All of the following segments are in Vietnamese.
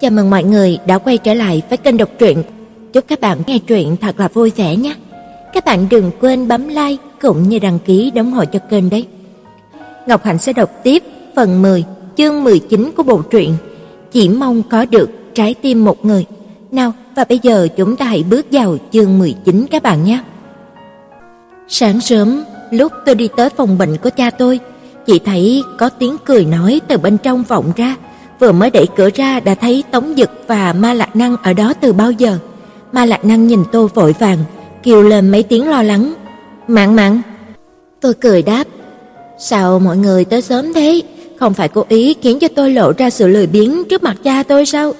Chào mừng mọi người đã quay trở lại với kênh đọc truyện. Chúc các bạn nghe truyện thật là vui vẻ nhé. Các bạn đừng quên bấm like cũng như đăng ký đóng hội cho kênh đấy. Ngọc Hạnh sẽ đọc tiếp phần 10, chương 19 của bộ truyện Chỉ mong có được trái tim một người. Nào, và bây giờ chúng ta hãy bước vào chương 19 các bạn nhé. Sáng sớm, lúc tôi đi tới phòng bệnh của cha tôi, chỉ thấy có tiếng cười nói từ bên trong vọng ra vừa mới đẩy cửa ra đã thấy Tống Dực và Ma Lạc Năng ở đó từ bao giờ. Ma Lạc Năng nhìn tôi vội vàng, kêu lên mấy tiếng lo lắng. "Mạn Mạn." Tôi cười đáp, "Sao mọi người tới sớm thế? Không phải cố ý khiến cho tôi lộ ra sự lười biếng trước mặt cha tôi sao?"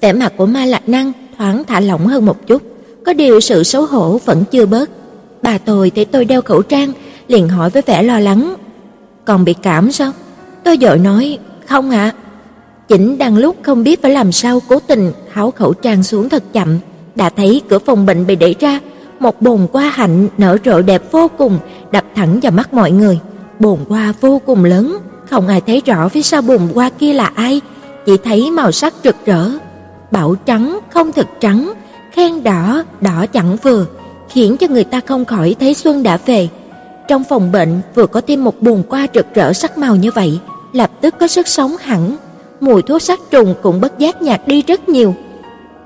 Vẻ mặt của Ma Lạc Năng thoáng thả lỏng hơn một chút, có điều sự xấu hổ vẫn chưa bớt. Bà tôi thấy tôi đeo khẩu trang, liền hỏi với vẻ lo lắng, "Còn bị cảm sao?" Tôi dội nói, "Không ạ." Chỉnh đang lúc không biết phải làm sao cố tình tháo khẩu trang xuống thật chậm, đã thấy cửa phòng bệnh bị đẩy ra, một bồn hoa hạnh nở rộ đẹp vô cùng đập thẳng vào mắt mọi người. Bồn hoa vô cùng lớn, không ai thấy rõ phía sau bồn hoa kia là ai, chỉ thấy màu sắc rực rỡ, bảo trắng không thực trắng, khen đỏ đỏ chẳng vừa, khiến cho người ta không khỏi thấy xuân đã về. Trong phòng bệnh vừa có thêm một bồn hoa rực rỡ sắc màu như vậy, lập tức có sức sống hẳn, mùi thuốc sát trùng cũng bất giác nhạt đi rất nhiều.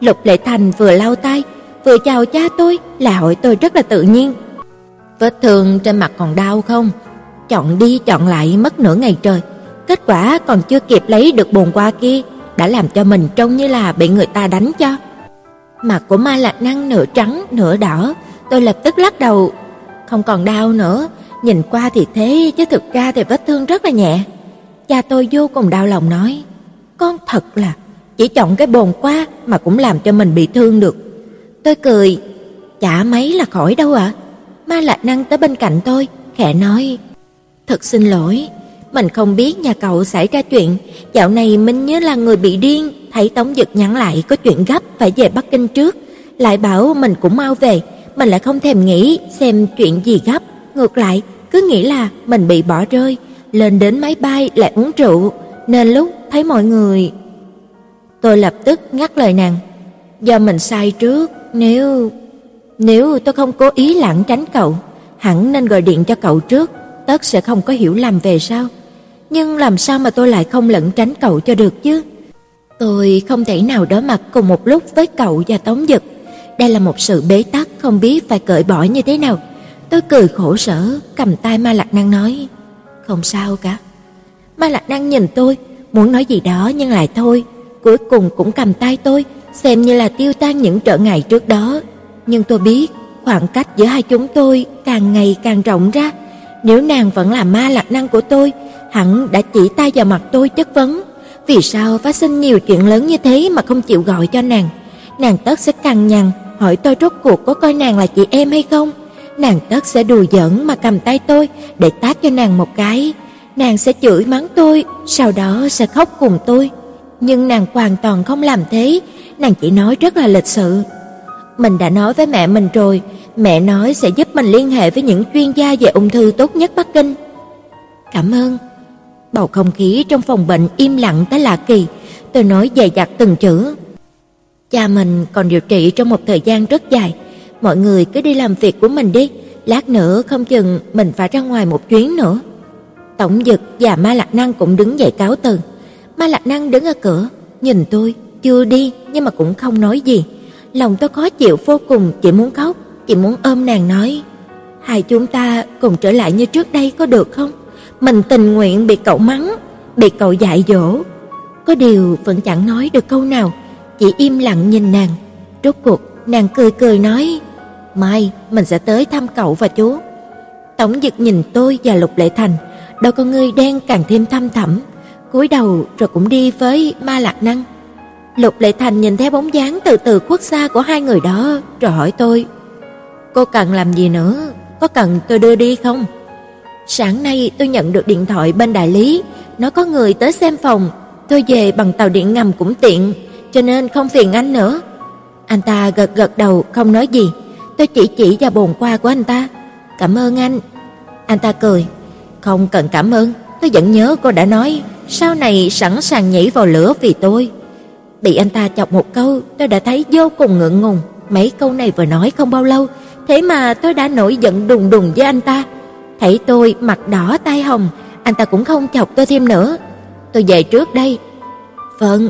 Lục Lệ Thành vừa lau tay, vừa chào cha tôi, là hỏi tôi rất là tự nhiên. Vết thương trên mặt còn đau không? Chọn đi chọn lại mất nửa ngày trời, kết quả còn chưa kịp lấy được bồn qua kia, đã làm cho mình trông như là bị người ta đánh cho. Mặt của Ma Lạc Năng nửa trắng nửa đỏ, tôi lập tức lắc đầu, không còn đau nữa, nhìn qua thì thế chứ thực ra thì vết thương rất là nhẹ. Cha tôi vô cùng đau lòng nói: con thật là chỉ chọn cái bồn qua mà cũng làm cho mình bị thương được. Tôi cười, chả mấy là khỏi đâu ạ. Ma Lạc Năng tới bên cạnh tôi, khẽ nói: "Thật xin lỗi, mình không biết nhà cậu xảy ra chuyện, dạo này mình nhớ là người bị điên, thấy Tống Dực nhắn lại có chuyện gấp phải về Bắc Kinh trước, lại bảo mình cũng mau về, mình lại không thèm nghĩ xem chuyện gì gấp, ngược lại cứ nghĩ là mình bị bỏ rơi, lên đến máy bay lại uống rượu, nên lúc thấy mọi người Tôi lập tức ngắt lời nàng, do mình sai trước, nếu nếu tôi không cố ý lảng tránh cậu, hẳn nên gọi điện cho cậu trước, tất sẽ không có hiểu lầm về sau. Nhưng làm sao mà tôi lại không lẩn tránh cậu cho được chứ? Tôi không thể nào đối mặt cùng một lúc với cậu và Tống Dực. Đây là một sự bế tắc không biết phải cởi bỏ như thế nào. Tôi cười khổ sở, cầm tay Ma Lạc Năng nói, "Không sao cả." Ma Lạc Năng nhìn tôi, muốn nói gì đó nhưng lại thôi, cuối cùng cũng cầm tay tôi, xem như là tiêu tan những trở ngại trước đó. Nhưng tôi biết, khoảng cách giữa hai chúng tôi càng ngày càng rộng ra, nếu nàng vẫn là ma lạc năng của tôi, hẳn đã chỉ tay vào mặt tôi chất vấn, vì sao phát sinh nhiều chuyện lớn như thế mà không chịu gọi cho nàng? Nàng tất sẽ cằn nhằn hỏi tôi rốt cuộc có coi nàng là chị em hay không? Nàng tất sẽ đùa giỡn mà cầm tay tôi để tát cho nàng một cái nàng sẽ chửi mắng tôi, sau đó sẽ khóc cùng tôi. Nhưng nàng hoàn toàn không làm thế, nàng chỉ nói rất là lịch sự. Mình đã nói với mẹ mình rồi, mẹ nói sẽ giúp mình liên hệ với những chuyên gia về ung thư tốt nhất Bắc Kinh. Cảm ơn. Bầu không khí trong phòng bệnh im lặng tới lạ kỳ, tôi nói dày dặt từng chữ. Cha mình còn điều trị trong một thời gian rất dài, mọi người cứ đi làm việc của mình đi, lát nữa không chừng mình phải ra ngoài một chuyến nữa. Tổng Dực và Ma Lạc Năng cũng đứng dậy cáo từ. Ma Lạc Năng đứng ở cửa, nhìn tôi, chưa đi nhưng mà cũng không nói gì. Lòng tôi khó chịu vô cùng, chỉ muốn khóc, chỉ muốn ôm nàng nói: "Hai chúng ta cùng trở lại như trước đây có được không? Mình tình nguyện bị cậu mắng, bị cậu dạy dỗ." Có điều vẫn chẳng nói được câu nào, chỉ im lặng nhìn nàng. Rốt cuộc nàng cười cười nói: "Mai mình sẽ tới thăm cậu và chú." Tổng Dực nhìn tôi và Lục Lệ Thành, đôi con ngươi đen càng thêm thâm thẳm, cúi đầu rồi cũng đi với Ma Lạc Năng. Lục Lệ Thành nhìn theo bóng dáng từ từ khuất xa của hai người đó, rồi hỏi tôi: "Cô cần làm gì nữa? Có cần tôi đưa đi không?" Sáng nay tôi nhận được điện thoại bên đại lý, nó có người tới xem phòng, tôi về bằng tàu điện ngầm cũng tiện, cho nên không phiền anh nữa. Anh ta gật gật đầu không nói gì, tôi chỉ chỉ vào bồn qua của anh ta. "Cảm ơn anh." Anh ta cười, không cần cảm ơn, tôi vẫn nhớ cô đã nói sau này sẵn sàng nhảy vào lửa vì tôi. Bị anh ta chọc một câu, tôi đã thấy vô cùng ngượng ngùng. Mấy câu này vừa nói không bao lâu, thế mà tôi đã nổi giận đùng đùng với anh ta. Thấy tôi mặt đỏ tai hồng, anh ta cũng không chọc tôi thêm nữa. Tôi về trước đây. Vâng.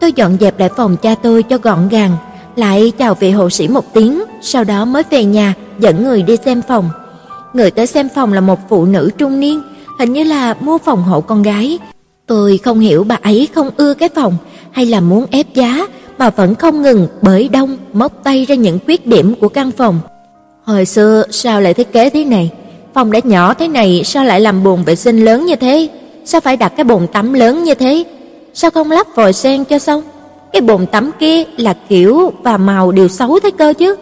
Tôi dọn dẹp lại phòng cha tôi cho gọn gàng, lại chào vị hộ sĩ một tiếng, sau đó mới về nhà dẫn người đi xem phòng. Người tới xem phòng là một phụ nữ trung niên, hình như là mua phòng hộ con gái. Tôi không hiểu bà ấy không ưa cái phòng hay là muốn ép giá mà vẫn không ngừng bởi đông móc tay ra những khuyết điểm của căn phòng. Hồi xưa sao lại thiết kế thế này? Phòng đã nhỏ thế này sao lại làm bồn vệ sinh lớn như thế? Sao phải đặt cái bồn tắm lớn như thế? Sao không lắp vòi sen cho xong? Cái bồn tắm kia là kiểu và màu đều xấu thế cơ chứ.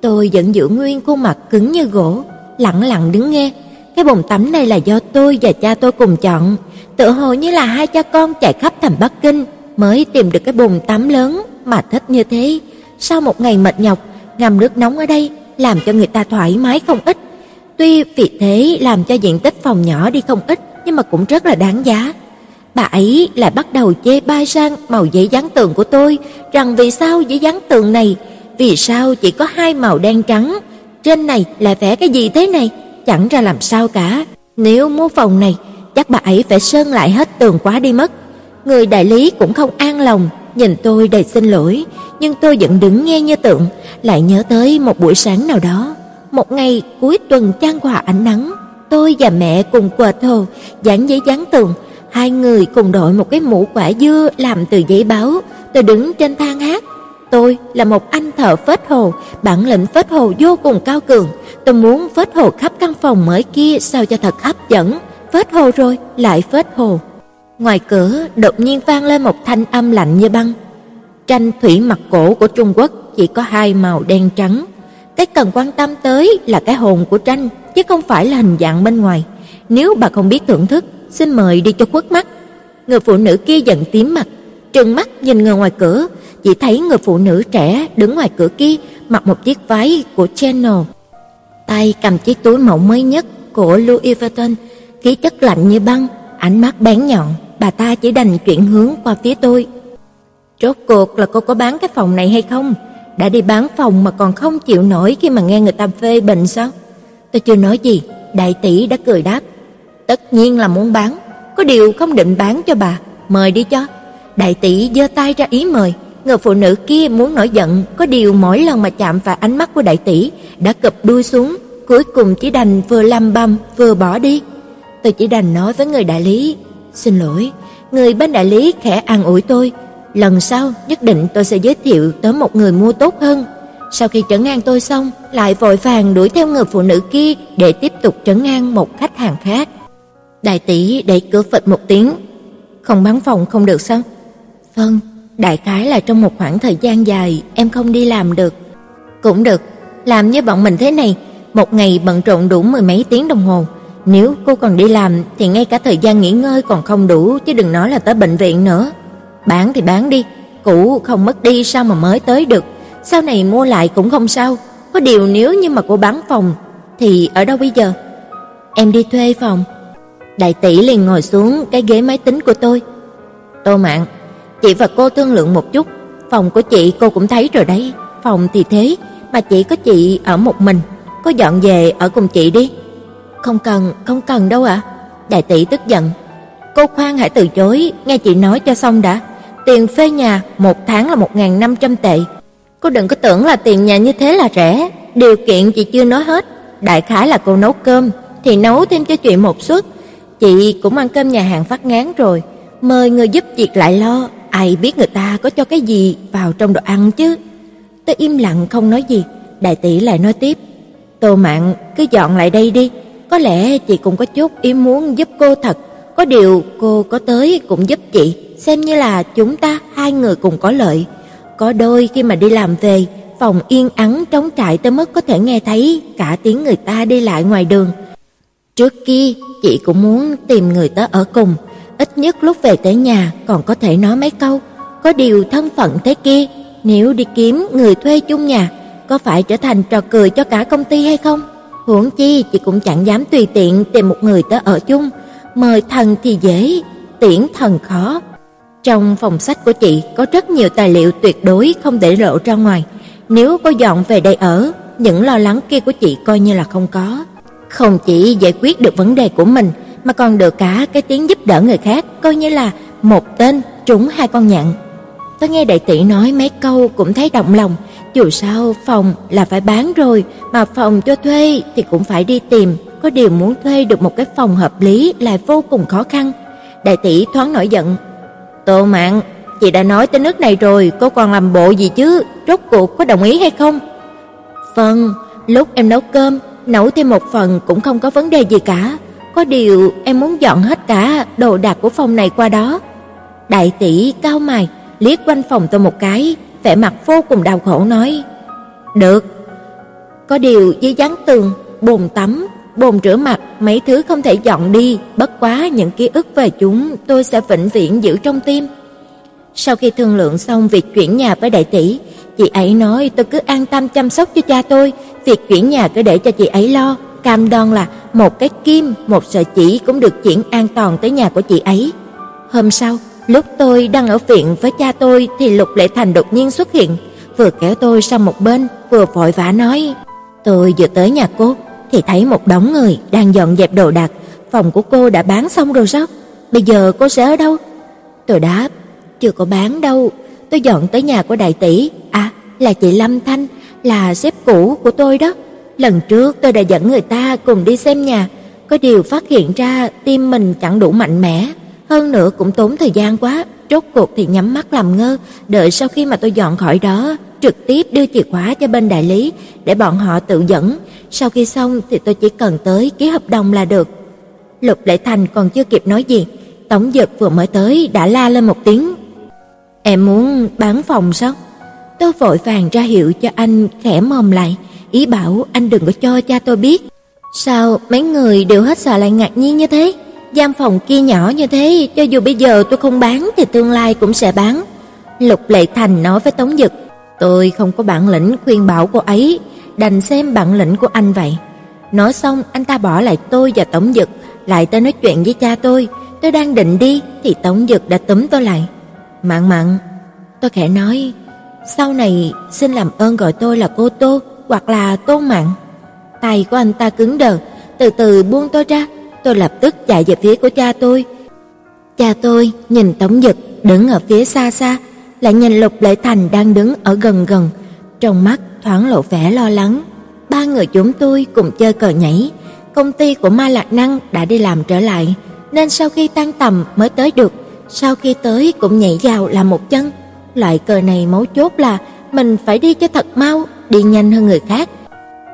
Tôi vẫn giữ nguyên khuôn mặt cứng như gỗ, lặng lặng đứng nghe. Cái bồn tắm này là do tôi và cha tôi cùng chọn, tựa hồ như là hai cha con chạy khắp thành Bắc Kinh mới tìm được cái bồn tắm lớn mà thích như thế. Sau một ngày mệt nhọc, ngâm nước nóng ở đây làm cho người ta thoải mái không ít. Tuy vì thế làm cho diện tích phòng nhỏ đi không ít, nhưng mà cũng rất là đáng giá. Bà ấy lại bắt đầu chê bai sang màu giấy dán tường của tôi, rằng vì sao giấy dán tường này, vì sao chỉ có hai màu đen trắng, trên này lại vẽ cái gì thế này, chẳng ra làm sao cả. Nếu mua phòng này, chắc bà ấy phải sơn lại hết tường quá đi mất. Người đại lý cũng không an lòng, nhìn tôi đầy xin lỗi, nhưng tôi vẫn đứng nghe như tượng, lại nhớ tới một buổi sáng nào đó, một ngày cuối tuần chan hòa ánh nắng, tôi và mẹ cùng quệt hồ dán giấy dán tường, hai người cùng đội một cái mũ quả dưa làm từ giấy báo, tôi đứng trên thang hát. Tôi là một anh thợ phết hồ, bản lĩnh phết hồ vô cùng cao cường, tôi muốn phết hồ khắp căn phòng mới kia sao cho thật hấp dẫn, phết hồ rồi lại phết hồ. Ngoài cửa đột nhiên vang lên một thanh âm lạnh như băng. Tranh thủy mặc cổ của Trung Quốc chỉ có hai màu đen trắng. Cái cần quan tâm tới là cái hồn của tranh, chứ không phải là hình dạng bên ngoài. Nếu bà không biết thưởng thức, xin mời đi cho khuất mắt. Người phụ nữ kia giận tím mặt, trừng mắt nhìn người ngoài cửa, chỉ thấy người phụ nữ trẻ đứng ngoài cửa kia mặc một chiếc váy của Chanel, tay cầm chiếc túi mẫu mới nhất của Louis Vuitton, khí chất lạnh như băng, ánh mắt bén nhọn, bà ta chỉ đành chuyển hướng qua phía tôi. Rốt cuộc là cô có bán cái phòng này hay không? Đã đi bán phòng mà còn không chịu nổi khi mà nghe người ta phê bình sao? Tôi chưa nói gì, đại tỷ đã cười đáp. Tất nhiên là muốn bán, có điều không định bán cho bà, mời đi cho. Đại tỷ giơ tay ra ý mời, người phụ nữ kia muốn nổi giận, có điều mỗi lần mà chạm vào ánh mắt của đại tỷ đã cụp đuôi xuống, cuối cùng chỉ đành vừa lăm băm vừa bỏ đi. Tôi chỉ đành nói với người đại lý, "Xin lỗi." Người bên đại lý khẽ an ủi tôi, lần sau nhất định tôi sẽ giới thiệu tới một người mua tốt hơn. Sau khi trấn an tôi xong, lại vội vàng đuổi theo người phụ nữ kia để tiếp tục trấn an một khách hàng khác. Đại tỷ đẩy cửa phịch một tiếng, "Không bán phòng không được sao?" "Vâng, đại khái là trong một khoảng thời gian dài em không đi làm được." "Cũng được, làm như bọn mình thế này, một ngày bận rộn đủ mười mấy tiếng đồng hồ." Nếu cô còn đi làm thì ngay cả thời gian nghỉ ngơi còn không đủ chứ đừng nói là tới bệnh viện nữa. Bán thì bán đi, cũ không mất đi sao mà mới tới được. Sau này mua lại cũng không sao. Có điều nếu như mà cô bán phòng thì ở đâu bây giờ? Em đi thuê phòng. Đại tỷ liền ngồi xuống cái ghế máy tính của tôi. Tô Mạn, chị và cô thương lượng một chút, phòng của chị cô cũng thấy rồi đấy, phòng thì thế, mà chỉ có chị ở một mình, có dọn về ở cùng chị đi. Không cần, không cần đâu ạ." Đại tỷ tức giận. "Cô khoan hãy từ chối, nghe chị nói cho xong đã. Tiền thuê nhà một tháng là 1500 tệ. Cô đừng có tưởng là tiền nhà như thế là rẻ, điều kiện chị chưa nói hết. Đại khái là cô nấu cơm thì nấu thêm cho chị một suất. Chị cũng ăn cơm nhà hàng phát ngán rồi, mời người giúp việc lại lo, ai biết người ta có cho cái gì vào trong đồ ăn chứ." Tôi im lặng không nói gì, đại tỷ lại nói tiếp: "Tô Mạn, cứ dọn lại đây đi, có lẽ chị cũng có chút ý muốn giúp cô thật, có điều cô có tới cũng giúp chị, xem như là chúng ta hai người cùng có lợi. Có đôi khi mà đi làm về, phòng yên ắng trống trại tới mức có thể nghe thấy cả tiếng người ta đi lại ngoài đường. Trước kia, chị cũng muốn tìm người tới ở cùng, ít nhất lúc về tới nhà còn có thể nói mấy câu. Có điều thân phận thế kia, nếu đi kiếm người thuê chung nhà, có phải trở thành trò cười cho cả công ty hay không? Huống chi chị cũng chẳng dám tùy tiện tìm một người tới ở chung, mời thần thì dễ, tiễn thần khó. Trong phòng sách của chị có rất nhiều tài liệu tuyệt đối không để lộ ra ngoài. Nếu có dọn về đây ở, những lo lắng kia của chị coi như là không có. Không chỉ giải quyết được vấn đề của mình mà còn được cả cái tiếng giúp đỡ người khác, coi như là một tên trúng hai con nhạn. Tôi nghe đại tỷ nói mấy câu cũng thấy động lòng, dù sao phòng là phải bán rồi, mà phòng cho thuê thì cũng phải đi tìm, có điều muốn thuê được một cái phòng hợp lý lại vô cùng khó khăn. Đại tỷ thoáng nổi giận. "Tô Mạn, chị đã nói tới nước này rồi, cô còn làm bộ gì chứ, rốt cuộc có đồng ý hay không?" "Vâng, lúc em nấu cơm, nấu thêm một phần cũng không có vấn đề gì cả, có điều em muốn dọn hết cả đồ đạc của phòng này qua đó." Đại tỷ cao mày, liếc quanh phòng tôi một cái, vẻ mặt vô cùng đau khổ nói: "Được." Có điều giấy dán tường, bồn tắm, bồn rửa mặt, mấy thứ không thể dọn đi, bất quá những ký ức về chúng tôi sẽ vĩnh viễn giữ trong tim. Sau khi thương lượng xong việc chuyển nhà với đại tỷ, chị ấy nói tôi cứ an tâm chăm sóc cho cha tôi, việc chuyển nhà cứ để cho chị ấy lo, cam đoan là một cái kim, một sợi chỉ cũng được chuyển an toàn tới nhà của chị ấy. Hôm sau, lúc tôi đang ở viện với cha tôi thì Lục Lệ Thành đột nhiên xuất hiện, vừa kéo tôi sang một bên, vừa vội vã nói: "Tôi vừa tới nhà cô, thì thấy một đống người đang dọn dẹp đồ đạc, phòng của cô đã bán xong rồi sao? Bây giờ cô sẽ ở đâu?" Tôi đáp: "Chưa có bán đâu, tôi dọn tới nhà của đại tỷ, à, là chị Lâm Thanh, là sếp cũ của tôi đó. Lần trước tôi đã dẫn người ta cùng đi xem nhà, có điều phát hiện ra tim mình chẳng đủ mạnh mẽ, hơn nữa cũng tốn thời gian quá, rốt cuộc thì nhắm mắt làm ngơ, đợi sau khi mà tôi dọn khỏi đó, trực tiếp đưa chìa khóa cho bên đại lý để bọn họ tự dẫn, sau khi xong thì tôi chỉ cần tới ký hợp đồng là được. Lục Lệ Thành còn chưa kịp nói gì, Tổng Dực vừa mới tới đã la lên một tiếng. "Em muốn bán phòng sao?" Tôi vội vàng ra hiệu cho anh khẽ mồm lại, ý bảo anh đừng có cho cha tôi biết. Sao mấy người đều hết sợ lại ngạc nhiên như thế? Giam phòng kia nhỏ như thế, cho dù bây giờ tôi không bán thì tương lai cũng sẽ bán. Lục Lệ Thành nói với Tống Dực, tôi không có bản lĩnh khuyên bảo cô ấy, đành xem bản lĩnh của anh vậy. Nói xong, anh ta bỏ lại tôi và Tống Dực, lại tới nói chuyện với cha tôi. Tôi đang định đi thì Tống Dực đã túm tôi lại. "Mạn Mạn." Tôi khẽ nói, "Sau này xin làm ơn gọi tôi là cô Tô hoặc là tôn Mạn." Tay của anh ta cứng đờ, từ từ buông tôi ra, tôi lập tức chạy về phía của cha tôi. Cha tôi nhìn Tống Dực đứng ở phía xa xa, lại nhìn Lục Lệ Thành đang đứng ở gần gần, trong mắt thoáng lộ vẻ lo lắng. Ba người chúng tôi cùng chơi cờ nhảy, công ty của Ma Lạc Năng đã đi làm trở lại, nên sau khi tan tầm mới tới được, sau khi tới cũng nhảy vào làm một chân. Loại cờ này mấu chốt là mình phải đi cho thật mau, đi nhanh hơn người khác.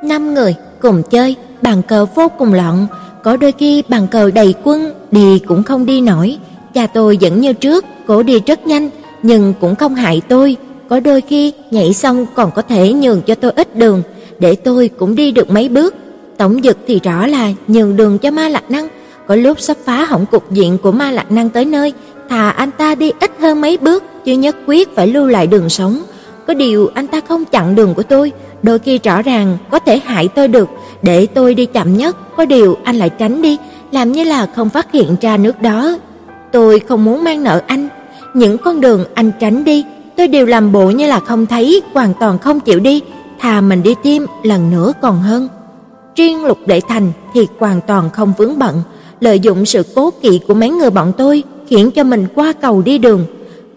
Năm người cùng chơi, bàn cờ vô cùng loạn, có đôi khi bàn cờ đầy quân, đi cũng không đi nổi. Cha tôi vẫn như trước, cổ đi rất nhanh, nhưng cũng không hại tôi, có đôi khi nhảy xong còn có thể nhường cho tôi ít đường, để tôi cũng đi được mấy bước. Tổng dực thì rõ là nhường đường cho Ma Lạc Năng, có lúc sắp phá hỏng cục diện của Ma Lạc Năng tới nơi, thà anh ta đi ít hơn mấy bước, chứ nhất quyết phải lưu lại đường sống. Có điều anh ta không chặn đường của tôi, đôi khi rõ ràng có thể hại tôi được, để tôi đi chậm nhất, có điều anh lại tránh đi, làm như là không phát hiện ra nước đó. Tôi không muốn mang nợ anh, những con đường anh tránh đi, tôi đều làm bộ như là không thấy, hoàn toàn không chịu đi, thà mình đi tiêm lần nữa còn hơn. Riêng Lục Đệ Thành thì hoàn toàn không vướng bận, lợi dụng sự cố kỵ của mấy người bọn tôi khiến cho mình qua cầu đi đường,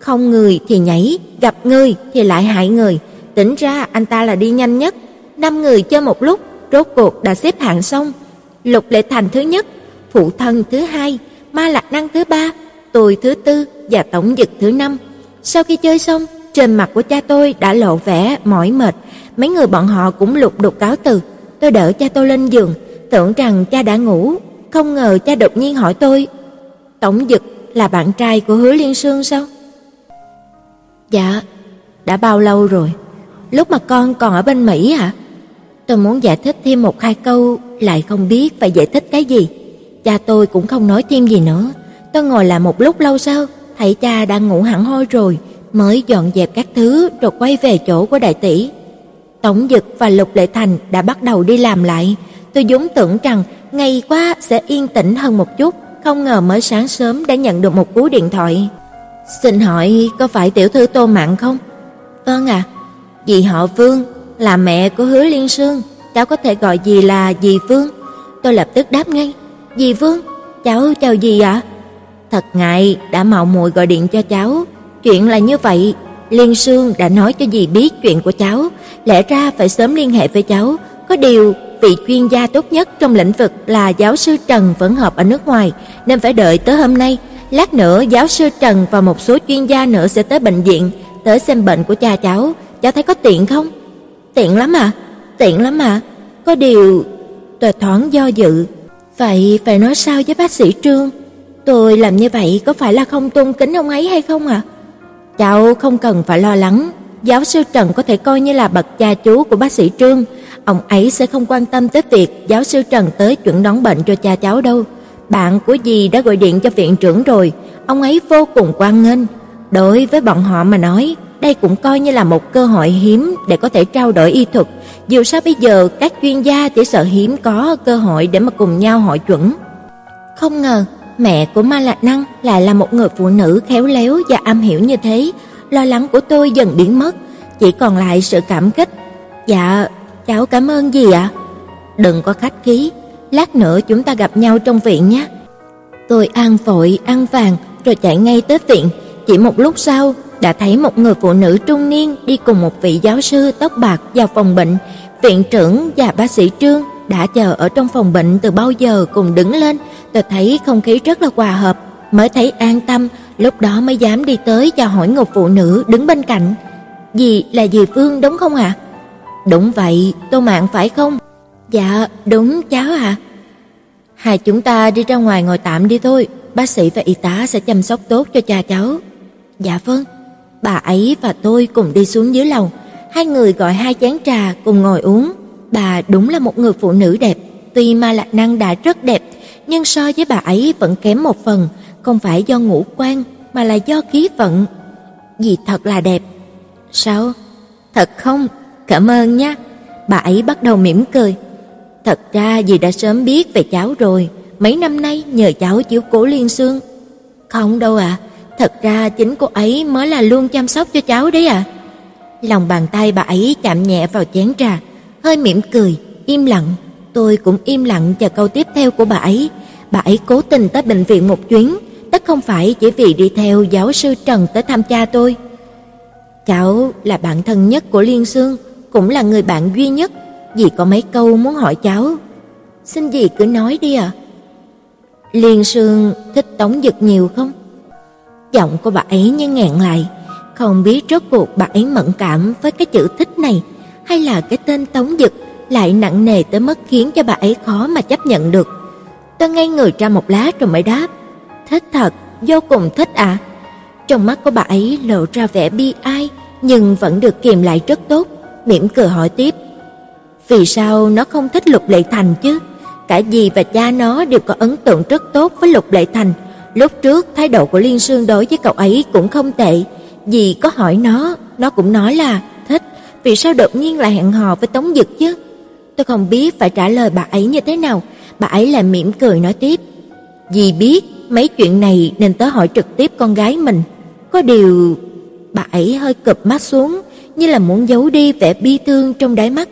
không người thì nhảy, gặp người thì lại hại người, tính ra anh ta là đi nhanh nhất. Năm người chơi một lúc, rốt cuộc đã xếp hạng xong. Lục Lệ Thành thứ nhất, phụ thân thứ hai, Ma Lạc Năng thứ ba, tôi thứ tư và tổng dực thứ năm. Sau khi chơi xong, trên mặt của cha tôi đã lộ vẻ mỏi mệt, mấy người bọn họ cũng lục đục cáo từ. Tôi đỡ cha tôi lên giường, tưởng rằng cha đã ngủ, không ngờ cha đột nhiên hỏi tôi, "Tổng Dực là bạn trai của Hứa Liên Sương sao?" "Dạ, đã bao lâu rồi? Lúc mà con còn ở bên Mỹ hả?" Tôi muốn giải thích thêm một hai câu, lại không biết phải giải thích cái gì. Cha tôi cũng không nói thêm gì nữa. Tôi ngồi lại một lúc lâu sau, thấy cha đang ngủ hẳn hoi rồi, mới dọn dẹp các thứ rồi quay về chỗ của đại tỷ. Tổng Dực và Lục Lệ Thành đã bắt đầu đi làm lại. Tôi vốn tưởng rằng ngày qua sẽ yên tĩnh hơn một chút, không ngờ mới sáng sớm đã nhận được một cú điện thoại. Xin hỏi có phải tiểu thư Tô Mạn không? Vâng ạ. À, dì họ Vương là mẹ của Hứa Liên Sương, cháu có thể gọi dì là dì Vương. Tôi lập tức đáp ngay, "Dì Vương, cháu chào dì ạ." Thật ngại đã mạo muội gọi điện cho cháu, chuyện là như vậy, Liên Sương đã nói cho dì biết chuyện của cháu, lẽ ra phải sớm liên hệ với cháu, có điều vị chuyên gia tốt nhất trong lĩnh vực là giáo sư Trần vẫn họp ở nước ngoài, nên phải đợi tới hôm nay. Lát nữa giáo sư Trần và một số chuyên gia nữa sẽ tới bệnh viện, tới xem bệnh của cha cháu, cháu thấy có tiện không? Tiện lắm à? Tiện lắm à? Có điều tôi thoáng do dự, vậy phải nói sao với bác sĩ Trương? Tôi làm như vậy có phải là không tôn kính ông ấy hay không à? Cháu không cần phải lo lắng, giáo sư Trần có thể coi như là bậc cha chú của bác sĩ Trương, ông ấy sẽ không quan tâm tới việc giáo sư Trần tới chuẩn đoán bệnh cho cha cháu đâu. Bạn của dì đã gọi điện cho viện trưởng rồi, ông ấy vô cùng quan nghênh. Đối với bọn họ mà nói, đây cũng coi như là một cơ hội hiếm để có thể trao đổi y thuật. Dù sao bây giờ các chuyên gia chỉ sợ hiếm có cơ hội để mà cùng nhau hội chuẩn. Không ngờ, mẹ của Ma Lạc Năng lại là một người phụ nữ khéo léo và am hiểu như thế. Lo lắng của tôi dần biến mất, chỉ còn lại sự cảm kích. Dạ, cháu cảm ơn gì ạ? Đừng có khách khí, lát nữa chúng ta gặp nhau trong viện nhé. Tôi an vội ăn vàng rồi chạy ngay tới viện, chỉ một lúc sau đã thấy một người phụ nữ trung niên đi cùng một vị giáo sư tóc bạc vào phòng bệnh. Viện trưởng và bác sĩ Trương đã chờ ở trong phòng bệnh từ bao giờ cùng đứng lên, tôi thấy không khí rất là hòa hợp, mới thấy an tâm, lúc đó mới dám đi tới chào hỏi người phụ nữ đứng bên cạnh. "Dì là dì Phương đúng không ạ?" "Đúng vậy, Tô Mạn phải không?" "Dạ, đúng cháu ạ." À. Hai chúng ta đi ra ngoài ngồi tạm đi thôi, bác sĩ và y tá sẽ chăm sóc tốt cho cha cháu. Dạ vâng. Bà ấy và tôi cùng đi xuống dưới lầu, hai người gọi hai chén trà cùng ngồi uống. Bà đúng là một người phụ nữ đẹp, tuy Ma Lạc Năng đã rất đẹp, nhưng so với bà ấy vẫn kém một phần, không phải do ngũ quan mà là do khí vận. Dì thật là đẹp. Sao? Thật không? Cảm ơn nha. Bà ấy bắt đầu mỉm cười. Thật ra dì đã sớm biết về cháu rồi, mấy năm nay nhờ cháu chiếu cố Liên Sương. Không đâu ạ, à, thật ra chính cô ấy mới là luôn chăm sóc cho cháu đấy à. Lòng bàn tay bà ấy chạm nhẹ vào chén trà, hơi mỉm cười, im lặng. Tôi cũng im lặng chờ câu tiếp theo của bà ấy. Bà ấy cố tình tới bệnh viện một chuyến, tất không phải chỉ vì đi theo giáo sư Trần tới thăm cha tôi. Cháu là bạn thân nhất của Liên Sương, cũng là người bạn duy nhất dì có mấy câu muốn hỏi cháu. Xin dì cứ nói đi ạ. À. Liên Sương thích Tống Dực nhiều không? Giọng của bà ấy như nghẹn lại, không biết rốt cuộc bà ấy mẫn cảm với cái chữ thích này hay là cái tên Tống Dực lại nặng nề tới mức khiến cho bà ấy khó mà chấp nhận được. Tôi ngay người ra một lát rồi mới đáp, thích thật, vô cùng thích à. Trong mắt của bà ấy lộ ra vẻ bi ai nhưng vẫn được kiềm lại rất tốt, mỉm cười hỏi tiếp, vì sao nó không thích Lục Lệ Thành chứ? Cả dì và cha nó đều có ấn tượng rất tốt với Lục Lệ Thành. Lúc trước thái độ của Liên Sương đối với cậu ấy cũng không tệ. Dì có hỏi nó, nó cũng nói là thích. Vì sao đột nhiên lại hẹn hò với Tống Dực chứ? Tôi không biết phải trả lời bà ấy như thế nào. Bà ấy lại mỉm cười nói tiếp. Dì biết mấy chuyện này nên tớ hỏi trực tiếp con gái mình. Có điều bà ấy hơi cụp mắt xuống, như là muốn giấu đi vẻ bi thương trong đáy mắt.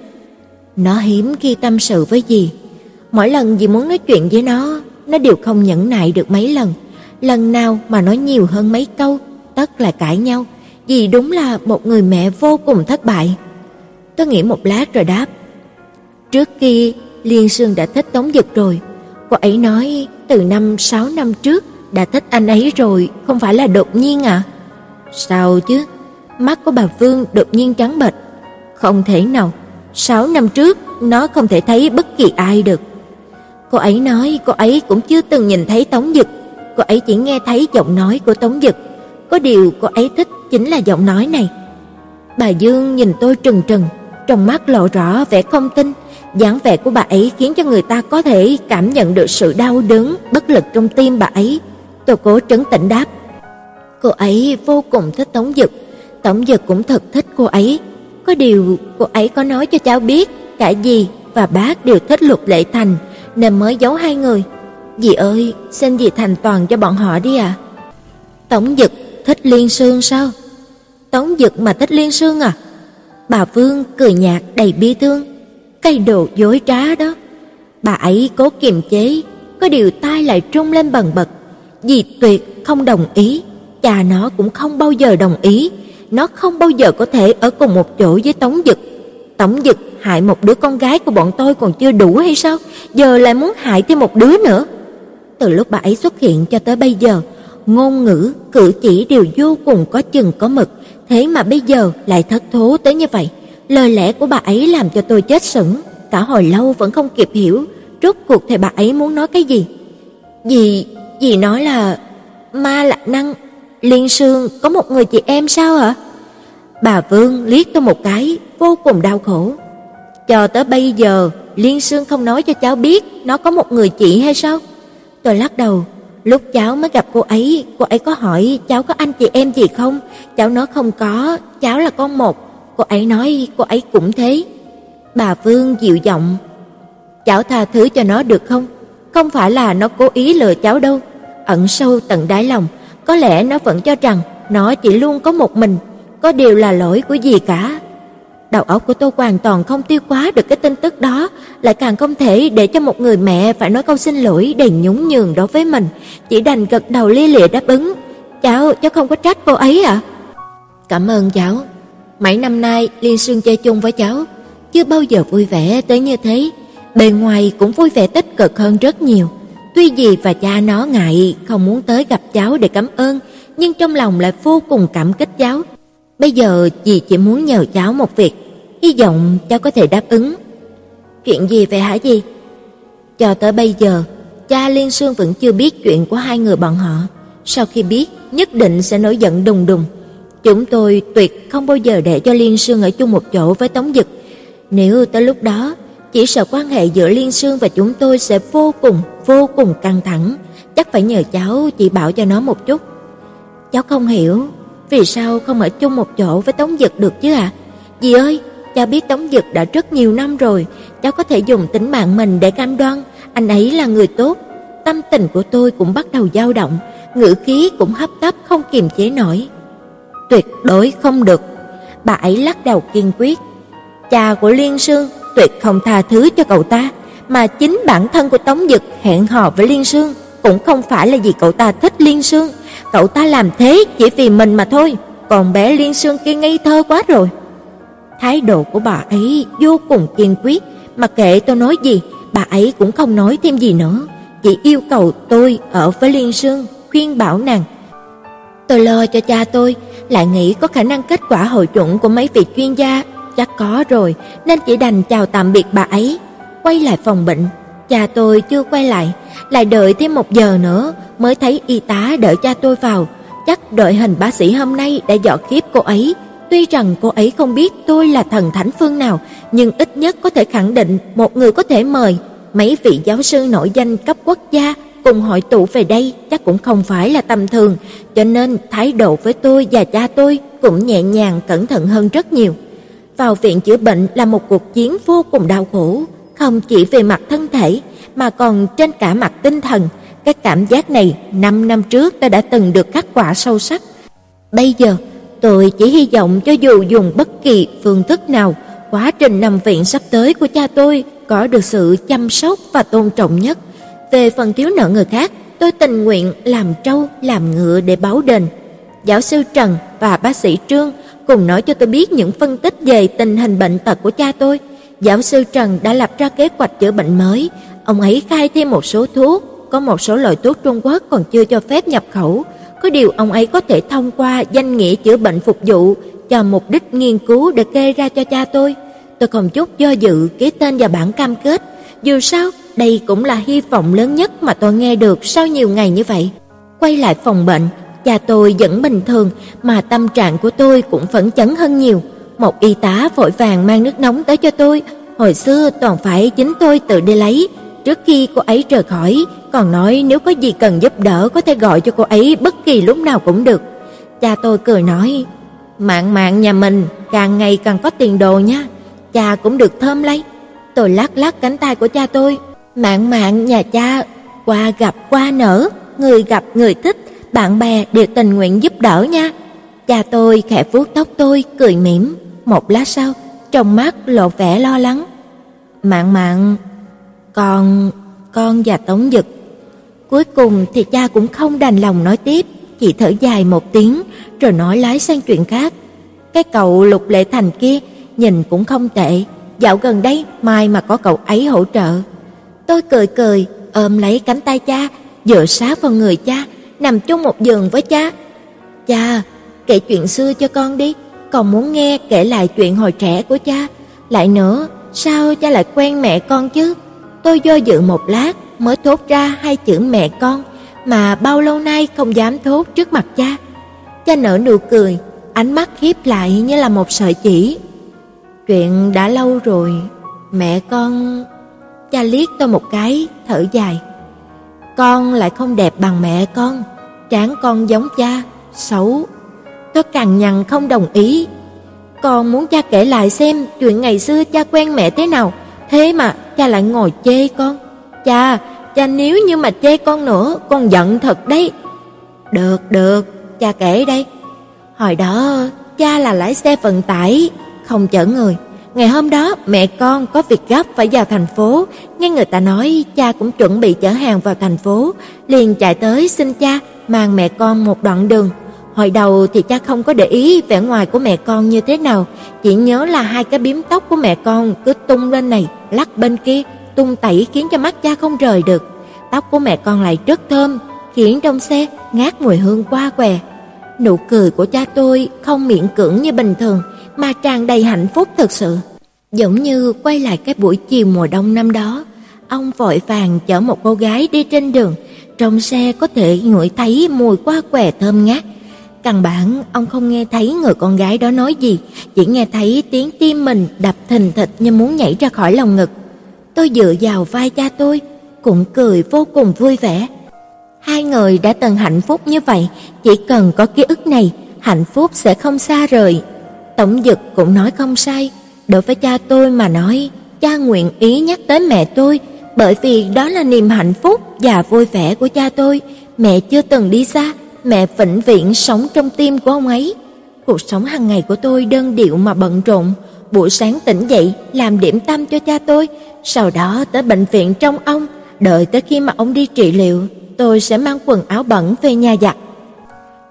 Nó hiếm khi tâm sự với dì. Mỗi lần dì muốn nói chuyện với nó, nó đều không nhẫn nại được mấy lần. Lần nào mà nói nhiều hơn mấy câu, tất là cãi nhau. Dì đúng là một người mẹ vô cùng thất bại. Tôi nghĩ một lát rồi đáp. Trước kia, Liên Sương đã thích Tống Dực rồi. Cô ấy nói từ năm 6 năm trước đã thích anh ấy rồi, không phải là đột nhiên à? Sao chứ? Mắt của bà Vương đột nhiên trắng bệch. Không thể nào, Sáu năm trước, nó không thể thấy bất kỳ ai được. Cô ấy nói cô ấy cũng chưa từng nhìn thấy Tống Dực, cô ấy chỉ nghe thấy giọng nói của Tống Dực. Có điều cô ấy thích chính là giọng nói này. Bà Dương nhìn tôi trừng trừng, trong mắt lộ rõ vẻ không tin, dáng vẻ của bà ấy khiến cho người ta có thể cảm nhận được sự đau đớn, bất lực trong tim bà ấy. Tôi cố trấn tĩnh đáp. Cô ấy vô cùng thích Tống Dực, Tống Dực cũng thật thích cô ấy. Có điều cô ấy có nói cho cháu biết cả dì và bác đều thích Lục Lệ Thành nên mới giấu hai người. Dì ơi, xin dì thành toàn cho bọn họ đi ạ. À. Tống Dực thích Liên Sương sao? Tống Dực mà thích Liên Sương à? Bà Vương cười nhạt đầy bi thương, cây đồ dối trá đó. Bà ấy cố kiềm chế, có điều tai lại trung lên bần bật. Dì tuyệt không đồng ý, cha nó cũng không bao giờ đồng ý, nó không bao giờ có thể ở cùng một chỗ với Tống Dực. Tống Dực hại một đứa con gái của bọn tôi còn chưa đủ hay sao? Giờ lại muốn hại thêm một đứa nữa. Từ lúc bà ấy xuất hiện cho tới bây giờ, ngôn ngữ, cử chỉ đều vô cùng có chừng có mực, thế mà bây giờ lại thất thố tới như vậy. Lời lẽ của bà ấy làm cho tôi chết sững, cả hồi lâu vẫn không kịp hiểu rốt cuộc thì bà ấy muốn nói cái gì. Dì, dì nói là ma lạc năng, Liên Sương có một người chị em sao ạ? Bà Vương liếc tôi một cái, vô cùng đau khổ. Cho tới bây giờ, Liên Sương không nói cho cháu biết nó có một người chị hay sao? Tôi lắc đầu, lúc cháu mới gặp cô ấy, cô ấy có hỏi cháu có anh chị em gì không? Cháu nói không có, cháu là con một. Cô ấy nói cô ấy cũng thế. Bà Vương dịu giọng, cháu tha thứ cho nó được không? Không phải là nó cố ý lừa cháu đâu. Ẩn sâu tận đáy lòng, có lẽ nó vẫn cho rằng nó chỉ luôn có một mình, có điều là lỗi của gì cả. Đầu óc của tôi hoàn toàn không tiêu hóa được cái tin tức đó, lại càng không thể để cho một người mẹ phải nói câu xin lỗi đầy nhún nhường đối với mình, chỉ đành gật đầu lia lịa đáp ứng. "Cháu, cháu không có trách cô ấy ạ." À? "Cảm ơn cháu. Mấy năm nay Liên Sương chơi chung với cháu, chưa bao giờ vui vẻ tới như thế, bề ngoài cũng vui vẻ tích cực hơn rất nhiều." Tuy dì và cha nó ngại không muốn tới gặp cháu để cảm ơn, nhưng trong lòng lại vô cùng cảm kích cháu. Bây giờ dì chỉ muốn nhờ cháu một việc, hy vọng cháu có thể đáp ứng. Chuyện gì vậy hả dì? Cho tới bây giờ, cha Liên Sương vẫn chưa biết chuyện của hai người bọn họ. Sau khi biết, nhất định sẽ nổi giận đùng đùng. Chúng tôi tuyệt không bao giờ để cho Liên Sương ở chung một chỗ với Tống Dực. Nếu tới lúc đó chỉ sợ quan hệ giữa Liên Sương và chúng tôi sẽ vô cùng, vô cùng căng thẳng, chắc phải nhờ cháu chỉ bảo cho nó một chút. Cháu không hiểu, vì sao không ở chung một chỗ với Tống Dực được chứ ạ? À? Dì ơi, cháu biết Tống Dực đã rất nhiều năm rồi, cháu có thể dùng tính mạng mình để cam đoan anh ấy là người tốt. Tâm tình của tôi cũng bắt đầu dao động, ngữ khí cũng hấp tấp không kiềm chế nổi. Tuyệt đối không được. Bà ấy lắc đầu kiên quyết. Cha của Liên Sương tuyệt không tha thứ cho cậu ta, mà chính bản thân của Tống Dực hẹn hò với Liên Sương cũng không phải là vì cậu ta thích Liên Sương, cậu ta làm thế chỉ vì mình mà thôi, còn bé Liên Sương kia ngây thơ quá rồi. Thái độ của bà ấy vô cùng kiên quyết, mặc kệ tôi nói gì, bà ấy cũng không nói thêm gì nữa, chỉ yêu cầu tôi ở với Liên Sương, khuyên bảo nàng. Tôi lo cho cha tôi, lại nghĩ có khả năng kết quả hội chuẩn của mấy vị chuyên gia chắc có rồi, nên chỉ đành chào tạm biệt bà ấy, quay lại phòng bệnh. Cha tôi chưa quay lại, lại đợi thêm một giờ nữa mới thấy y tá đợi cha tôi vào. Chắc đội hình bác sĩ hôm nay đã dọa khiếp cô ấy. Tuy rằng cô ấy không biết tôi là thần thánh phương nào, nhưng ít nhất có thể khẳng định một người có thể mời mấy vị giáo sư nổi danh cấp quốc gia cùng hội tụ về đây chắc cũng không phải là tầm thường, cho nên thái độ với tôi và cha tôi cũng nhẹ nhàng cẩn thận hơn rất nhiều vào viện chữa bệnh là một cuộc chiến vô cùng đau khổ, không chỉ về mặt thân thể mà còn trên cả mặt tinh thần. Cái cảm giác này 5 năm trước ta đã từng được khắc quả sâu sắc. Bây giờ, tôi chỉ hy vọng cho dù dùng bất kỳ phương thức nào, quá trình nằm viện sắp tới của cha tôi có được sự chăm sóc và tôn trọng nhất. Về phần thiếu nợ người khác, tôi tình nguyện làm trâu làm ngựa để báo đền. Giáo sư Trần và bác sĩ Trương cùng nói cho tôi biết những phân tích về tình hình bệnh tật của cha tôi. Giáo sư Trần đã lập ra kế hoạch chữa bệnh mới, ông ấy khai thêm một số thuốc, có một số loại thuốc Trung Quốc còn chưa cho phép nhập khẩu, có điều ông ấy có thể thông qua danh nghĩa chữa bệnh phục vụ cho mục đích nghiên cứu để kê ra cho cha tôi. Tôi không chút do dự ký tên vào bản cam kết, dù sao đây cũng là hy vọng lớn nhất mà tôi nghe được sau nhiều ngày như vậy. Quay lại phòng bệnh, Cha tôi vẫn bình thường, mà tâm trạng của tôi cũng phấn chấn hơn nhiều. Một y tá vội vàng mang nước nóng tới cho tôi, hồi xưa toàn phải chính tôi tự đi lấy. Trước khi cô ấy rời khỏi, còn nói nếu có gì cần giúp đỡ có thể gọi cho cô ấy bất kỳ lúc nào cũng được. Cha tôi cười nói, "Mạng mạng nhà mình càng ngày càng có tiền đồ nha, cha cũng được thơm lấy." Tôi lắc lắc cánh tay của cha tôi, "Mạng mạng nhà cha qua gặp qua nở, người gặp người thích, bạn bè đều tình nguyện giúp đỡ nha. Cha tôi khẽ vuốt tóc tôi, cười mỉm. Một lát sau, trong mắt lộ vẻ lo lắng. Mạn mạn, con, con và Tống Dực. Cuối cùng thì cha cũng không đành lòng nói tiếp, chỉ thở dài một tiếng rồi nói lái sang chuyện khác. Cái cậu Lục Lệ Thành kia nhìn cũng không tệ, dạo gần đây mai mà có cậu ấy hỗ trợ. Tôi cười cười, ôm lấy cánh tay cha, dựa sát vào người cha, nằm chung một giường với cha. "Cha, kể chuyện xưa cho con đi, còn muốn nghe kể lại chuyện hồi trẻ của cha. Lại nữa, sao cha lại quen mẹ con chứ?" Tôi do dự một lát mới thốt ra hai chữ mẹ con mà bao lâu nay không dám thốt trước mặt cha. Cha nở nụ cười, ánh mắt hiếp lại như là một sợi chỉ. Chuyện đã lâu rồi, mẹ con... Cha liếc tôi một cái, thở dài. Con lại không đẹp bằng mẹ con, trán con giống cha, xấu. Tôi càng nhằn không đồng ý. Con muốn cha kể lại xem chuyện ngày xưa cha quen mẹ thế nào, thế mà cha lại ngồi chê con. Cha, cha nếu như mà chê con nữa, con giận thật đấy. Được, được, cha kể đây. Hồi đó, cha là lái xe vận tải, không chở người. Ngày hôm đó, mẹ con có việc gấp phải vào thành phố, nghe người ta nói cha cũng chuẩn bị chở hàng vào thành phố, liền chạy tới xin cha mang mẹ con một đoạn đường. Hồi đầu thì cha không có để ý vẻ ngoài của mẹ con như thế nào, chỉ nhớ là hai cái bím tóc của mẹ con cứ tung lên này, lắc bên kia, tung tẩy khiến cho mắt cha không rời được. Tóc của mẹ con lại rất thơm, khiến trong xe ngát mùi hương qua què. Nụ cười của cha tôi không miễn cưỡng như bình thường, mà tràn đầy hạnh phúc thật sự. Giống như quay lại cái buổi chiều mùa đông năm đó, ông vội vàng chở một cô gái đi trên đường, trong xe có thể ngửi thấy mùi qua què thơm ngát. Căn bản ông không nghe thấy người con gái đó nói gì, chỉ nghe thấy tiếng tim mình đập thình thịch như muốn nhảy ra khỏi lòng ngực. Tôi dựa vào vai cha tôi, cũng cười vô cùng vui vẻ. Hai người đã từng hạnh phúc như vậy, chỉ cần có ký ức này, hạnh phúc sẽ không xa rời. Tổng Dực cũng nói không sai, đối với cha tôi mà nói, cha nguyện ý nhắc tới mẹ tôi, bởi vì đó là niềm hạnh phúc và vui vẻ của cha tôi, mẹ chưa từng đi xa, mẹ vĩnh viễn sống trong tim của ông ấy. Cuộc sống hàng ngày của tôi đơn điệu mà bận rộn, buổi sáng tỉnh dậy làm điểm tâm cho cha tôi, sau đó tới bệnh viện trong ông, đợi tới khi mà ông đi trị liệu, tôi sẽ mang quần áo bẩn về nhà giặt.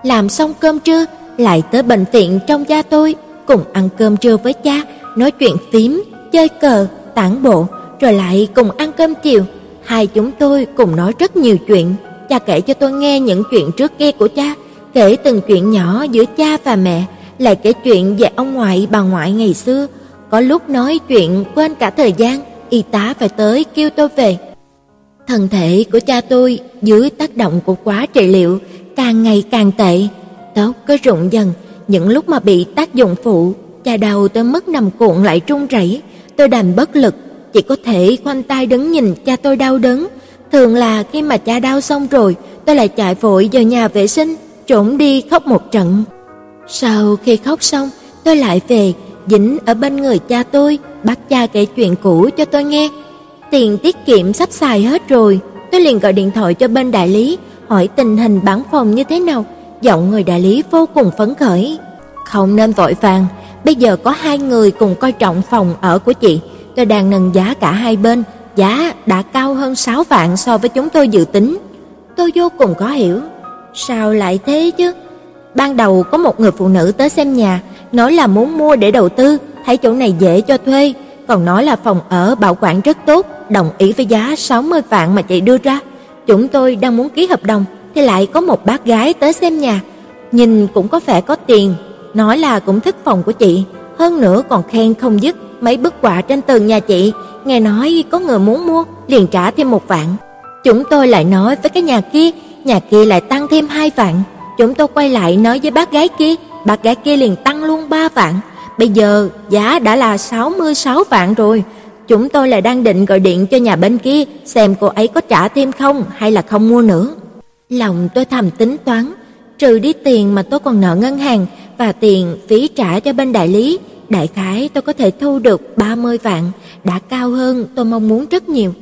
Làm xong cơm trưa, lại tới bệnh viện trong cha tôi, cùng ăn cơm trưa với cha, nói chuyện phím, chơi cờ, tản bộ, rồi lại cùng ăn cơm chiều. Hai chúng tôi cùng nói rất nhiều chuyện. Cha kể cho tôi nghe những chuyện trước kia của cha, kể từng chuyện nhỏ giữa cha và mẹ, lại kể chuyện về ông ngoại bà ngoại ngày xưa. Có lúc nói chuyện quên cả thời gian, y tá phải tới kêu tôi về. Thân thể của cha tôi dưới tác động của quá trị liệu càng ngày càng tệ, tóc cứ rụng dần, những lúc mà bị tác dụng phụ, cha đau tới mức nằm cuộn lại trung rẩy, tôi đành bất lực, chỉ có thể khoanh tay đứng nhìn cha tôi đau đớn. Thường là khi mà cha đau xong rồi, tôi lại chạy vội vào nhà vệ sinh, trốn đi khóc một trận. Sau khi khóc xong, tôi lại về, dính ở bên người cha tôi, bắt cha kể chuyện cũ cho tôi nghe. Tiền tiết kiệm sắp xài hết rồi, tôi liền gọi điện thoại cho bên đại lý, hỏi tình hình bán phòng như thế nào. Giọng người đại lý vô cùng phấn khởi. Không nên vội vàng, bây giờ có hai người cùng coi trọng phòng ở của chị, tôi đang nâng giá cả hai bên, giá đã cao hơn 6 vạn so với chúng tôi dự tính. Tôi vô cùng khó hiểu, sao lại thế chứ? Ban đầu có một người phụ nữ tới xem nhà, nói là muốn mua để đầu tư, thấy chỗ này dễ cho thuê, còn nói là phòng ở bảo quản rất tốt, đồng ý với giá 60 vạn mà chị đưa ra. Chúng tôi đang muốn ký hợp đồng thì lại có một bác gái tới xem nhà, nhìn cũng có vẻ có tiền, nói là cũng thích phòng của chị, hơn nữa còn khen không dứt mấy bức họa trên tường nhà chị, nghe nói có người muốn mua, liền trả thêm một vạn. Chúng tôi lại nói với cái nhà kia, nhà kia lại tăng thêm hai vạn. Chúng tôi quay lại nói với bác gái kia, bác gái kia liền tăng luôn ba vạn. Bây giờ giá đã là 66 vạn rồi. Chúng tôi lại đang định gọi điện cho nhà bên kia xem cô ấy có trả thêm không hay là không mua nữa. Lòng tôi thầm tính toán, trừ đi tiền mà tôi còn nợ ngân hàng và tiền phí trả cho bên đại lý, đại khái tôi có thể thu được 30 vạn, đã cao hơn tôi mong muốn rất nhiều.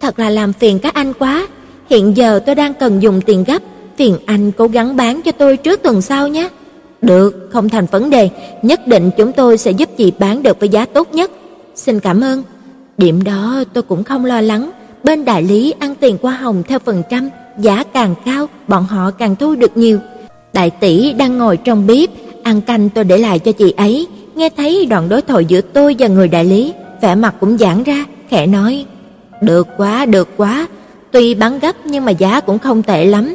Thật là làm phiền các anh quá, hiện giờ tôi đang cần dùng tiền gấp, phiền anh cố gắng bán cho tôi trước tuần sau nhé. Được, không thành vấn đề, nhất định chúng tôi sẽ giúp chị bán được với giá tốt nhất. Xin cảm ơn. Điểm đó tôi cũng không lo lắng, bên đại lý ăn tiền hoa hồng theo phần trăm, giá càng cao, bọn họ càng thu được nhiều. Đại tỷ đang ngồi trong bếp, ăn canh tôi để lại cho chị ấy, nghe thấy đoạn đối thoại giữa tôi và người đại lý, vẻ mặt cũng giãn ra, khẽ nói: "Được quá, được quá, tuy bán gấp nhưng mà giá cũng không tệ lắm."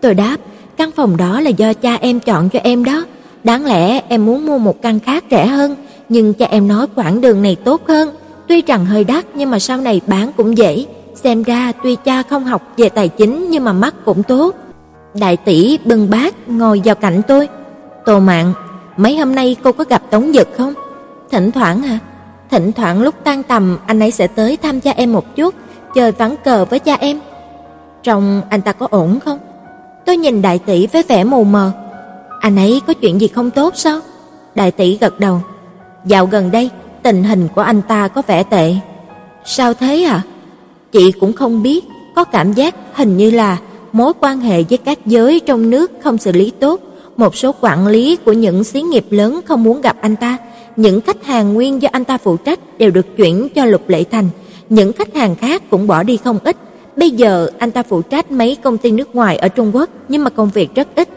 Tôi đáp: "Căn phòng đó là do cha em chọn cho em đó, đáng lẽ em muốn mua một căn khác rẻ hơn, nhưng cha em nói quãng đường này tốt hơn, tuy rằng hơi đắt nhưng mà sau này bán cũng dễ." Xem ra tuy cha không học về tài chính nhưng mà mắt cũng tốt. Đại tỷ bưng bát ngồi vào cạnh tôi. Tô Mạn, mấy hôm nay cô có gặp Tống Dực không? Thỉnh thoảng hả? Thỉnh thoảng lúc tan tầm anh ấy sẽ tới thăm cha em một chút, chơi ván cờ với cha em. Trong anh ta có ổn không? Tôi nhìn đại tỷ với vẻ mù mờ. Anh ấy có chuyện gì không tốt sao? Đại tỷ gật đầu. Dạo gần đây, tình hình của anh ta có vẻ tệ. Sao thế à? Chị cũng không biết, có cảm giác hình như là mối quan hệ với các giới trong nước không xử lý tốt, một số quản lý của những xí nghiệp lớn không muốn gặp anh ta, những khách hàng nguyên do anh ta phụ trách đều được chuyển cho Lục Lệ Thành, những khách hàng khác cũng bỏ đi không ít. Bây giờ anh ta phụ trách mấy công ty nước ngoài ở Trung Quốc, nhưng mà công việc rất ít.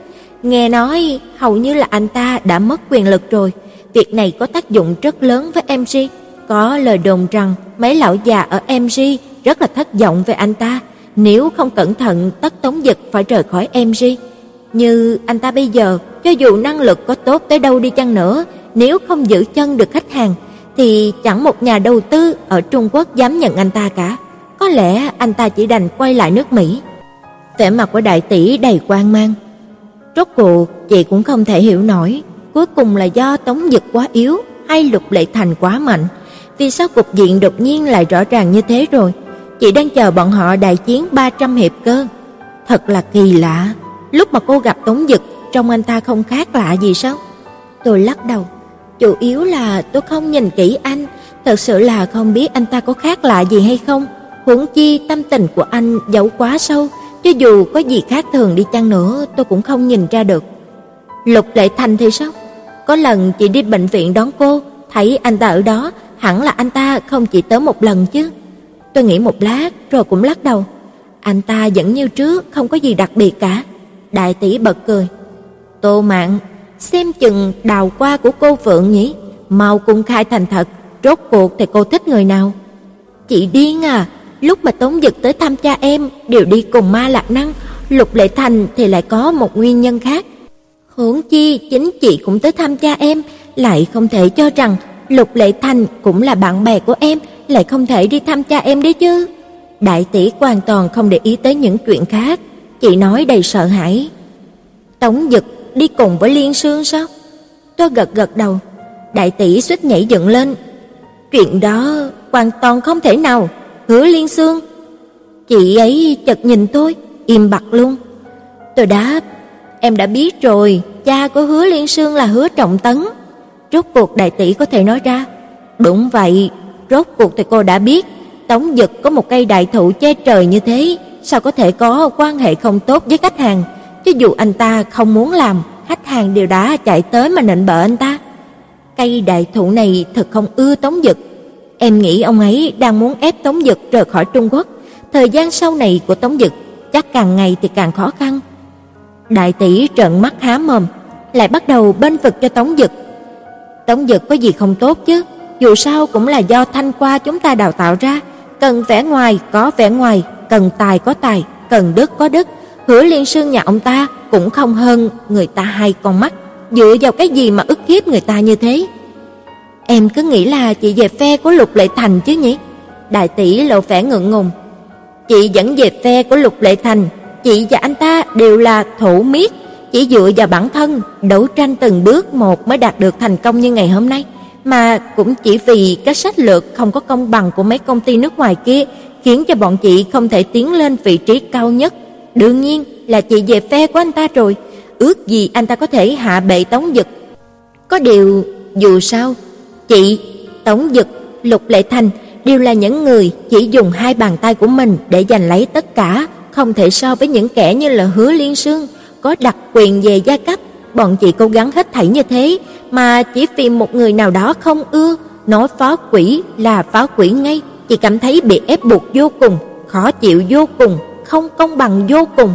Nghe nói hầu như là anh ta đã mất quyền lực rồi. Việc này có tác dụng rất lớn với MG. Có lời đồn rằng mấy lão già ở MG rất là thất vọng về anh ta, nếu không cẩn thận tất Tống Dịch phải rời khỏi MG. Như anh ta bây giờ, cho dù năng lực có tốt tới đâu đi chăng nữa, nếu không giữ chân được khách hàng thì chẳng một nhà đầu tư ở Trung Quốc dám nhận anh ta cả. Có lẽ anh ta chỉ đành quay lại nước Mỹ. Vẻ mặt của đại tỷ đầy quan mang. Rốt cuộc chị cũng không thể hiểu nổi, cuối cùng là do Tống Dực quá yếu hay Lục Lệ Thành quá mạnh. Vì sao cục diện đột nhiên lại rõ ràng như thế rồi? Chị đang chờ bọn họ đại chiến 300 hiệp cơ. Thật là kỳ lạ, lúc mà cô gặp Tống Dực, trong anh ta không khác lạ gì sao? Tôi lắc đầu, chủ yếu là tôi không nhìn kỹ anh, thật sự là không biết anh ta có khác lạ gì hay không. Huống chi tâm tình của anh giấu quá sâu, cho dù có gì khác thường đi chăng nữa, tôi cũng không nhìn ra được. Lục Lệ Thành thì sao? Có lần chị đi bệnh viện đón cô, thấy anh ta ở đó, hẳn là anh ta không chỉ tới một lần chứ. Tôi nghĩ một lát rồi cũng lắc đầu. Anh ta vẫn như trước, không có gì đặc biệt cả. Đại tỷ bật cười. Tô Mạn, xem chừng đào qua của cô Phượng nhỉ? Mau cung khai thành thật, rốt cuộc thì cô thích người nào? Chị điên à, lúc mà Tống Dực tới thăm cha em đều đi cùng Ma Lạc Năng, Lục Lệ Thành thì lại có một nguyên nhân khác. Huống chi chính chị cũng tới thăm cha em, lại không thể cho rằng Lục Lệ Thành cũng là bạn bè của em, lại không thể đi thăm cha em đấy chứ. Đại tỷ hoàn toàn không để ý tới những chuyện khác, chị nói đầy sợ hãi. Tống Dực đi cùng với Liên Sương sao? Tôi gật gật đầu. Đại tỷ suýt nhảy dựng lên. Chuyện đó hoàn toàn không thể nào, Hứa Liên Sương. Chị ấy chợt nhìn tôi, im bặt luôn. Tôi đáp, em đã biết rồi, cha của Hứa Liên Sương là Hứa Trọng Tấn. Rốt cuộc đại tỷ có thể nói ra, đúng vậy, Rốt cuộc thì cô đã biết, Tống Dực có một cây đại thụ che trời như thế, sao có thể có quan hệ không tốt với khách hàng? chứ dù anh ta không muốn làm, khách hàng đều đã chạy tới mà nịnh bợ anh ta. Cây đại thụ này thật không ưa Tống Dực. Em nghĩ ông ấy đang muốn ép Tống Dực rời khỏi Trung Quốc. Thời gian sau này của Tống Dực chắc càng ngày thì càng khó khăn. Đại tỷ trợn mắt há mồm, lại bắt đầu bên vực cho Tống Dực. Tống Dực có gì không tốt chứ? dù sao cũng là do thanh qua chúng ta đào tạo ra, cần vẻ ngoài có vẻ ngoài, cần tài có tài, cần đức có đức. Hứa Liên Sương nhà ông ta cũng không hơn người ta hai con mắt, dựa vào cái gì mà ức hiếp người ta như thế? Em cứ nghĩ là chị về phe của Lục Lệ Thành chứ nhỉ? Đại tỷ lộ vẻ ngượng ngùng. Chị vẫn về phe của Lục Lệ Thành, chị và anh ta đều là thủ miết, chỉ dựa vào bản thân, đấu tranh từng bước một mới đạt được thành công như ngày hôm nay mà cũng chỉ vì cái sách lược không có công bằng của mấy công ty nước ngoài kia khiến cho bọn chị không thể tiến lên vị trí cao nhất. Đương nhiên là chị về phe của anh ta rồi, ước gì anh ta có thể hạ bệ Tống Dực. Có điều dù sao, chị, Tống Dực, Lục Lệ Thành đều là những người chỉ dùng hai bàn tay của mình để giành lấy tất cả, không thể so với những kẻ như là Hứa Liên Sương, có đặc quyền về gia cấp. Bọn chị cố gắng hết thảy như thế mà chỉ vì một người nào đó không ưa, nói phá quỷ là phá quỷ ngay, chị cảm thấy bị ép buộc vô cùng, khó chịu vô cùng, không công bằng vô cùng.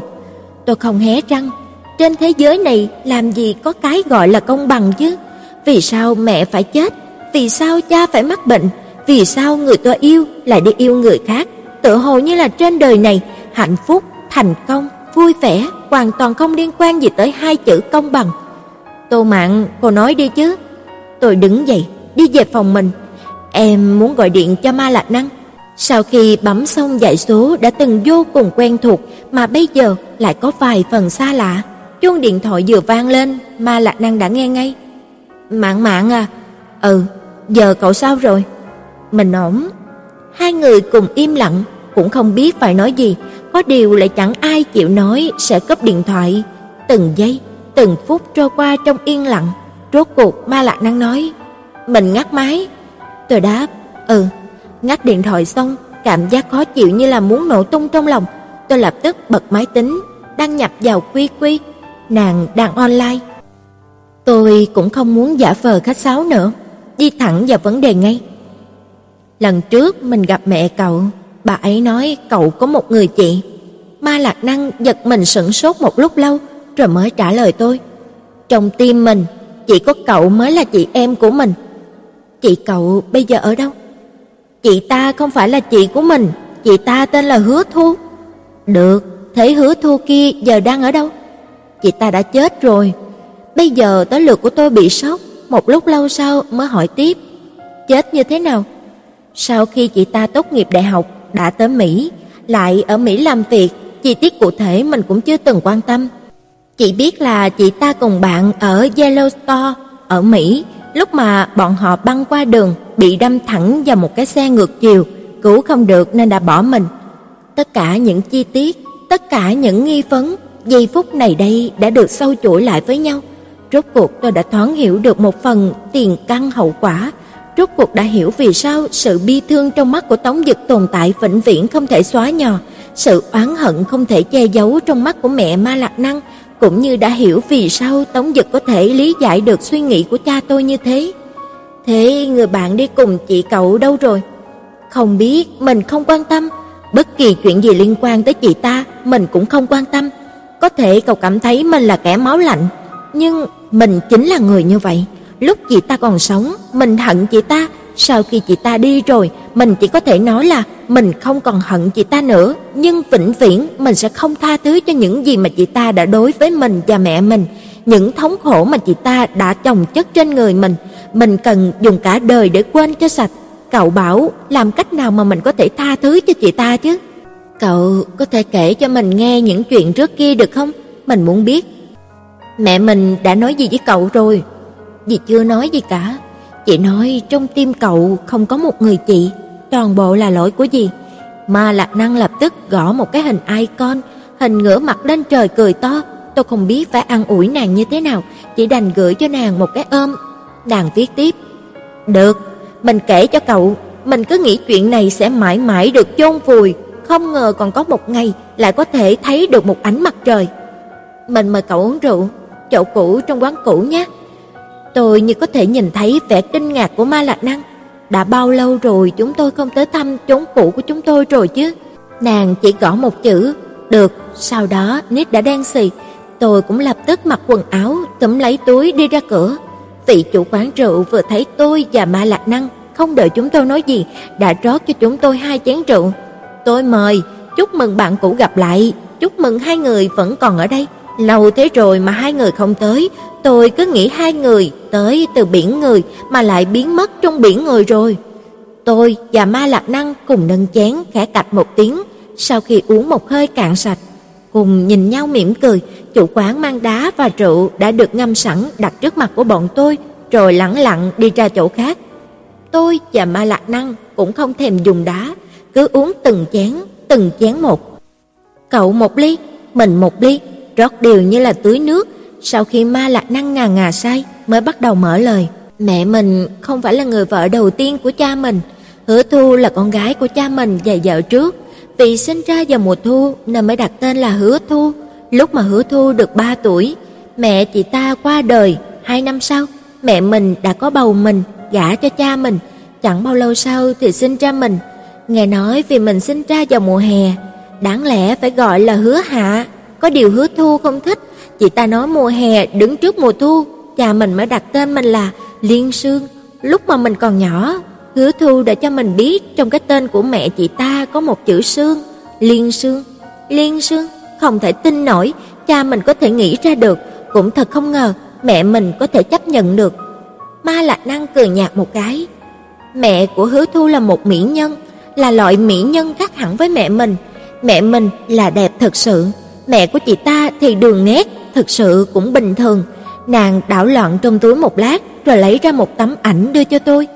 Tôi không hé răng, trên thế giới này làm gì có cái gọi là công bằng chứ? Vì sao mẹ phải chết? Vì sao cha phải mắc bệnh? Vì sao người tôi yêu lại đi yêu người khác? Tự hồ như là trên đời này hạnh phúc, thành công, vui vẻ hoàn toàn không liên quan gì tới hai chữ công bằng. Tô Mạn, cô nói đi chứ. Tôi đứng dậy, đi về phòng mình. Em muốn gọi điện cho Ma Lạc Năng. Sau khi bấm xong dãy số đã từng vô cùng quen thuộc mà bây giờ lại có vài phần xa lạ. Chuông điện thoại vừa vang lên, Ma Lạc Năng đã nghe ngay. "Mạn Mạn à?" "Ừ, giờ cậu sao rồi?" "Mình ổn." Hai người cùng im lặng, cũng không biết phải nói gì, có điều lại chẳng ai chịu nói sẽ cấp điện thoại. Từng giây, từng phút trôi qua trong yên lặng, rốt cuộc Ma Lạc Năng nói: "Mình ngắt máy." Tôi đáp: "Ừ." Ngắt điện thoại xong, cảm giác khó chịu như là muốn nổ tung trong lòng. Tôi lập tức bật máy tính, đăng nhập vào Quy Quy, nàng đang online. Tôi cũng không muốn giả vờ khách sáo nữa, đi thẳng vào vấn đề ngay. Lần trước mình gặp mẹ cậu, bà ấy nói cậu có một người chị. Ma Lạc Năng giật mình sững sốt một lúc lâu rồi mới trả lời tôi. Trong tim mình, chỉ có cậu mới là chị em của mình. Chị cậu bây giờ ở đâu? Chị ta không phải là chị của mình, chị ta tên là Hứa Thu. Được, thế Hứa Thu kia giờ đang ở đâu? Chị ta đã chết rồi. Bây giờ tới lượt của tôi bị sốc, một lúc lâu sau mới hỏi tiếp. Chết như thế nào? Sau khi chị ta tốt nghiệp đại học đã tới Mỹ, lại ở Mỹ làm việc, chi tiết cụ thể mình cũng chưa từng quan tâm. Chỉ biết là chị ta cùng bạn ở Yellowstone ở Mỹ, lúc mà bọn họ băng qua đường bị đâm thẳng vào một cái xe ngược chiều, cứu không được nên đã bỏ mình. Tất cả những chi tiết, tất cả những nghi vấn, giây phút này đây đã được sâu chuỗi lại với nhau. Rốt cuộc tôi đã thoáng hiểu được một phần tiền căn hậu quả, rốt cuộc đã hiểu vì sao sự bi thương trong mắt của Tống Dực tồn tại vĩnh viễn không thể xóa nhòa, sự oán hận không thể che giấu trong mắt của mẹ Ma Lạc Năng, cũng như đã hiểu vì sao Tống Dực có thể lý giải được suy nghĩ của cha tôi như thế. Thế người bạn đi cùng chị cậu đâu rồi? Không biết, mình không quan tâm, bất kỳ chuyện gì liên quan tới chị ta, mình cũng không quan tâm. Có thể cậu cảm thấy mình là kẻ máu lạnh, nhưng mình chính là người như vậy. Lúc chị ta còn sống, mình hận chị ta, sau khi chị ta đi rồi, mình chỉ có thể nói là mình không còn hận chị ta nữa, nhưng vĩnh viễn mình sẽ không tha thứ cho những gì mà chị ta đã đối với mình và mẹ mình, những thống khổ mà chị ta đã chồng chất trên người mình, mình cần dùng cả đời để quên cho sạch. Cậu bảo làm cách nào mà mình có thể tha thứ cho chị ta chứ? Cậu có thể kể cho mình nghe những chuyện trước kia được không? Mình muốn biết. Mẹ mình đã nói gì với cậu rồi? Dì chưa nói gì cả. Chị nói trong tim cậu không có một người chị, toàn bộ là lỗi của dì. ma Lạc Năng lập tức gõ một cái hình icon, hình ngửa mặt lên trời cười to. Tôi không biết phải ăn ủi nàng như thế nào, chỉ đành gửi cho nàng một cái ôm. Nàng viết tiếp: "Được, mình kể cho cậu, mình cứ nghĩ chuyện này sẽ mãi mãi được chôn vùi, không ngờ còn có một ngày lại có thể thấy được một ánh mặt trời. Mình mời cậu uống rượu, chỗ cũ trong quán cũ nhé." Tôi như có thể nhìn thấy vẻ kinh ngạc của Ma Lạc Năng. Đã bao lâu rồi chúng tôi không tới thăm chốn cũ của chúng tôi rồi chứ? Nàng chỉ gõ một chữ, "Được." Sau đó Nít đã đen xì, tôi cũng lập tức mặc quần áo, túm lấy túi đi ra cửa. Vị chủ quán rượu vừa thấy tôi và Ma Lạc Năng, không đợi chúng tôi nói gì, đã rót cho chúng tôi hai chén rượu. Tôi mời, chúc mừng bạn cũ gặp lại, chúc mừng hai người vẫn còn ở đây. Lâu thế rồi mà hai người không tới, tôi cứ nghĩ hai người tới từ biển người mà lại biến mất trong biển người rồi. Tôi và Ma Lạc Năng cùng nâng chén khẽ cạch một tiếng, sau khi uống một hơi cạn sạch, cùng nhìn nhau mỉm cười, chủ quán mang đá và rượu đã được ngâm sẵn đặt trước mặt của bọn tôi, rồi lẳng lặng đi ra chỗ khác. Tôi và Ma Lạc Năng cũng không thèm dùng đá, cứ uống từng chén, từng chén một. Cậu một ly, mình một ly, rót đều như là tưới nước, sau khi Ma Lạc Năng ngà ngà say mới bắt đầu mở lời. Mẹ mình không phải là người vợ đầu tiên của cha mình, Hứa Thu là con gái của cha mình và vợ trước, Vì sinh ra vào mùa thu nên mới đặt tên là Hứa Thu. Lúc mà Hứa Thu được 3 tuổi, mẹ chị ta qua đời, hai năm sau, mẹ mình đã có bầu mình, gả cho cha mình, chẳng bao lâu sau thì sinh ra mình. Nghe nói vì mình sinh ra vào mùa hè, đáng lẽ phải gọi là Hứa Hạ, có điều Hứa Thu không thích, chị ta nói mùa hè đứng trước mùa thu, cha mình mới đặt tên mình là Liên Sương. Lúc mà mình còn nhỏ, Hứa Thu đã cho mình biết trong cái tên của mẹ chị ta có một chữ Sương, Liên Sương. Liên Sương, không thể tin nổi, cha mình có thể nghĩ ra được, cũng thật không ngờ mẹ mình có thể chấp nhận được. Ma Lạc Năng cười nhạt một cái. Mẹ của Hứa Thu là một mỹ nhân, là loại mỹ nhân khác hẳn với mẹ mình. Mẹ mình là đẹp thật sự, mẹ của chị ta thì đường nét thực sự cũng bình thường. Nàng đảo loạn trong túi một lát rồi lấy ra một tấm ảnh đưa cho tôi.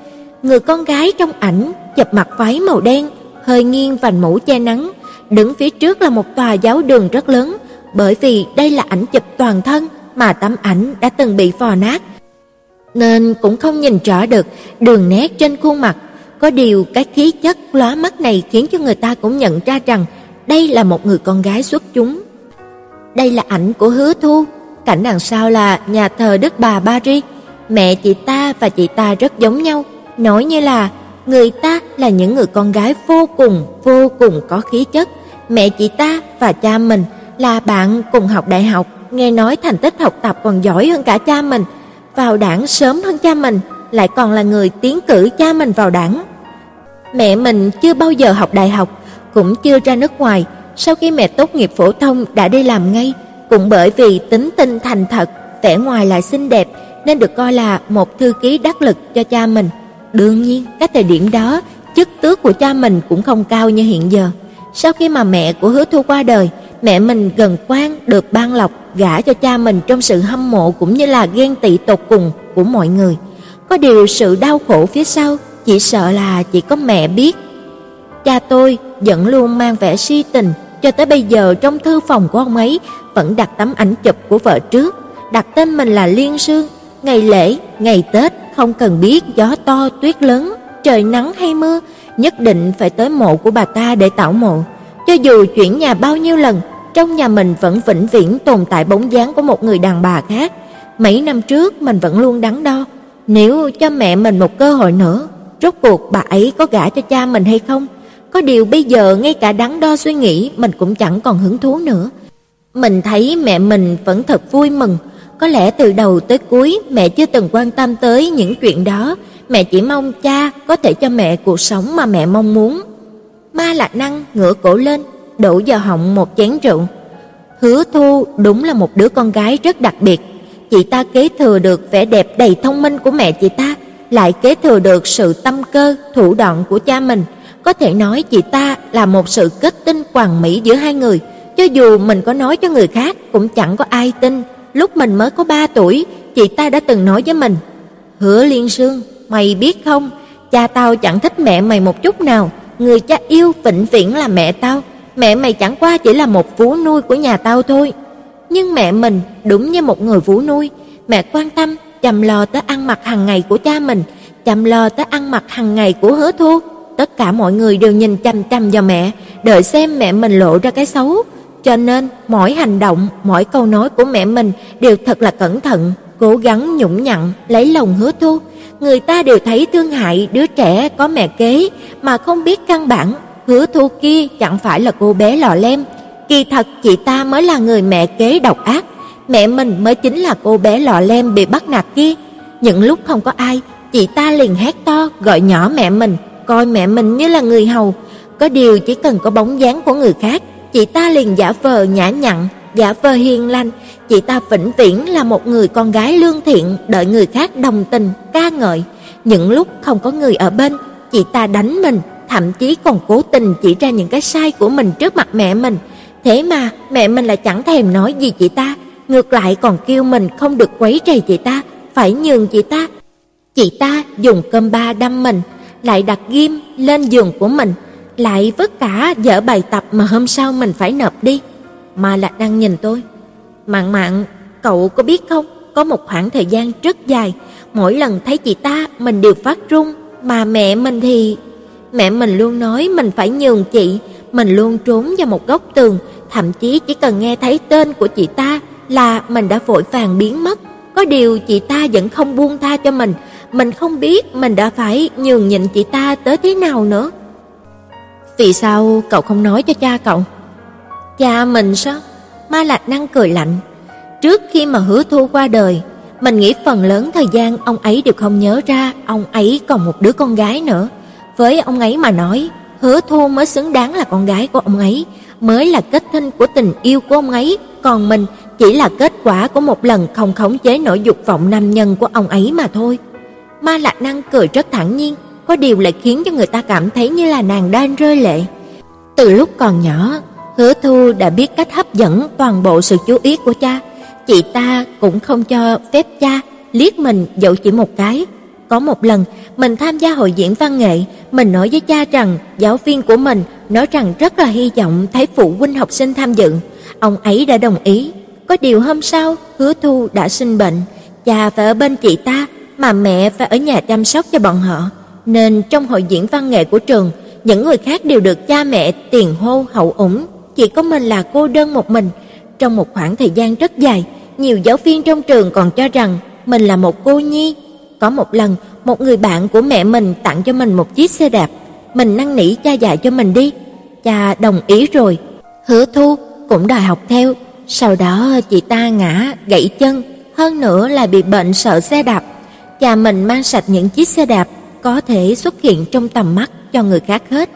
Người con gái trong ảnh chụp mặt váy màu đen, hơi nghiêng vành mũ che nắng, đứng phía trước là một tòa giáo đường rất lớn, bởi vì đây là ảnh chụp toàn thân mà tấm ảnh đã từng bị phò nát, nên cũng không nhìn rõ được đường nét trên khuôn mặt. Có điều cái khí chất lóa mắt này khiến cho người ta cũng nhận ra rằng đây là một người con gái xuất chúng. Đây là ảnh của Hứa Thu, cảnh đằng sau là nhà thờ Đức Bà Paris. Mẹ chị ta và chị ta rất giống nhau, nói như là người ta là những người con gái vô cùng vô cùng có khí chất. Mẹ chị ta và cha mình là bạn cùng học đại học, nghe nói thành tích học tập còn giỏi hơn cả cha mình, vào đảng sớm hơn cha mình, lại còn là người tiến cử cha mình vào đảng. Mẹ mình chưa bao giờ học đại học, cũng chưa ra nước ngoài, sau khi mẹ tốt nghiệp phổ thông đã đi làm ngay, cũng bởi vì tính tinh thành thật, vẻ ngoài lại xinh đẹp nên được coi là một thư ký đắc lực cho cha mình. Đương nhiên, cái thời điểm đó, chức tước của cha mình cũng không cao như hiện giờ. Sau khi mà mẹ của Hứa Thu qua đời, mẹ mình gần quan được ban lộc gả cho cha mình trong sự hâm mộ cũng như là ghen tị tột cùng của mọi người. Có điều sự đau khổ phía sau chỉ sợ là chỉ có mẹ biết. Cha tôi vẫn luôn mang vẻ si tình, cho tới bây giờ trong thư phòng của ông ấy vẫn đặt tấm ảnh chụp của vợ trước, đặt tên mình là Liên Sương. Ngày lễ, ngày Tết không cần biết gió to tuyết lớn, trời nắng hay mưa, nhất định phải tới mộ của bà ta để tảo mộ. Cho dù chuyển nhà bao nhiêu lần, trong nhà mình vẫn vĩnh viễn tồn tại bóng dáng của một người đàn bà khác. Mấy năm trước mình vẫn luôn đắn đo, nếu cho mẹ mình một cơ hội nữa, rốt cuộc bà ấy có gả cho cha mình hay không? Có điều bây giờ ngay cả đắn đo suy nghĩ mình cũng chẳng còn hứng thú nữa. Mình thấy mẹ mình vẫn thật vui mừng, có lẽ từ đầu tới cuối mẹ chưa từng quan tâm tới những chuyện đó, mẹ chỉ mong cha có thể cho mẹ cuộc sống mà mẹ mong muốn. Ma Lạc Năng ngửa cổ lên, đổ vào họng một chén rượu. Hứa Thu đúng là một đứa con gái rất đặc biệt, chị ta kế thừa được vẻ đẹp đầy thông minh của mẹ chị ta, lại kế thừa được sự tâm cơ, thủ đoạn của cha mình. Có thể nói chị ta là một sự kết tinh hoàn mỹ giữa hai người, cho dù mình có nói cho người khác cũng chẳng có ai tin. Lúc mình mới có 3 tuổi, chị ta đã từng nói với mình: "Hứa Liên Sương, mày biết không, cha tao chẳng thích mẹ mày một chút nào, người cha yêu vĩnh viễn là mẹ tao, mẹ mày chẳng qua chỉ là một vú nuôi của nhà tao thôi." Nhưng mẹ mình đúng như một người vú nuôi, mẹ quan tâm, chăm lo tới ăn mặc hàng ngày của cha mình, chăm lo tới ăn mặc hàng ngày của Hứa Thu. Tất cả mọi người đều nhìn chăm chăm vào mẹ, đợi xem mẹ mình lộ ra cái xấu, cho nên mỗi hành động, mỗi câu nói của mẹ mình đều thật là cẩn thận, cố gắng nhũng nhặn lấy lòng Hứa Thu. Người ta đều thấy thương hại đứa trẻ có mẹ kế mà không biết căn bản. Hứa Thu kia chẳng phải là cô bé lọ lem, kỳ thật chị ta mới là người mẹ kế độc ác, mẹ mình mới chính là cô bé lọ lem bị bắt nạt kia. Những lúc không có ai, chị ta liền hét to gọi nhỏ mẹ mình, coi mẹ mình như là người hầu, có điều chỉ cần có bóng dáng của người khác, chị ta liền giả vờ nhã nhặn, giả vờ hiền lành, chị ta vĩnh viễn là một người con gái lương thiện, đợi người khác đồng tình, ca ngợi. Những lúc không có người ở bên, chị ta đánh mình, thậm chí còn cố tình chỉ ra những cái sai của mình trước mặt mẹ mình. Thế mà mẹ mình lại chẳng thèm nói gì chị ta, ngược lại còn kêu mình không được quấy rầy chị ta, phải nhường chị ta. Chị ta dùng cơm ba đâm mình, lại đặt ghim lên giường của mình, lại vất cả dở bài tập mà hôm sau mình phải nộp đi. Mà lại đang nhìn tôi. Mạn mạn, cậu có biết không, có một khoảng thời gian rất dài, mỗi lần thấy chị ta mình đều phát run, mà mẹ mình thì... Mẹ mình luôn nói mình phải nhường chị, mình luôn trốn vào một góc tường, thậm chí chỉ cần nghe thấy tên của chị ta là mình đã vội vàng biến mất. Có điều chị ta vẫn không buông tha cho mình, mình không biết mình đã phải nhường nhịn chị ta tới thế nào nữa. Vì sao cậu không nói cho cha cậu? Cha mình sao? Ma Lạc Năng cười lạnh. Trước khi mà Hứa Thu qua đời, mình nghĩ phần lớn thời gian ông ấy đều không nhớ ra ông ấy còn một đứa con gái nữa. Với ông ấy mà nói, Hứa Thu mới xứng đáng là con gái của ông ấy, mới là kết tinh của tình yêu của ông ấy, còn mình chỉ là kết quả của một lần không khống chế nỗi dục vọng nam nhân của ông ấy mà thôi. Ma Lạc Năng cười rất thản nhiên, có điều lại khiến cho người ta cảm thấy như là nàng đang rơi lệ. Từ lúc còn nhỏ, Hứa Thu đã biết cách hấp dẫn toàn bộ sự chú ý của cha. Chị ta cũng không cho phép cha liếc mình dẫu chỉ một cái. Có một lần, mình tham gia hội diễn văn nghệ, mình nói với cha rằng giáo viên của mình nói rằng rất là hy vọng thấy phụ huynh học sinh tham dự. Ông ấy đã đồng ý. Có điều hôm sau, Hứa Thu đã sinh bệnh, cha phải ở bên chị ta mà mẹ phải ở nhà chăm sóc cho bọn họ. Nên trong hội diễn văn nghệ của trường, những người khác đều được cha mẹ tiền hô hậu ủng, chỉ có mình là cô đơn một mình. Trong một khoảng thời gian rất dài, nhiều giáo viên trong trường còn cho rằng mình là một cô nhi. Có một lần, một người bạn của mẹ mình tặng cho mình một chiếc xe đạp, mình năn nỉ cha dạy cho mình đi. Cha đồng ý rồi. Hứa Thu cũng đòi học theo, sau đó chị ta ngã gãy chân, hơn nữa là bị bệnh sợ xe đạp và mình mang sạch những chiếc xe đạp có thể xuất hiện trong tầm mắt cho người khác hết.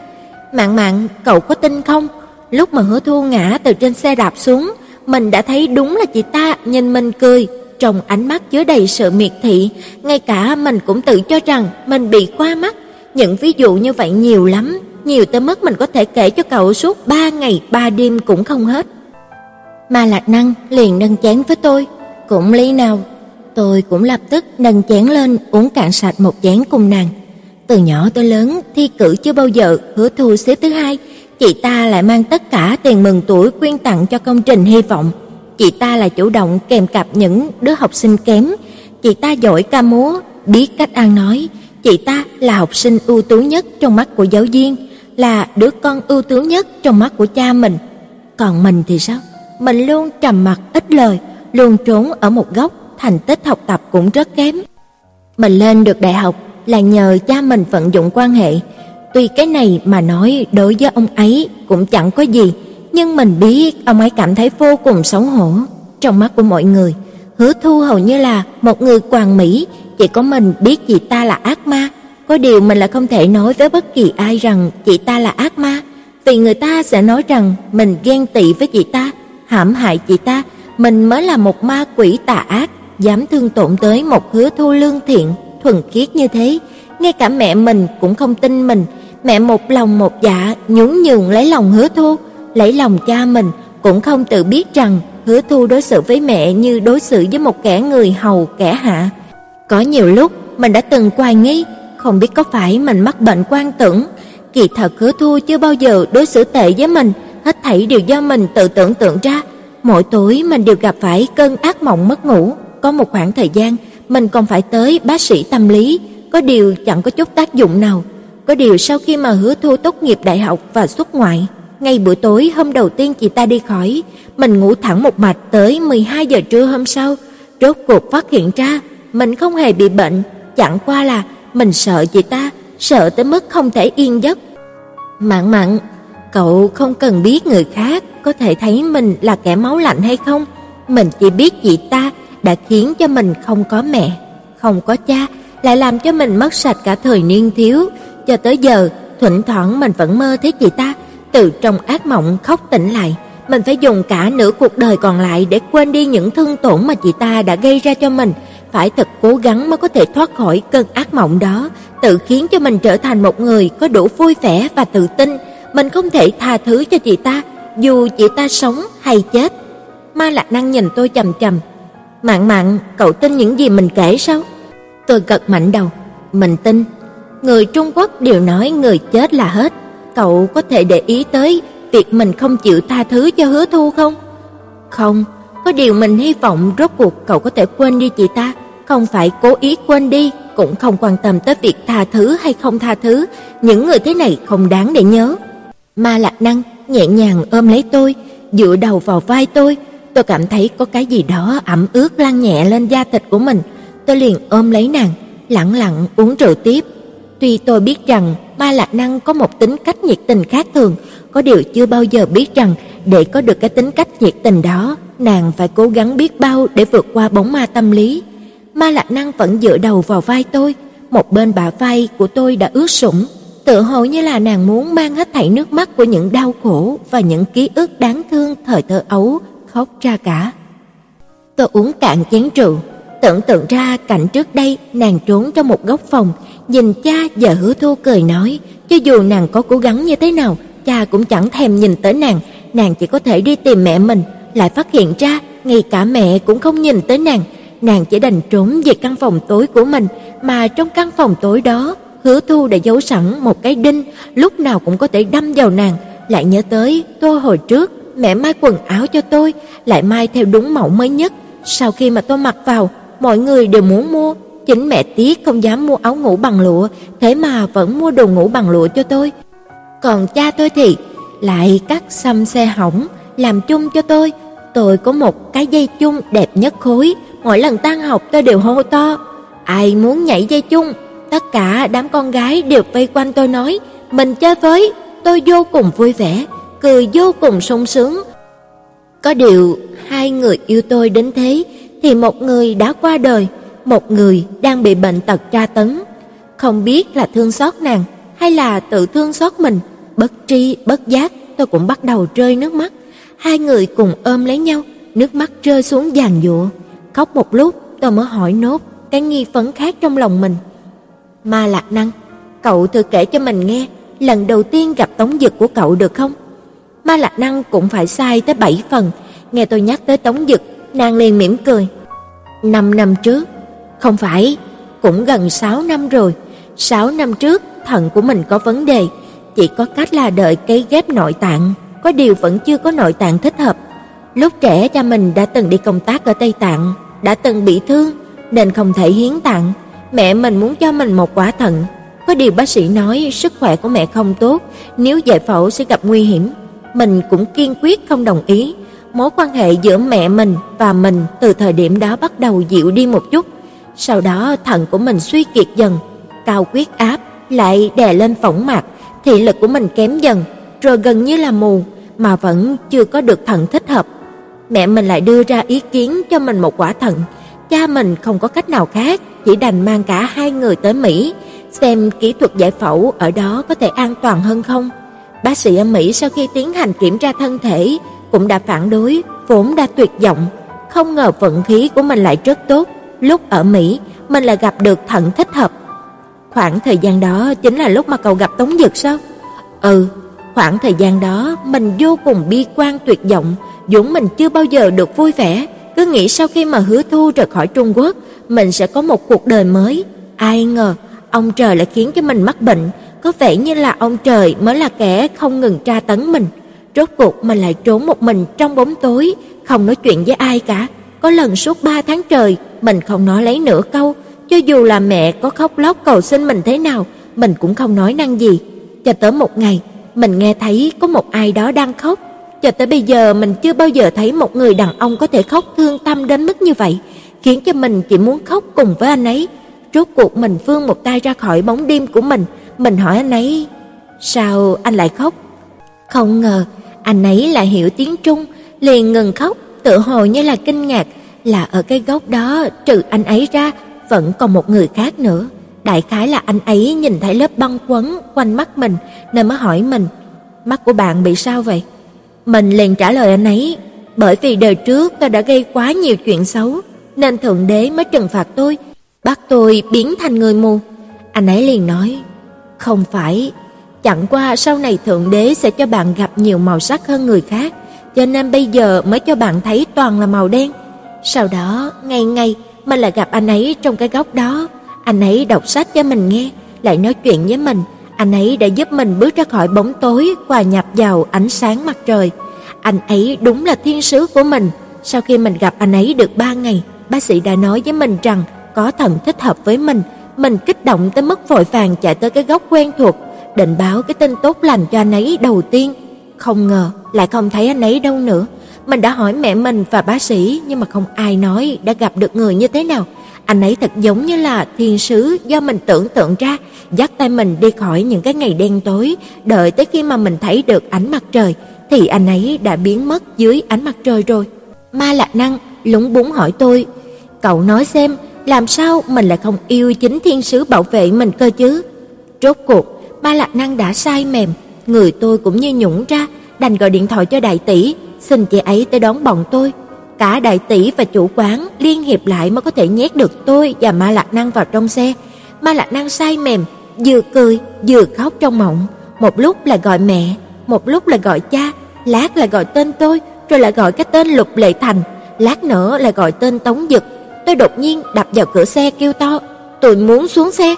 Mạn Mạn, cậu có tin không? Lúc mà Hứa Thu ngã từ trên xe đạp xuống, mình đã thấy đúng là chị ta nhìn mình cười, trong ánh mắt chứa đầy sự miệt thị, ngay cả mình cũng tự cho rằng mình bị qua mắt. Những ví dụ như vậy nhiều lắm, nhiều tới mức mình có thể kể cho cậu suốt ba ngày ba đêm cũng không hết. Ma Lạc Năng liền nâng chén với tôi, "Cũng ly nào?" Tôi cũng lập tức nâng chén lên uống cạn sạch một chén cùng nàng. Từ nhỏ tới lớn thi cử chưa bao giờ hứa thu xếp thứ hai, chị ta lại mang tất cả tiền mừng tuổi quyên tặng cho công trình hy vọng. Chị ta là chủ động kèm cặp những đứa học sinh kém, chị ta giỏi ca múa, biết cách ăn nói, chị ta là học sinh ưu tú nhất trong mắt của giáo viên, là đứa con ưu tú nhất trong mắt của cha mình. Còn mình thì sao? Mình luôn trầm mặc ít lời, luôn trốn ở một góc, thành tích học tập cũng rất kém. Mình lên được đại học là nhờ cha mình vận dụng quan hệ. Tuy cái này mà nói đối với ông ấy cũng chẳng có gì, nhưng mình biết ông ấy cảm thấy vô cùng xấu hổ trong mắt của mọi người. Hứa Thu hầu như là một người hoàn mỹ, chỉ có mình biết chị ta là ác ma. Có điều mình là không thể nói với bất kỳ ai rằng chị ta là ác ma, vì người ta sẽ nói rằng mình ghen tị với chị ta, hãm hại chị ta, mình mới là một ma quỷ tà ác, dám thương tổn tới một Hứa Thu lương thiện thuần khiết như thế, ngay cả mẹ mình cũng không tin mình, mẹ một lòng một dạ nhún nhường lấy lòng Hứa Thu, lấy lòng cha mình. Cũng không tự biết rằng Hứa Thu đối xử với mẹ như đối xử với một kẻ người hầu kẻ hạ. Có nhiều lúc mình đã từng hoài nghi, không biết có phải mình mắc bệnh quan tưởng, kỳ thật Hứa Thu chưa bao giờ đối xử tệ với mình, hết thảy đều do mình tự tưởng tượng ra. Mỗi tối mình đều gặp phải cơn ác mộng mất ngủ, có một khoảng thời gian mình còn phải tới bác sĩ tâm lý, có điều chẳng có chút tác dụng nào. Có điều sau khi mà Hứa Thu tốt nghiệp đại học và xuất ngoại, ngay buổi tối hôm đầu tiên chị ta đi khỏi, mình ngủ thẳng một mạch tới 12 giờ trưa hôm sau, rốt cuộc phát hiện ra mình không hề bị bệnh, chẳng qua là mình sợ chị ta, sợ tới mức không thể yên giấc. Mạn Mạn, cậu không cần biết người khác có thể thấy mình là kẻ máu lạnh hay không, mình chỉ biết chị ta đã khiến cho mình không có mẹ, không có cha, lại làm cho mình mất sạch cả thời niên thiếu, cho tới giờ thỉnh thoảng mình vẫn mơ thấy chị ta từ trong ác mộng khóc tỉnh lại, mình phải dùng cả nửa cuộc đời còn lại để quên đi những thương tổn mà chị ta đã gây ra cho mình, phải thật cố gắng mới có thể thoát khỏi cơn ác mộng đó, tự khiến cho mình trở thành một người có đủ vui vẻ và tự tin, mình không thể tha thứ cho chị ta, dù chị ta sống hay chết. Ma Lạc Năng nhìn tôi chầm chầm, "Mạn Mạn, cậu tin những gì mình kể sao?" Tôi gật mạnh đầu, "Mình tin. Người Trung Quốc đều nói người chết là hết, cậu có thể để ý tới việc mình không chịu tha thứ cho Hứa Thu không?" "Không, có điều mình hy vọng rốt cuộc cậu có thể quên đi chị ta, không phải cố ý quên đi, cũng không quan tâm tới việc tha thứ hay không tha thứ, những người thế này không đáng để nhớ." Ma Lạc Năng nhẹ nhàng ôm lấy tôi, dựa đầu vào vai tôi, tôi cảm thấy có cái gì đó ẩm ướt lan nhẹ lên da thịt của mình. Tôi liền ôm lấy nàng, lặng lặng uống rượu tiếp. Tuy tôi biết rằng Ma Lạc Năng có một tính cách nhiệt tình khác thường, có điều chưa bao giờ biết rằng để có được cái tính cách nhiệt tình đó, nàng phải cố gắng biết bao để vượt qua bóng ma tâm lý. Ma Lạc Năng vẫn dựa đầu vào vai tôi, một bên bả vai của tôi đã ướt sũng, tựa hồ như là nàng muốn mang hết thảy nước mắt của những đau khổ và những ký ức đáng thương thời thơ ấu khóc ra cả. Tôi uống cạn chén rượu, tưởng tượng ra cảnh trước đây nàng trốn trong một góc phòng, nhìn cha và Hứa Thu cười nói, cho dù nàng có cố gắng như thế nào, cha cũng chẳng thèm nhìn tới nàng, nàng chỉ có thể đi tìm mẹ mình, lại phát hiện ra ngay cả mẹ cũng không nhìn tới nàng, nàng chỉ đành trốn về căn phòng tối của mình, mà trong căn phòng tối đó, Hứa Thu đã giấu sẵn một cái đinh, lúc nào cũng có thể đâm vào nàng, lại nhớ tới tôi hồi trước mẹ may quần áo cho tôi, lại may theo đúng mẫu mới nhất, sau khi mà tôi mặc vào, mọi người đều muốn mua, chính mẹ tiếc không dám mua áo ngủ bằng lụa, thế mà vẫn mua đồ ngủ bằng lụa cho tôi. Còn cha tôi thì lại cắt xăm xe hỏng làm chung cho tôi. Tôi có một cái dây chung đẹp nhất khối, mỗi lần tan học tôi đều hô to, ai muốn nhảy dây chung? Tất cả đám con gái đều vây quanh tôi nói, mình chơi với, tôi vô cùng vui vẻ, cười vô cùng sung sướng. Có điều, hai người yêu tôi đến thế thì một người đã qua đời, một người đang bị bệnh tật tra tấn, không biết là thương xót nàng hay là tự thương xót mình, bất tri bất giác tôi cũng bắt đầu rơi nước mắt. Hai người cùng ôm lấy nhau, nước mắt rơi xuống giàn giụa. Khóc một lúc, tôi mới hỏi nốt cái nghi vấn khác trong lòng mình. Ma Lạc Năng, cậu thử kể cho mình nghe, lần đầu tiên gặp Tống Dực của cậu được không? Ma Lạc Năng cũng phải sai tới bảy phần, nghe tôi nhắc tới Tống Dực, nàng liền mỉm cười. Năm năm trước, không phải, cũng gần sáu năm rồi. Sáu năm trước, thận của mình có vấn đề, chỉ có cách là đợi cấy ghép nội tạng, có điều vẫn chưa có nội tạng thích hợp. Lúc trẻ cha mình đã từng đi công tác ở Tây Tạng, đã từng bị thương nên không thể hiến tặng. Mẹ mình muốn cho mình một quả thận, có điều bác sĩ nói sức khỏe của mẹ không tốt, nếu giải phẫu sẽ gặp nguy hiểm. Mình cũng kiên quyết không đồng ý. Mối quan hệ giữa mẹ mình và mình từ thời điểm đó bắt đầu dịu đi một chút. Sau đó thận của mình suy kiệt dần, cao huyết áp lại đè lên phỏng mạc, thị lực của mình kém dần, rồi gần như là mù mà vẫn chưa có được thận thích hợp. Mẹ mình lại đưa ra ý kiến cho mình một quả thận. Cha mình không có cách nào khác, chỉ đành mang cả hai người tới Mỹ, xem kỹ thuật giải phẫu ở đó có thể an toàn hơn không. Bác sĩ ở Mỹ sau khi tiến hành kiểm tra thân thể cũng đã phản đối, vốn đã tuyệt vọng, không ngờ vận khí của mình lại rất tốt, lúc ở Mỹ mình lại gặp được thận thích hợp. Khoảng thời gian đó chính là lúc mà cậu gặp Tống Dực sao? Ừ, khoảng thời gian đó mình vô cùng bi quan tuyệt vọng, dũng mình chưa bao giờ được vui vẻ, cứ nghĩ sau khi mà Hứa Thu rời khỏi Trung Quốc, mình sẽ có một cuộc đời mới. Ai ngờ, ông trời lại khiến cho mình mắc bệnh, có vẻ như là ông trời mới là kẻ không ngừng tra tấn mình. Rốt cuộc mình lại trốn một mình trong bóng tối, không nói chuyện với ai cả. Có lần suốt ba tháng trời, mình không nói lấy nửa câu, cho dù là mẹ có khóc lóc cầu xin mình thế nào, mình cũng không nói năng gì. Cho tới một ngày, mình nghe thấy có một ai đó đang khóc. Cho tới bây giờ mình chưa bao giờ thấy một người đàn ông có thể khóc thương tâm đến mức như vậy, khiến cho mình chỉ muốn khóc cùng với anh ấy. Rốt cuộc mình vươn một tay ra khỏi bóng đêm của mình, mình hỏi anh ấy, sao anh lại khóc? Không ngờ, anh ấy lại hiểu tiếng Trung, liền ngừng khóc, tự hồ như là kinh ngạc, là ở cái góc đó trừ anh ấy ra, vẫn còn một người khác nữa. Đại khái là anh ấy nhìn thấy lớp băng quấn quanh mắt mình nên mới hỏi mình, mắt của bạn bị sao vậy? Mình liền trả lời anh ấy, bởi vì đời trước tôi đã gây quá nhiều chuyện xấu, nên Thượng Đế mới trừng phạt tôi, bắt tôi biến thành người mù. Anh ấy liền nói, không phải, chẳng qua sau này Thượng Đế sẽ cho bạn gặp nhiều màu sắc hơn người khác, cho nên bây giờ mới cho bạn thấy toàn là màu đen. Sau đó, ngày ngày mình lại gặp anh ấy trong cái góc đó, anh ấy đọc sách cho mình nghe, lại nói chuyện với mình, anh ấy đã giúp mình bước ra khỏi bóng tối, và nhập vào ánh sáng mặt trời. Anh ấy đúng là thiên sứ của mình. Sau khi mình gặp anh ấy được ba ngày, bác sĩ đã nói với mình rằng có thần thích hợp với mình. Mình kích động tới mức vội vàng chạy tới cái góc quen thuộc, định báo cái tin tốt lành cho anh ấy đầu tiên. Không ngờ lại không thấy anh ấy đâu nữa. Mình đã hỏi mẹ mình và bác sĩ nhưng mà không ai nói đã gặp được người như thế nào. Anh ấy thật giống như là thiên sứ do mình tưởng tượng ra, dắt tay mình đi khỏi những cái ngày đen tối, đợi tới khi mà mình thấy được ánh mặt trời thì anh ấy đã biến mất dưới ánh mặt trời rồi. Ma Lạc Năng lúng búng hỏi tôi, "Cậu nói xem, làm sao mình lại không yêu chính thiên sứ bảo vệ mình cơ chứ?" Rốt cuộc, Ma Lạc Năng đã sai mềm, người tôi cũng như nhũng ra, đành gọi điện thoại cho đại tỷ, xin chị ấy tới đón bọn tôi. Cả đại tỷ và chủ quán liên hiệp lại mới có thể nhét được tôi và Ma Lạc Năng vào trong xe. Ma Lạc Năng say mềm, vừa cười vừa khóc trong mộng, một lúc là gọi mẹ, một lúc là gọi cha, lát là gọi tên tôi, rồi lại gọi cái tên Lục Lệ Thành, lát nữa là gọi tên Tống Dực. Tôi đột nhiên đập vào cửa xe kêu to, "Tôi muốn xuống xe."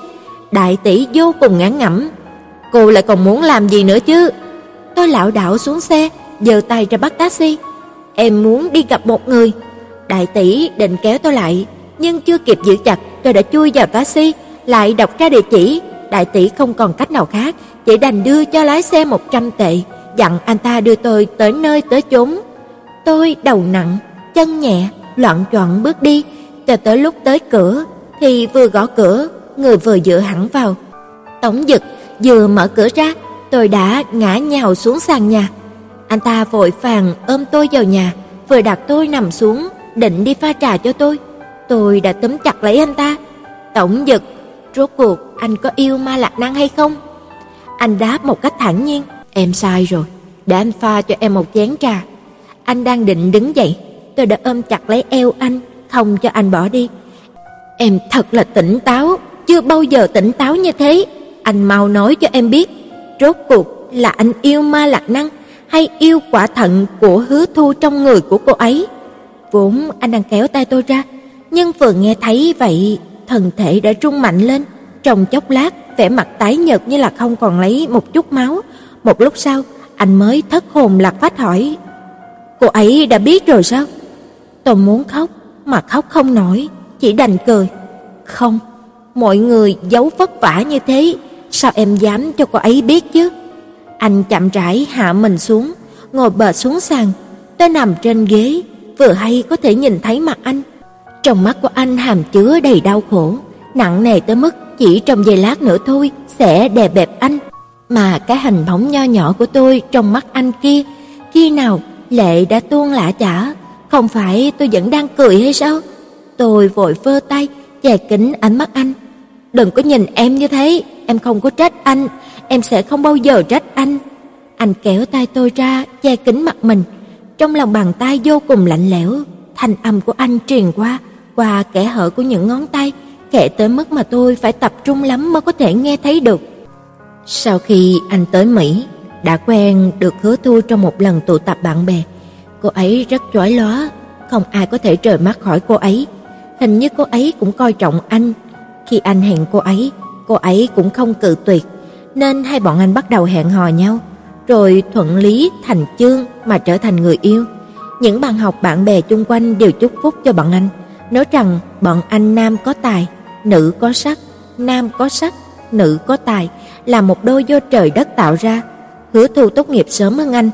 Đại tỷ vô cùng ngán ngẩm, "Cô lại còn muốn làm gì nữa chứ?" Tôi lảo đảo xuống xe, giơ tay ra bắt taxi. "Em muốn đi gặp một người." Đại tỷ định kéo tôi lại, nhưng chưa kịp giữ chặt, tôi đã chui vào taxi, lại đọc ra địa chỉ. Đại tỷ không còn cách nào khác, chỉ đành đưa cho lái xe 100 tệ, dặn anh ta đưa tôi tới nơi tới chốn. Tôi đầu nặng, chân nhẹ, loạn choạng bước đi, cho tới lúc tới cửa thì vừa gõ cửa, người vừa dựa hẳn vào. Tống Dực vừa mở cửa ra, tôi đã ngã nhào xuống sàn nhà. Anh ta vội vàng ôm tôi vào nhà, vừa đặt tôi nằm xuống, định đi pha trà cho tôi. Tôi đã túm chặt lấy anh ta. "Tổng Dực, rốt cuộc anh có yêu Ma Lạc Năng hay không?" Anh đáp một cách thản nhiên, "Em sai rồi, để anh pha cho em một chén trà." Anh đang định đứng dậy, tôi đã ôm chặt lấy eo anh, không cho anh bỏ đi. "Em thật là tỉnh táo, chưa bao giờ tỉnh táo như thế. Anh mau nói cho em biết, rốt cuộc là anh yêu Ma Lạc Năng hay yêu quả thận của Hứa Thu trong người của cô ấy?" Vốn anh đang kéo tay tôi ra, nhưng vừa nghe thấy vậy, thân thể đã rung mạnh lên, trong chốc lát vẻ mặt tái nhợt như là không còn lấy một chút máu. Một lúc sau, anh mới thất hồn lạc phách hỏi: "Cô ấy đã biết rồi sao?" Tôi muốn khóc mà khóc không nổi, chỉ đành cười. "Không, mọi người giấu vất vả như thế, sao em dám cho cô ấy biết chứ?" Anh chậm rãi hạ mình xuống, ngồi bệt xuống sàn. Tôi nằm trên ghế, vừa hay có thể nhìn thấy mặt anh. Trong mắt của anh hàm chứa đầy đau khổ, nặng nề tới mức chỉ trong giây lát nữa thôi sẽ đè bẹp anh. Mà cái hình bóng nho nhỏ của tôi trong mắt anh kia, khi nào lệ đã tuôn lã chả, không phải tôi vẫn đang cười hay sao? Tôi vội vơ tay che kín ánh mắt anh. "Đừng có nhìn em như thế, em không có trách anh, em sẽ không bao giờ trách anh." Anh kéo tay tôi ra, che kín mặt mình. Trong lòng bàn tay vô cùng lạnh lẽo, thanh âm của anh truyền qua qua kẽ hở của những ngón tay, kẻ tới mức mà tôi phải tập trung lắm mới có thể nghe thấy được. Sau khi anh tới Mỹ, đã quen được hứa thu trong một lần tụ tập bạn bè. Cô ấy rất chói lóa, không ai có thể rời mắt khỏi cô ấy. Hình như cô ấy cũng coi trọng anh. Khi anh hẹn cô ấy, cô ấy cũng không cự tuyệt, nên hai bọn anh bắt đầu hẹn hò nhau, rồi thuận lý thành chương mà trở thành người yêu. Những bạn học bạn bè chung quanh đều chúc phúc cho bọn anh, nói rằng bọn anh nam có tài, nữ có sắc, nam có sắc, nữ có tài, là một đôi do trời đất tạo ra. Hứa Thu tốt nghiệp sớm hơn anh,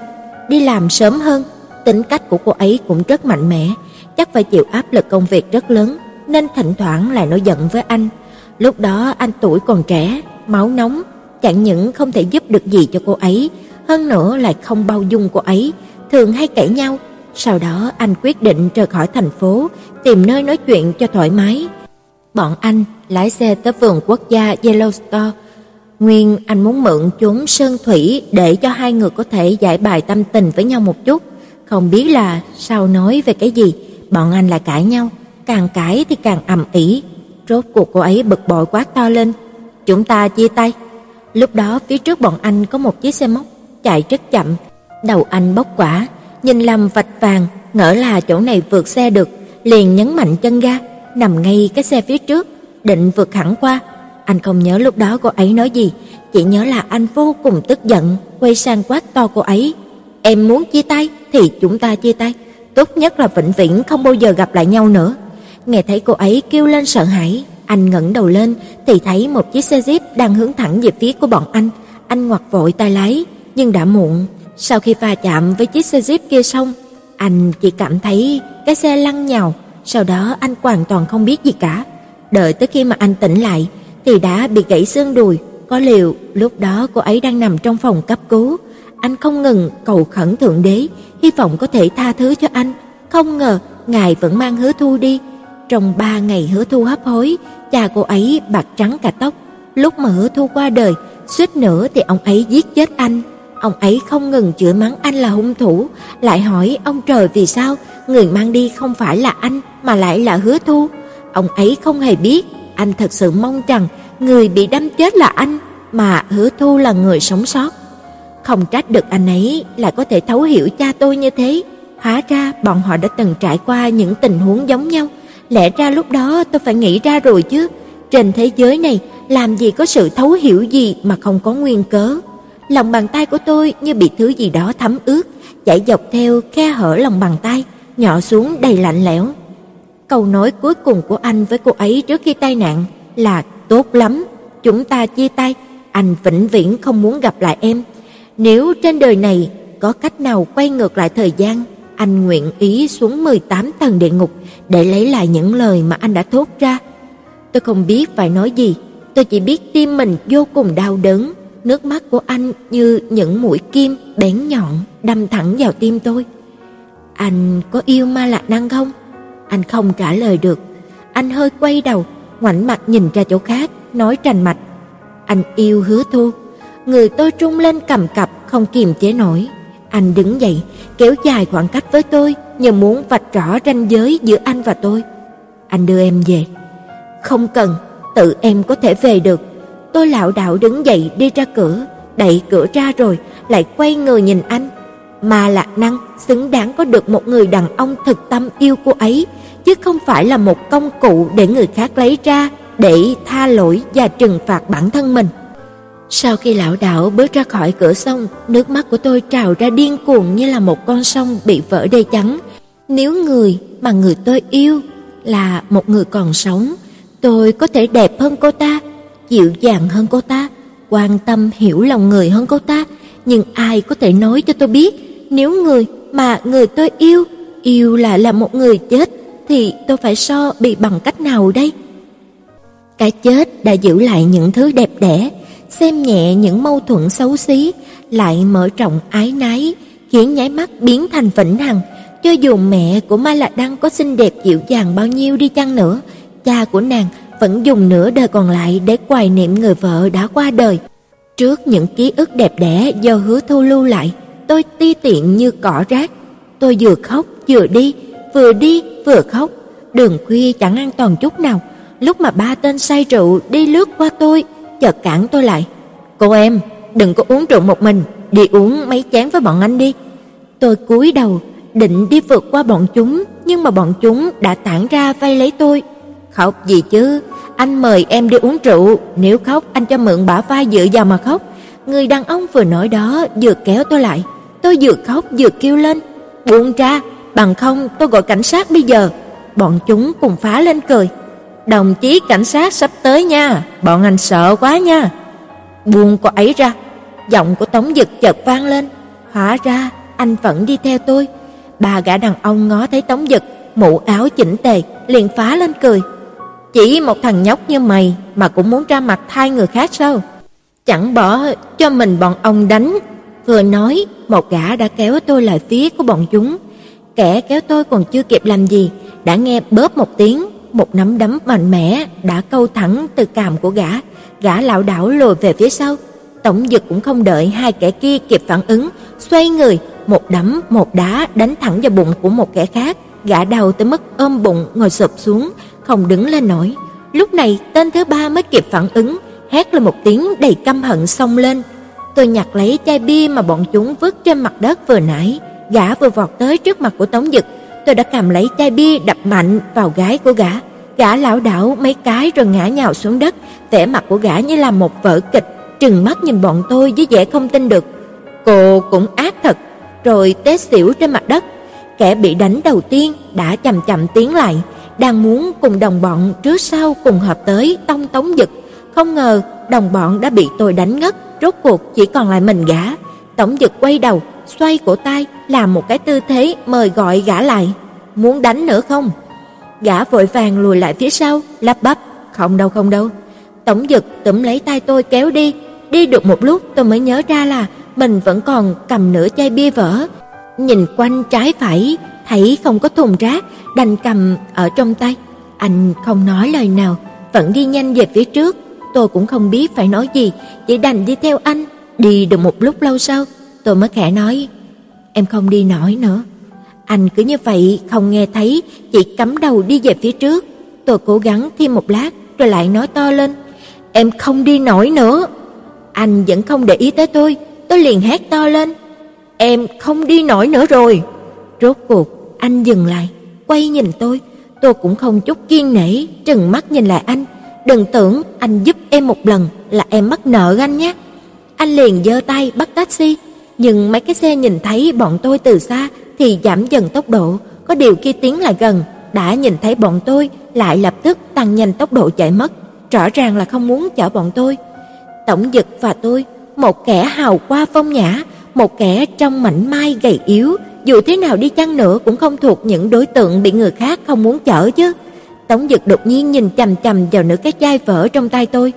đi làm sớm hơn, tính cách của cô ấy cũng rất mạnh mẽ, chắc phải chịu áp lực công việc rất lớn, nên thỉnh thoảng lại nổi giận với anh. Lúc đó anh tuổi còn trẻ, máu nóng, chẳng những không thể giúp được gì cho cô ấy, hơn nữa lại không bao dung cô ấy, thường hay cãi nhau. Sau đó anh quyết định rời khỏi thành phố, tìm nơi nói chuyện cho thoải mái. Bọn anh lái xe tới vườn quốc gia Yellowstone. Nguyên anh muốn mượn chốn sơn thủy để cho hai người có thể giải bài tâm tình với nhau một chút. Không biết là sao nói về cái gì, bọn anh lại cãi nhau, càng cãi thì càng ầm ĩ. Rốt cuộc cô ấy bực bội quát to lên, "Chúng ta chia tay." Lúc đó phía trước bọn anh có một chiếc xe móc chạy rất chậm, đầu anh bốc quả, nhìn lầm vạch vàng, ngỡ là chỗ này vượt xe được, liền nhấn mạnh chân ga, nằm ngay cái xe phía trước, định vượt hẳn qua. Anh không nhớ lúc đó cô ấy nói gì, chỉ nhớ là anh vô cùng tức giận, quay sang quát to cô ấy, "Em muốn chia tay thì chúng ta chia tay, tốt nhất là vĩnh viễn không bao giờ gặp lại nhau nữa." Nghe thấy cô ấy kêu lên sợ hãi, anh ngẩng đầu lên thì thấy một chiếc xe Jeep đang hướng thẳng về phía của bọn anh. Anh ngoặt vội tay lái, nhưng đã muộn. Sau khi va chạm với chiếc xe Jeep kia xong, anh chỉ cảm thấy cái xe lăn nhào, sau đó anh hoàn toàn không biết gì cả. Đợi tới khi mà anh tỉnh lại thì đã bị gãy xương đùi, có liệu lúc đó cô ấy đang nằm trong phòng cấp cứu. Anh không ngừng cầu khẩn thượng đế, hy vọng có thể tha thứ cho anh. Không ngờ ngài vẫn mang Hứa Thu đi. Trong ba ngày Hứa Thu hấp hối, cha cô ấy bạc trắng cả tóc. Lúc mà Hứa Thu qua đời, suýt nữa thì ông ấy giết chết anh. Ông ấy không ngừng chửi mắng anh là hung thủ, lại hỏi ông trời vì sao người mang đi không phải là anh mà lại là Hứa Thu. Ông ấy không hề biết, anh thật sự mong rằng người bị đâm chết là anh, mà Hứa Thu là người sống sót. Không trách được anh ấy lại có thể thấu hiểu cha tôi như thế. Hóa ra bọn họ đã từng trải qua những tình huống giống nhau. Lẽ ra lúc đó tôi phải nghĩ ra rồi chứ. Trên thế giới này làm gì có sự thấu hiểu gì mà không có nguyên cớ. Lòng bàn tay của tôi như bị thứ gì đó thấm ướt, chảy dọc theo khe hở lòng bàn tay, nhỏ xuống đầy lạnh lẽo. Câu nói cuối cùng của anh với cô ấy trước khi tai nạn là tốt lắm, chúng ta chia tay, anh vĩnh viễn không muốn gặp lại em. Nếu trên đời này có cách nào quay ngược lại thời gian, anh nguyện ý xuống 18 tầng địa ngục để lấy lại những lời mà anh đã thốt ra. Tôi không biết phải nói gì, tôi chỉ biết tim mình vô cùng đau đớn, nước mắt của anh như những mũi kim bén nhọn đâm thẳng vào tim tôi. Anh có yêu Ma Lạc Năng không? Anh không trả lời được. Anh hơi quay đầu, ngoảnh mặt nhìn ra chỗ khác, nói trành mạch: "Anh yêu Hứa Thu." Người tôi trung lên cầm cập không kiềm chế nổi. Anh đứng dậy, kéo dài khoảng cách với tôi, như muốn vạch rõ ranh giới giữa anh và tôi. Anh đưa em về. Không cần, tự em có thể về được. Tôi lảo đảo đứng dậy đi ra cửa, đẩy cửa ra rồi lại quay người nhìn anh. Mà Lạc Năng xứng đáng có được một người đàn ông thực tâm yêu cô ấy, chứ không phải là một công cụ để người khác lấy ra để tha lỗi và trừng phạt bản thân mình. Sau khi lão đảo bước ra khỏi cửa sông, nước mắt của tôi trào ra điên cuồng như là một con sông bị vỡ đê chắn. Nếu người mà người tôi yêu là một người còn sống, tôi có thể đẹp hơn cô ta, dịu dàng hơn cô ta, quan tâm hiểu lòng người hơn cô ta, nhưng ai có thể nói cho tôi biết, nếu người mà người tôi yêu yêu là là một người chết thì tôi phải so bị bằng cách nào đây? Cái chết đã giữ lại những thứ đẹp đẽ, xem nhẹ những mâu thuẫn xấu xí, lại mở rộng ái nái, khiến nháy mắt biến thành vĩnh hằng. Cho dù mẹ của Mai Lạc Đăng có xinh đẹp dịu dàng bao nhiêu đi chăng nữa, cha của nàng vẫn dùng nửa đời còn lại để quài niệm người vợ đã qua đời. Trước những ký ức đẹp đẽ do hứa thu lưu lại, tôi ti tiện như cỏ rác. Tôi vừa khóc vừa đi, vừa đi vừa khóc. Đường khuya chẳng an toàn chút nào. Lúc mà ba tên say rượu đi lướt qua tôi, chợt cản tôi lại. "Cô em, đừng có uống rượu một mình, đi uống mấy chén với bọn anh đi." Tôi cúi đầu, định đi vượt qua bọn chúng, nhưng mà bọn chúng đã tản ra vây lấy tôi. "Khóc gì chứ, anh mời em đi uống rượu, nếu khóc anh cho mượn bả vai dựa vào mà khóc." Người đàn ông vừa nói đó vừa kéo tôi lại, tôi vừa khóc vừa kêu lên, "Buông ra, bằng không tôi gọi cảnh sát bây giờ." Bọn chúng cùng phá lên cười. Đồng chí cảnh sát sắp tới nha, bọn anh sợ quá nha. Buông cô ấy ra, giọng của Tống Dực chợt vang lên. Hóa ra anh vẫn đi theo tôi. Ba gã đàn ông ngó thấy Tống Dực, mũ áo chỉnh tề, liền phá lên cười. Chỉ một thằng nhóc như mày mà cũng muốn ra mặt thay người khác sao? Chẳng bỏ cho mình bọn ông đánh. Vừa nói, một gã đã kéo tôi lại phía của bọn chúng. Kẻ kéo tôi còn chưa kịp làm gì, đã nghe bóp một tiếng, một nắm đấm mạnh mẽ đã câu thẳng từ cằm của gã, gã lảo đảo lùi về phía sau. Tổng Dực cũng không đợi hai kẻ kia kịp phản ứng, xoay người, một đấm một đá đánh thẳng vào bụng của một kẻ khác, gã đau tới mức ôm bụng ngồi sụp xuống, không đứng lên nổi. Lúc này, tên thứ ba mới kịp phản ứng, hét lên một tiếng đầy căm hận xông lên. Tôi nhặt lấy chai bia mà bọn chúng vứt trên mặt đất vừa nãy, gã vừa vọt tới trước mặt của Tống Dực, tôi đã cầm lấy chai bia đập mạnh vào gái của gã. Gã lão đảo mấy cái rồi ngã nhào xuống đất, vẻ mặt của gã như là một vở kịch, trừng mắt nhìn bọn tôi với vẻ không tin được. Cô cũng ác thật, rồi té xỉu trên mặt đất. Kẻ bị đánh đầu tiên đã chậm chậm tiến lại, đang muốn cùng đồng bọn trước sau cùng hợp tới tông tống giật, không ngờ đồng bọn đã bị tôi đánh ngất. rốt cuộc chỉ còn lại mình gã. Tổng Dực quay đầu, xoay cổ tay, làm một cái tư thế mời gọi gã lại. Muốn đánh nữa không? Gã vội vàng lùi lại phía sau, lắp bắp, không đâu không đâu. Tổng Dực túm lấy tay tôi kéo đi, đi được một lúc tôi mới nhớ ra là mình vẫn còn cầm nửa chai bia vỡ. Nhìn quanh trái phải, thấy không có thùng rác, đành cầm ở trong tay. Anh không nói lời nào, vẫn đi nhanh về phía trước. Tôi cũng không biết phải nói gì, chỉ đành đi theo anh. Đi được một lúc lâu sau, tôi mới khẽ nói, em không đi nổi nữa. Anh cứ như vậy không nghe thấy, chỉ cắm đầu đi về phía trước. Tôi cố gắng thêm một lát rồi lại nói to lên, em không đi nổi nữa. Anh vẫn không để ý tới tôi, tôi liền hét to lên, em không đi nổi nữa rồi. Rốt cuộc anh dừng lại, quay nhìn tôi, tôi cũng không chút kiên nể, trừng mắt nhìn lại anh, đừng tưởng anh giúp em một lần là em mắc nợ anh nhé. Anh liền giơ tay bắt taxi, nhưng mấy cái xe nhìn thấy bọn tôi từ xa thì giảm dần tốc độ, có điều khi tiến lại gần, đã nhìn thấy bọn tôi lại lập tức tăng nhanh tốc độ chạy mất, rõ ràng là không muốn chở bọn tôi. Tổng Dực và tôi, một kẻ hào qua phong nhã, một kẻ trong mảnh mai gầy yếu, dù thế nào đi chăng nữa cũng không thuộc những đối tượng bị người khác không muốn chở chứ. Tống Dực đột nhiên nhìn chằm chằm vào nửa cái chai vỡ trong tay tôi.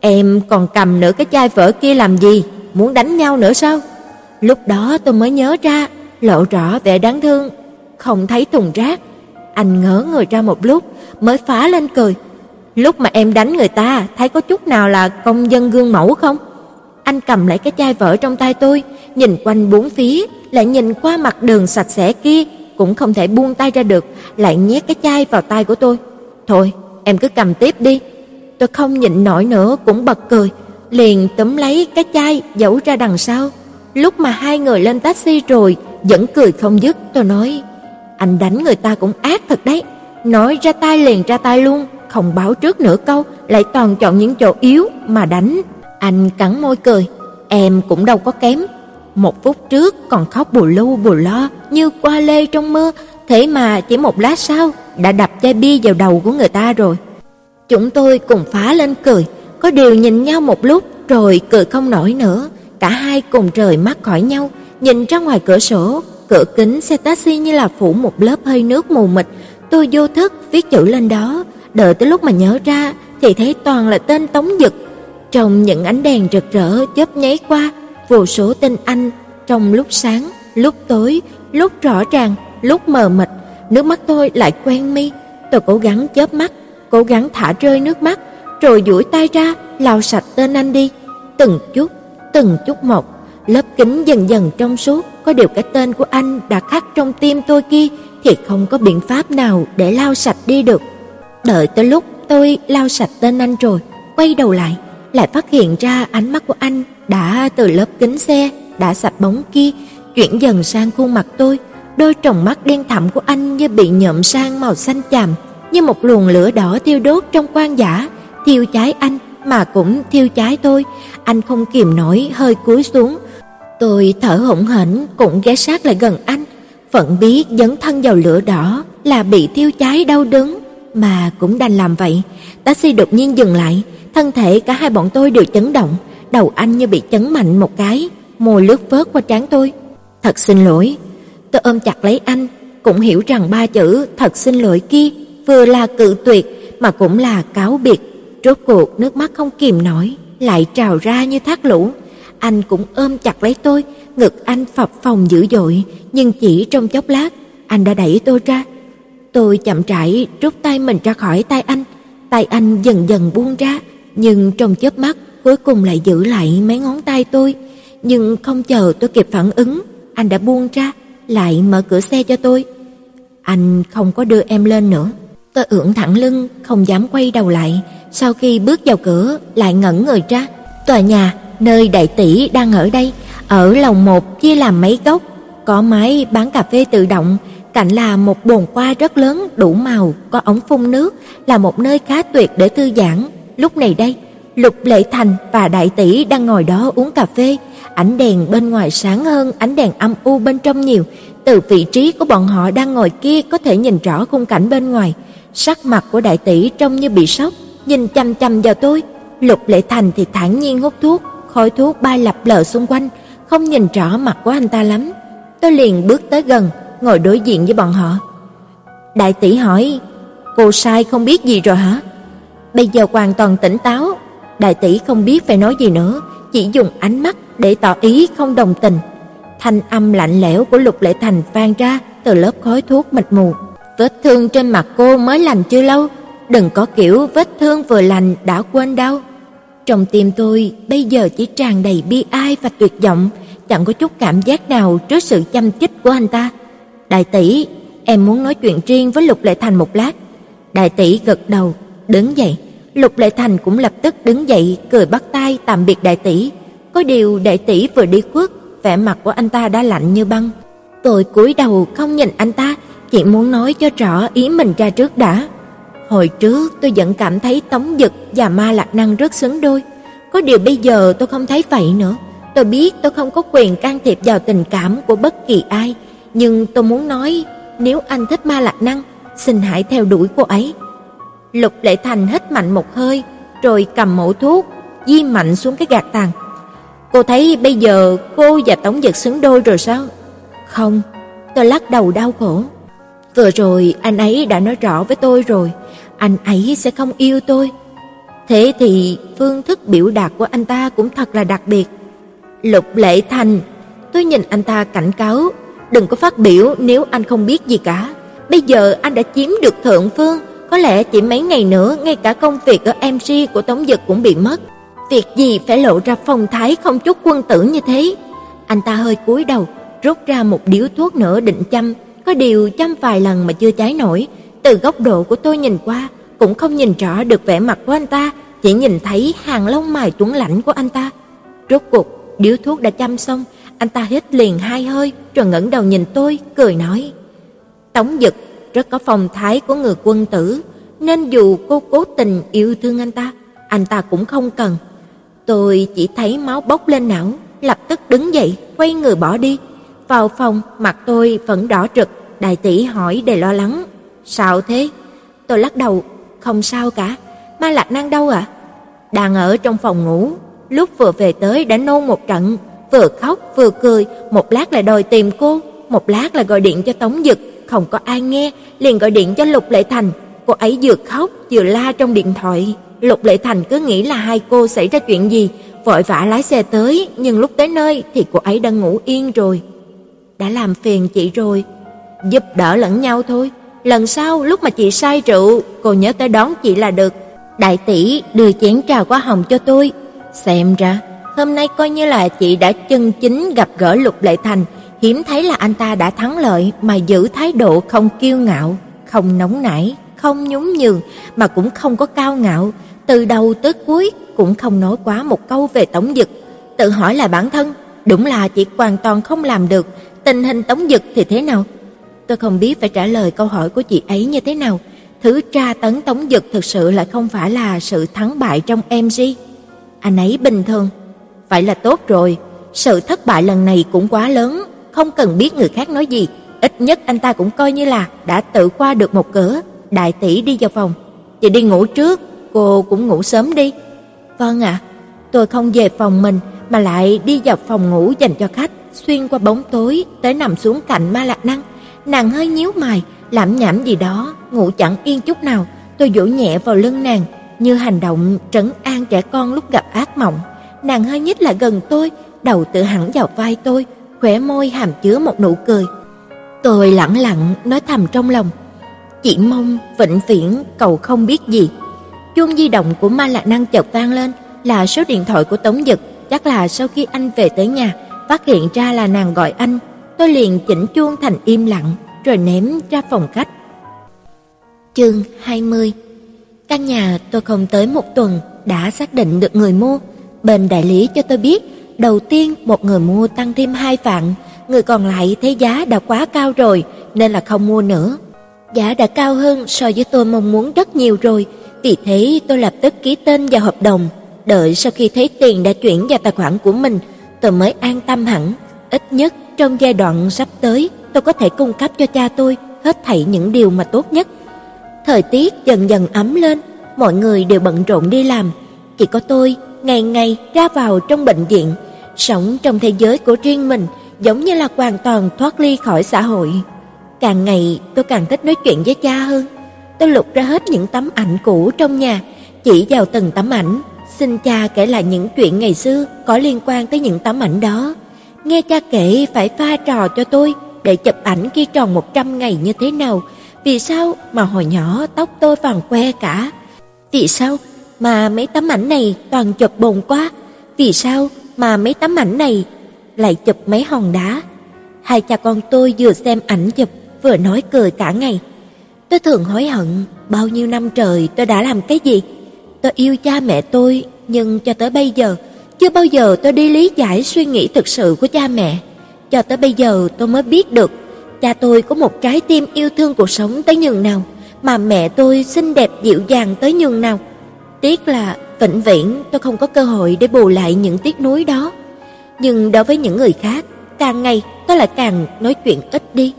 Em còn cầm nửa cái chai vỡ kia làm gì? Muốn đánh nhau nữa sao? Lúc đó tôi mới nhớ ra, lộ rõ vẻ đáng thương, không thấy thùng rác. Anh ngỡ người ra một lúc mới phá lên cười. Lúc mà em đánh người ta, thấy có chút nào là công dân gương mẫu không? Anh cầm lấy cái chai vỡ trong tay tôi, nhìn quanh bốn phía, lại nhìn qua mặt đường sạch sẽ kia, cũng không thể buông tay ra được, lại nhét cái chai vào tay của tôi. "Thôi, em cứ cầm tiếp đi." Tôi không nhịn nổi nữa cũng bật cười, liền túm lấy cái chai giấu ra đằng sau. Lúc mà hai người lên taxi rồi, vẫn cười không dứt, tôi nói: "Anh đánh người ta cũng ác thật đấy." Nói ra tay liền ra tay luôn, không báo trước nửa câu, lại toàn chọn những chỗ yếu mà đánh. Anh cắn môi cười, em cũng đâu có kém. Một phút trước còn khóc bù lu bù lo như qua lê trong mưa, thế mà chỉ một lát sau đã đập chai bia vào đầu của người ta rồi. Chúng tôi cùng phá lên cười, có điều nhìn nhau một lúc rồi cười không nổi nữa, cả hai cùng rời mắt khỏi nhau, nhìn ra ngoài cửa sổ, cửa kính xe taxi như là phủ một lớp hơi nước mù mịt, tôi vô thức viết chữ lên đó, đợi tới lúc mà nhớ ra thì thấy toàn là tên Tống Dực. Trong những ánh đèn rực rỡ chớp nháy qua, vô số tên anh trong lúc sáng, lúc tối, lúc rõ ràng, lúc mờ mịt, nước mắt tôi lại quen mi. Tôi cố gắng chớp mắt, cố gắng thả rơi nước mắt, rồi duỗi tay ra lau sạch tên anh đi, từng chút, từng chút một. Lớp kính dần dần trong suốt, có điều cái tên của anh đã khắc trong tim tôi kia thì không có biện pháp nào để lau sạch đi được. Đợi tới lúc tôi lau sạch tên anh rồi, quay đầu lại, lại phát hiện ra ánh mắt của anh đã từ lớp kính xe đã sạch bóng kia chuyển dần sang khuôn mặt tôi, đôi tròng mắt đen thẳm của anh như bị nhuộm sang màu xanh chàm, như một luồng lửa đỏ thiêu đốt trong quan giả, thiêu cháy anh mà cũng thiêu cháy tôi. Anh không kìm nổi hơi cúi xuống. Tôi thở hổn hển cũng ghé sát lại gần anh, phận biết dấn thân vào lửa đỏ là bị thiêu cháy đau đớn, mà cũng đành làm vậy. Taxi đột nhiên dừng lại, thân thể cả hai bọn tôi đều chấn động, đầu anh như bị chấn mạnh một cái, mồ lướt vớt qua trán tôi. "Thật xin lỗi." Tôi ôm chặt lấy anh, cũng hiểu rằng ba chữ "thật xin lỗi" kia vừa là cự tuyệt mà cũng là cáo biệt. Rốt cuộc nước mắt không kìm nổi, lại trào ra như thác lũ. Anh cũng ôm chặt lấy tôi, ngực anh phập phồng dữ dội, nhưng chỉ trong chốc lát, anh đã đẩy tôi ra. Tôi chậm rãi rút tay mình ra khỏi tay anh, tay anh dần dần buông ra, nhưng trong chớp mắt cuối cùng lại giữ lại mấy ngón tay tôi, nhưng không chờ tôi kịp phản ứng, anh đã buông ra, lại mở cửa xe cho tôi. Anh không có đưa em lên nữa. Tôi ưỡn thẳng lưng, không dám quay đầu lại, sau khi bước vào cửa lại ngẩn người ra. Tòa nhà nơi đại tỷ đang ở đây, ở lầu một chia làm mấy góc, có máy bán cà phê tự động, cạnh là một bồn hoa rất lớn đủ màu, có ống phun nước, là một nơi khá tuyệt để thư giãn. Lúc này đây, Lục Lệ Thành và đại tỷ đang ngồi đó uống cà phê, ánh đèn bên ngoài sáng hơn ánh đèn âm u bên trong nhiều, từ vị trí của bọn họ đang ngồi kia có thể nhìn rõ khung cảnh bên ngoài. Sắc mặt của đại tỷ trông như bị sốc, nhìn chăm chăm vào tôi. Lục Lệ Thành thì thản nhiên hút thuốc, khói thuốc bay lập lờ xung quanh, không nhìn rõ mặt của anh ta lắm. Tôi liền bước tới gần, ngồi đối diện với bọn họ. Đại tỷ hỏi, cô sai không biết gì rồi hả? Bây giờ hoàn toàn tỉnh táo, đại tỷ không biết phải nói gì nữa, chỉ dùng ánh mắt để tỏ ý không đồng tình. Thanh âm lạnh lẽo của Lục Lệ Thành vang ra từ lớp khói thuốc mịt mù. Vết thương trên mặt cô mới lành chưa lâu, đừng có kiểu vết thương vừa lành đã quên đau. Trong tim tôi bây giờ chỉ tràn đầy bi ai và tuyệt vọng, chẳng có chút cảm giác nào trước sự chăm chích của anh ta. Đại tỷ, em muốn nói chuyện riêng với Lục Lệ Thành một lát. Đại tỷ gật đầu, đứng dậy. Lục Lệ Thành cũng lập tức đứng dậy, cười bắt tay tạm biệt đại tỷ. Có điều đại tỷ vừa đi khuất, vẻ mặt của anh ta đã lạnh như băng. Tôi cúi đầu không nhìn anh ta, chỉ muốn nói cho rõ ý mình ra trước đã. Hồi trước tôi vẫn cảm thấy Tống Dực và Ma Lạc Năng rất xứng đôi, có điều bây giờ tôi không thấy vậy nữa. Tôi biết tôi không có quyền can thiệp vào tình cảm của bất kỳ ai, nhưng tôi muốn nói, nếu anh thích Ma Lạc Năng, xin hãy theo đuổi cô ấy. Lục Lệ Thành hít mạnh một hơi, rồi cầm mẫu thuốc, di mạnh xuống cái gạt tàn. Cô thấy bây giờ cô và Tống Dực xứng đôi rồi sao? Không, tôi lắc đầu đau khổ. Vừa rồi anh ấy đã nói rõ với tôi rồi, anh ấy sẽ không yêu tôi. Thế thì phương thức biểu đạt của anh ta cũng thật là đặc biệt. Lục Lệ Thành, tôi nhìn anh ta cảnh cáo, đừng có phát biểu nếu anh không biết gì cả. Bây giờ anh đã chiếm được thượng phương, có lẽ chỉ mấy ngày nữa ngay cả công việc ở MC của Tống Dực cũng bị mất. Việc gì phải lộ ra phong thái không chút quân tử như thế? Anh ta hơi cúi đầu, rút ra một điếu thuốc nữa định châm, có điều trăm vài lần mà chưa cháy nổi. Từ góc độ của tôi nhìn qua, cũng không nhìn rõ được vẻ mặt của anh ta, chỉ nhìn thấy hàng lông mày tuấn lãnh của anh ta. Rốt cuộc, điếu thuốc đã châm xong, anh ta hít liền hai hơi rồi ngẩng đầu nhìn tôi, cười nói: "Tống Dực rất có phong thái của người quân tử, nên dù cô cố tình yêu thương anh ta, anh ta cũng không cần." Tôi chỉ thấy máu bốc lên não, lập tức đứng dậy, quay người bỏ đi. Vào phòng, mặt tôi vẫn đỏ rực, đại tỷ hỏi đầy lo lắng: "Sao thế?" Tôi lắc đầu, "Không sao cả." Ma Lạc Năng đâu ạ? À? Đang ở trong phòng ngủ, lúc vừa về tới đã nôn một trận, vừa khóc vừa cười, một lát lại đòi tìm cô, một lát lại gọi điện cho Tống Dực, không có ai nghe, liền gọi điện cho Lục Lệ Thành. Cô ấy vừa khóc vừa la trong điện thoại. Lục Lệ Thành cứ nghĩ là hai cô xảy ra chuyện gì, vội vã lái xe tới, nhưng lúc tới nơi thì cô ấy đang ngủ yên rồi. Đã làm phiền chị rồi, giúp đỡ lẫn nhau thôi. Lần sau lúc mà chị say rượu, cô nhớ tới đón chị là được. Đại tỷ đưa chén trà hoa hồng cho tôi. Xem ra, hôm nay coi như là chị đã chân chính gặp gỡ Lục Lệ Thành, hiếm thấy là anh ta đã thắng lợi mà giữ thái độ không kiêu ngạo, không nóng nảy, không nhún nhường mà cũng không có cao ngạo, từ đầu tới cuối cũng không nói quá một câu về tổng Dực. Tự hỏi là bản thân, đúng là chị hoàn toàn không làm được, tình hình Tống Dực thì thế nào? Tôi không biết phải trả lời câu hỏi của chị ấy như thế nào. Thứ tra tấn Tống Dực thực sự lại không phải là sự thắng bại trong MG. Anh ấy bình thường, phải là tốt rồi. Sự thất bại lần này cũng quá lớn, không cần biết người khác nói gì, ít nhất anh ta cũng coi như là đã tự qua được một cửa. Đại tỷ đi vào phòng, "Chị đi ngủ trước, cô cũng ngủ sớm đi." "Vâng ạ." Tôi không về phòng mình mà lại đi vào phòng ngủ dành cho khách, xuyên qua bóng tối tới nằm xuống cạnh Ma Lạc Năng. Nàng hơi nhíu mày, lẩm nhẩm gì đó, ngủ chẳng yên chút nào. Tôi vỗ nhẹ vào lưng nàng, như hành động trấn an trẻ con lúc gặp ác mộng. Nàng hơi nhích lại gần tôi, đầu tự hẳn vào vai tôi, khóe môi hàm chứa một nụ cười. Tôi lặng lặng nói thầm trong lòng, chỉ mong vĩnh viễn cầu không biết gì. Chuông di động của Ma Lạc Năng chợt vang lên, là số điện thoại của Tống Dực, chắc là sau khi anh về tới nhà, phát hiện ra là nàng gọi anh, tôi liền chỉnh chuông thành im lặng, rồi ném ra phòng khách. Chương 20 Căn nhà tôi không tới một tuần đã xác định được người mua. Bên đại lý cho tôi biết, đầu tiên một người mua tăng thêm hai vạn, người còn lại thấy giá đã quá cao rồi nên là không mua nữa. Giá đã cao hơn so với tôi mong muốn rất nhiều rồi, vì thế tôi lập tức ký tên vào hợp đồng. Đợi sau khi thấy tiền đã chuyển vào tài khoản của mình, tôi mới an tâm hẳn. Ít nhất trong giai đoạn sắp tới, tôi có thể cung cấp cho cha tôi hết thảy những điều mà tốt nhất. Thời tiết dần dần ấm lên, mọi người đều bận rộn đi làm, chỉ có tôi ngày ngày ra vào trong bệnh viện, sống trong thế giới của riêng mình, giống như là hoàn toàn thoát ly khỏi xã hội. Càng ngày tôi càng thích nói chuyện với cha hơn. Tôi lục ra hết những tấm ảnh cũ trong nhà, chỉ vào từng tấm ảnh, xin cha kể lại những chuyện ngày xưa có liên quan tới những tấm ảnh đó. Nghe cha kể phải pha trò cho tôi để chụp ảnh khi tròn 100 ngày như thế nào, vì sao mà hồi nhỏ tóc tôi vàng que cả? Vì sao mà mấy tấm ảnh này toàn chụp bồn quá? Vì sao mà mấy tấm ảnh này lại chụp mấy hòn đá? Hai cha con tôi vừa xem ảnh chụp vừa nói cười cả ngày. Tôi thường hối hận bao nhiêu năm trời tôi đã làm cái gì. Tôi yêu cha mẹ tôi, nhưng cho tới bây giờ chưa bao giờ tôi đi lý giải suy nghĩ thực sự của cha mẹ. Cho tới bây giờ tôi mới biết được cha tôi có một trái tim yêu thương cuộc sống tới nhường nào, mà mẹ tôi xinh đẹp dịu dàng tới nhường nào. Tiếc là vĩnh viễn tôi không có cơ hội để bù lại những tiếc nuối đó. Nhưng đối với những người khác, càng ngày tôi lại càng nói chuyện ít đi.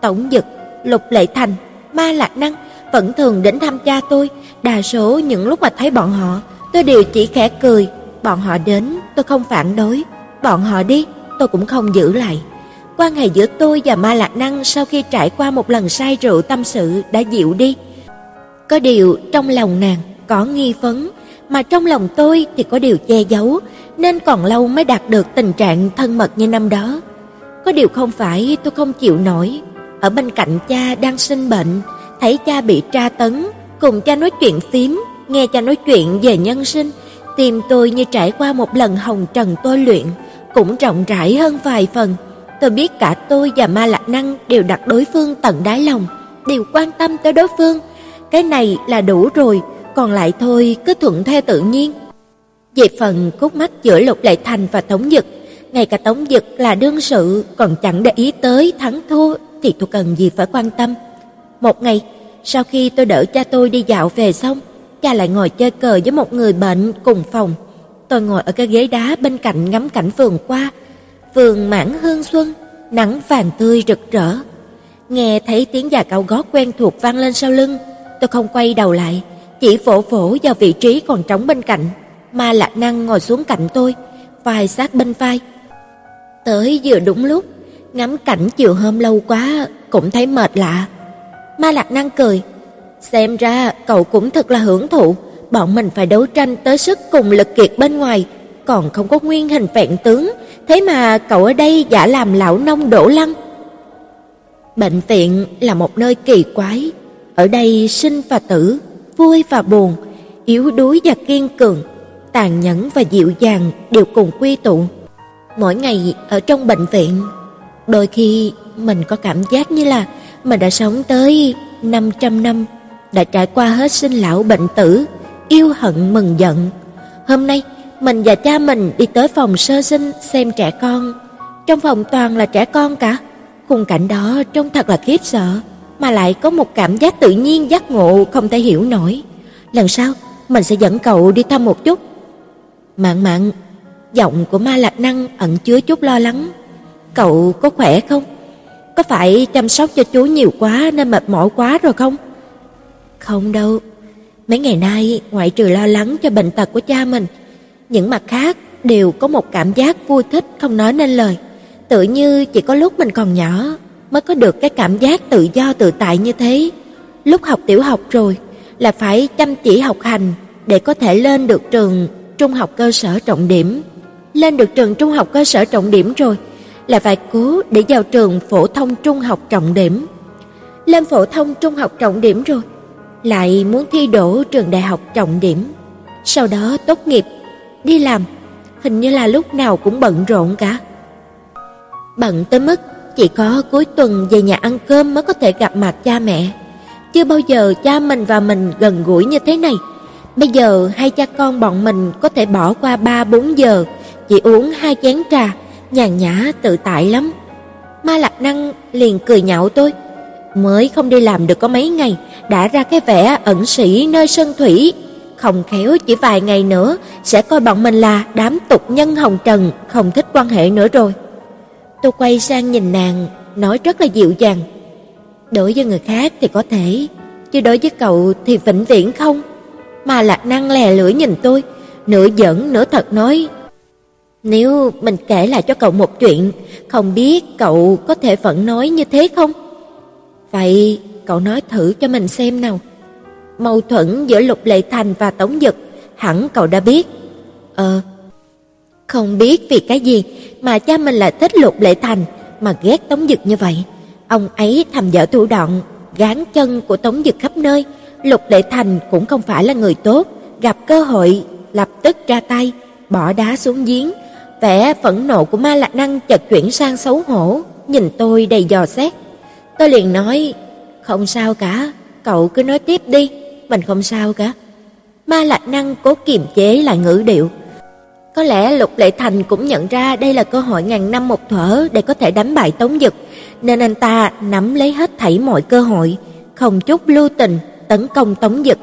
Tổng Dực, Lục Lệ Thành, Ma Lạc Năng vẫn thường đến thăm cha tôi, đa số những lúc mà thấy bọn họ, tôi đều chỉ khẽ cười, bọn họ đến tôi không phản đối, bọn họ đi tôi cũng không giữ lại. Quan hệ giữa tôi và Ma Lạc Năng sau khi trải qua một lần say rượu tâm sự đã dịu đi. Có điều trong lòng nàng có nghi vấn, mà trong lòng tôi thì có điều che giấu, nên còn lâu mới đạt được tình trạng thân mật như năm đó. Có điều không phải tôi không chịu nổi, ở bên cạnh cha đang sinh bệnh, thấy cha bị tra tấn, cùng cha nói chuyện phím, nghe cha nói chuyện về nhân sinh, tim tôi như trải qua một lần hồng trần tôi luyện, cũng rộng rãi hơn vài phần. Tôi biết cả tôi và Ma Lạc Năng đều đặt đối phương tận đáy lòng, đều quan tâm tới đối phương. Cái này là đủ rồi, còn lại thôi cứ thuận theo tự nhiên. Về phần cốt mắt giữa Lục Lệ Thành và Tống Dực, ngay cả Tống Dực là đương sự còn chẳng để ý tới thắng thua thì tôi cần gì phải quan tâm. Một ngày, sau khi tôi đỡ cha tôi đi dạo về xong, cha lại ngồi chơi cờ với một người bệnh cùng phòng. Tôi ngồi ở cái ghế đá bên cạnh ngắm cảnh vườn qua, vườn mãn hương xuân, nắng vàng tươi rực rỡ. Nghe thấy tiếng già cao gót quen thuộc vang lên sau lưng, tôi không quay đầu lại, chỉ vỗ vỗ vào vị trí còn trống bên cạnh. Ma Lạc Năng ngồi xuống cạnh tôi, vai sát bên vai. Tới vừa đúng lúc, ngắm cảnh chiều hôm lâu quá cũng thấy mệt lạ. Ma Lạc Năng cười, xem ra cậu cũng thật là hưởng thụ, bọn mình phải đấu tranh tới sức cùng lực kiệt bên ngoài, còn không có nguyên hình vẹn tướng, thế mà cậu ở đây giả làm lão nông đổ lăng. Bệnh viện là một nơi kỳ quái, ở đây sinh và tử, vui và buồn, yếu đuối và kiên cường, tàn nhẫn và dịu dàng đều cùng quy tụ. Mỗi ngày ở trong bệnh viện, đôi khi mình có cảm giác như là mình đã sống tới 500 năm, đã trải qua hết sinh lão bệnh tử, yêu hận mừng giận. Hôm nay, mình và cha mình đi tới phòng sơ sinh xem trẻ con. Trong phòng toàn là trẻ con cả. Khung cảnh đó trông thật là khiếp sợ, mà lại có một cảm giác tự nhiên giác ngộ không thể hiểu nổi. Lần sau, mình sẽ dẫn cậu đi thăm một chút. Mạn mạn, giọng của Ma Lạc Năng ẩn chứa chút lo lắng. Cậu có khỏe không? Có phải chăm sóc cho chú nhiều quá nên mệt mỏi quá rồi không? Không đâu. Mấy ngày nay, ngoại trừ lo lắng cho bệnh tật của cha mình, những mặt khác đều có một cảm giác vui thích không nói nên lời. Tự như chỉ có lúc mình còn nhỏ mới có được cái cảm giác tự do tự tại như thế. Lúc học tiểu học rồi là phải chăm chỉ học hành để có thể lên được trường trung học cơ sở trọng điểm. Lên được trường trung học cơ sở trọng điểm rồi là phải cố để vào trường phổ thông trung học trọng điểm. Lên phổ thông trung học trọng điểm rồi, lại muốn thi đỗ trường đại học trọng điểm. Sau đó tốt nghiệp, đi làm, hình như là lúc nào cũng bận rộn cả. Bận tới mức chỉ có cuối tuần về nhà ăn cơm mới có thể gặp mặt cha mẹ. Chưa bao giờ cha mình và mình gần gũi như thế này. Bây giờ hai cha con bọn mình có thể bỏ qua 3-4 giờ chỉ uống hai chén trà, nhàn nhã tự tại lắm. Ma Lạc Năng liền cười nhạo tôi, mới không đi làm được có mấy ngày đã ra cái vẻ ẩn sĩ nơi sơn thủy, không khéo chỉ vài ngày nữa sẽ coi bọn mình là đám tục nhân hồng trần, không thích quan hệ nữa rồi. Tôi quay sang nhìn nàng, nói rất là dịu dàng. Đối với người khác thì có thể, chứ đối với cậu thì vĩnh viễn không. Mà Lạc Năng lè lưỡi nhìn tôi, nửa giỡn nửa thật nói: "Nếu mình kể lại cho cậu một chuyện, không biết cậu có thể vẫn nói như thế không?" "Vậy cậu nói thử cho mình xem nào." Mâu thuẫn giữa Lục Lệ Thành và Tống Dực, hẳn cậu đã biết. Ờ, không biết vì cái gì mà cha mình lại thích Lục Lệ Thành mà ghét Tống Dực như vậy. Ông ấy thầm dở thủ đoạn, gán chân của Tống Dực khắp nơi. Lục Lệ Thành cũng không phải là người tốt, gặp cơ hội lập tức ra tay, bỏ đá xuống giếng. Vẻ phẫn nộ của Ma Lạc Năng chợt chuyển sang xấu hổ, nhìn tôi đầy dò xét. Tôi liền nói, không sao cả, cậu cứ nói tiếp đi, mình không sao cả. Ma Lạc Năng cố kiềm chế lại ngữ điệu. Có lẽ Lục Lệ Thành cũng nhận ra đây là cơ hội ngàn năm một thở để có thể đánh bại Tống Dực, nên anh ta nắm lấy hết thảy mọi cơ hội, không chút lưu tình tấn công Tống Dực.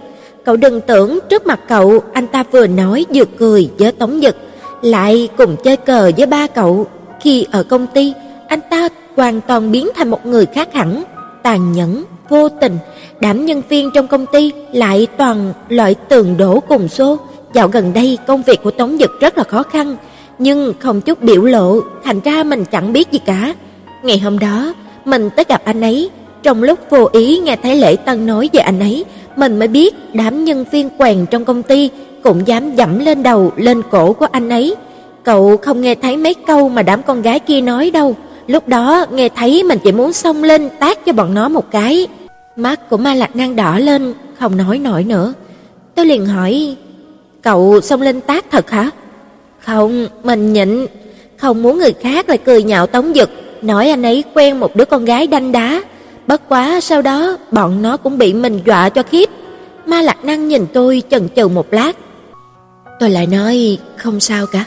Cậu đừng tưởng trước mặt cậu anh ta vừa nói vừa cười với Tống Dực, lại cùng chơi cờ với ba cậu. Khi ở công ty, anh ta hoàn toàn biến thành một người khác hẳn, tàn nhẫn, vô tình, đám nhân viên trong công ty lại toàn loại tường đổ cùng xô. Dạo gần đây công việc của Tống Dực rất là khó khăn, nhưng không chút biểu lộ, thành ra mình chẳng biết gì cả. Ngày hôm đó, mình tới gặp anh ấy, trong lúc vô ý nghe thấy Lễ Tân nói về anh ấy, mình mới biết đám nhân viên quèn trong công ty cũng dám dẫm lên đầu, lên cổ của anh ấy. Cậu không nghe thấy mấy câu mà đám con gái kia nói đâu. Lúc đó nghe thấy mình chỉ muốn xông lên tát cho bọn nó một cái. Mắt của Ma Lạc nang đỏ lên, không nói nổi nữa. Tôi liền hỏi, cậu xông lên tát thật hả? Không, mình nhịn, không muốn người khác lại cười nhạo Tống Dực, nói anh ấy quen một đứa con gái đanh đá. Bất quá sau đó bọn nó cũng bị mình dọa cho khiếp. Ma Lạc Năng nhìn tôi chần chừ một lát. Tôi lại nói không sao cả,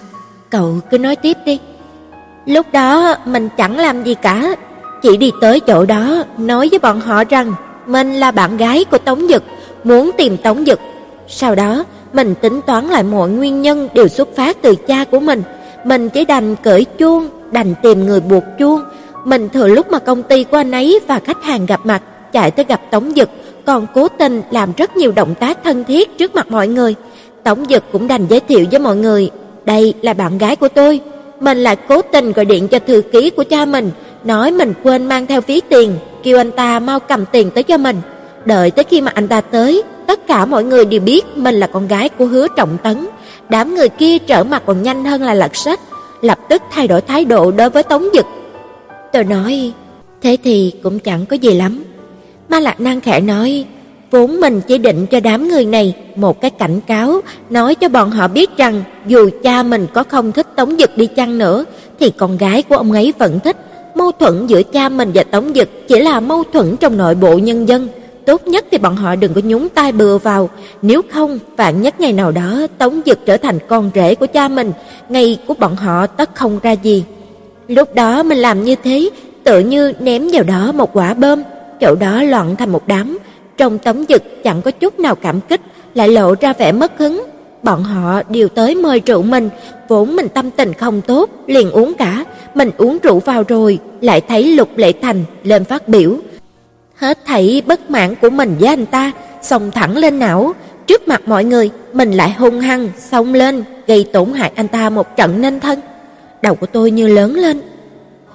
cậu cứ nói tiếp đi. Lúc đó mình chẳng làm gì cả, chỉ đi tới chỗ đó nói với bọn họ rằng mình là bạn gái của Tống Dực, muốn tìm Tống Dực. Sau đó, mình tính toán lại mọi nguyên nhân đều xuất phát từ cha của mình, mình chỉ đành cởi chuông, đành tìm người buộc chuông. Mình thừa lúc mà công ty của anh ấy và khách hàng gặp mặt, chạy tới gặp Tống Dực, còn cố tình làm rất nhiều động tác thân thiết trước mặt mọi người. Tống Dực cũng đành giới thiệu với mọi người, đây là bạn gái của tôi. Mình lại cố tình gọi điện cho thư ký của cha mình, nói mình quên mang theo ví tiền, kêu anh ta mau cầm tiền tới cho mình. Đợi tới khi mà anh ta tới, tất cả mọi người đều biết mình là con gái của Hứa Trọng Tấn. Đám người kia trở mặt còn nhanh hơn là lật sách, lập tức thay đổi thái độ đối với Tống Dực. Tôi nói, thế thì cũng chẳng có gì lắm. Ma Lạc Năng khẽ nói, vốn mình chỉ định cho đám người này một cái cảnh cáo, nói cho bọn họ biết rằng dù cha mình có không thích Tống Dực đi chăng nữa, thì con gái của ông ấy vẫn thích. Mâu thuẫn giữa cha mình và Tống Dực chỉ là mâu thuẫn trong nội bộ nhân dân. Tốt nhất thì bọn họ đừng có nhúng tay bừa vào, nếu không, vạn nhất ngày nào đó Tống Dực trở thành con rể của cha mình, ngày của bọn họ tất không ra gì. Lúc đó mình làm như thế, tự như ném vào đó một quả bơm chỗ đó loạn thành một đám. Trong Tống Dực chẳng có chút nào cảm kích, lại lộ ra vẻ mất hứng. Bọn họ đều tới mời rượu mình, vốn mình tâm tình không tốt, liền uống cả. Mình uống rượu vào rồi, lại thấy Lục Lệ Thành lên phát biểu. Hết thảy bất mãn của mình với anh ta, xông thẳng lên não. Trước mặt mọi người, mình lại hung hăng, xông lên, gây tổn hại anh ta một trận nên thân. Đầu của tôi như lớn lên.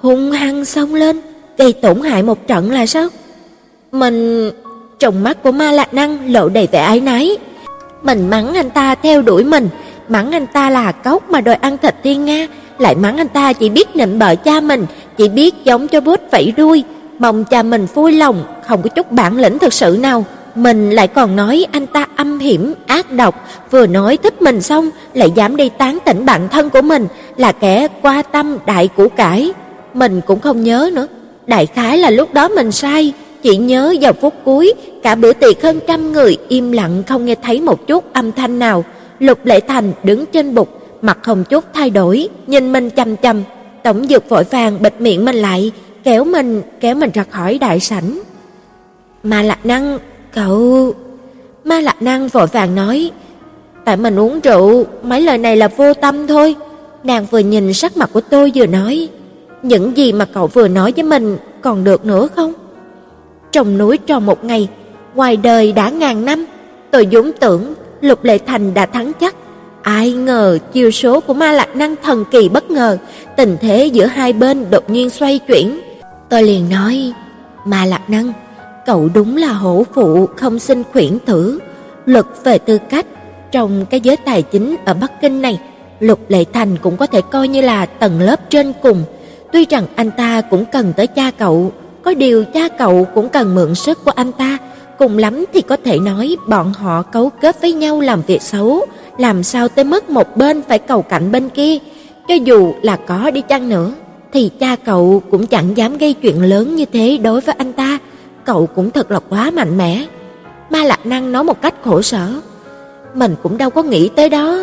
Hung hăng xông lên, gây tổn hại một trận là sao? Mình... Trong mắt của ma lạc năng lộ đầy vẻ ái nái. Mình mắng anh ta theo đuổi mình, mắng anh ta là cốc mà đòi ăn thịt thiên nga, lại mắng anh ta chỉ biết nịnh bợ cha mình, chỉ biết giống cho bút vẫy đuôi, mong cha mình vui lòng, không có chút bản lĩnh thực sự nào. Mình lại còn nói anh ta âm hiểm, ác độc, vừa nói thích mình xong lại dám đi tán tỉnh bạn thân của mình là kẻ qua tâm đại củ cải. Mình cũng không nhớ nữa, đại khái là lúc đó mình sai, chỉ nhớ vào phút cuối, cả bữa tiệc hơn trăm người im lặng không nghe thấy một chút âm thanh nào. Lục Lệ Thành đứng trên bục, mặt không chút thay đổi, nhìn mình chăm chăm. Tổng Dược vội vàng bịt miệng mình lại, kéo mình, kéo mình ra khỏi đại sảnh. Ma Lạc Năng, cậu... Ma Lạc Năng vội vàng nói, tại mình uống rượu, mấy lời này là vô tâm thôi. Nàng vừa nhìn sắc mặt của tôi vừa nói, những gì mà cậu vừa nói với mình còn được nữa không? Trong núi tròn một ngày, ngoài đời đã ngàn năm, tôi dũng tưởng Lục Lệ Thành đã thắng chắc. Ai ngờ chiêu số của ma lạc năng thần kỳ bất ngờ, tình thế giữa hai bên đột nhiên xoay chuyển. Tôi liền nói, ma lạc năng, cậu đúng là hổ phụ không xin khuyển tử, luật về tư cách trong cái giới tài chính ở Bắc Kinh này, Lục Lệ Thành cũng có thể coi như là tầng lớp trên cùng. Tuy rằng anh ta cũng cần tới cha cậu, có điều cha cậu cũng cần mượn sức của anh ta, cùng lắm thì có thể nói bọn họ cấu kết với nhau làm việc xấu, làm sao tới mức một bên phải cầu cạnh bên kia. Cho dù là có đi chăng nữa, thì cha cậu cũng chẳng dám gây chuyện lớn như thế đối với anh ta. Cậu cũng thật là quá mạnh mẽ. Ma Lạc Năng nói một cách khổ sở. Mình cũng đâu có nghĩ tới đó.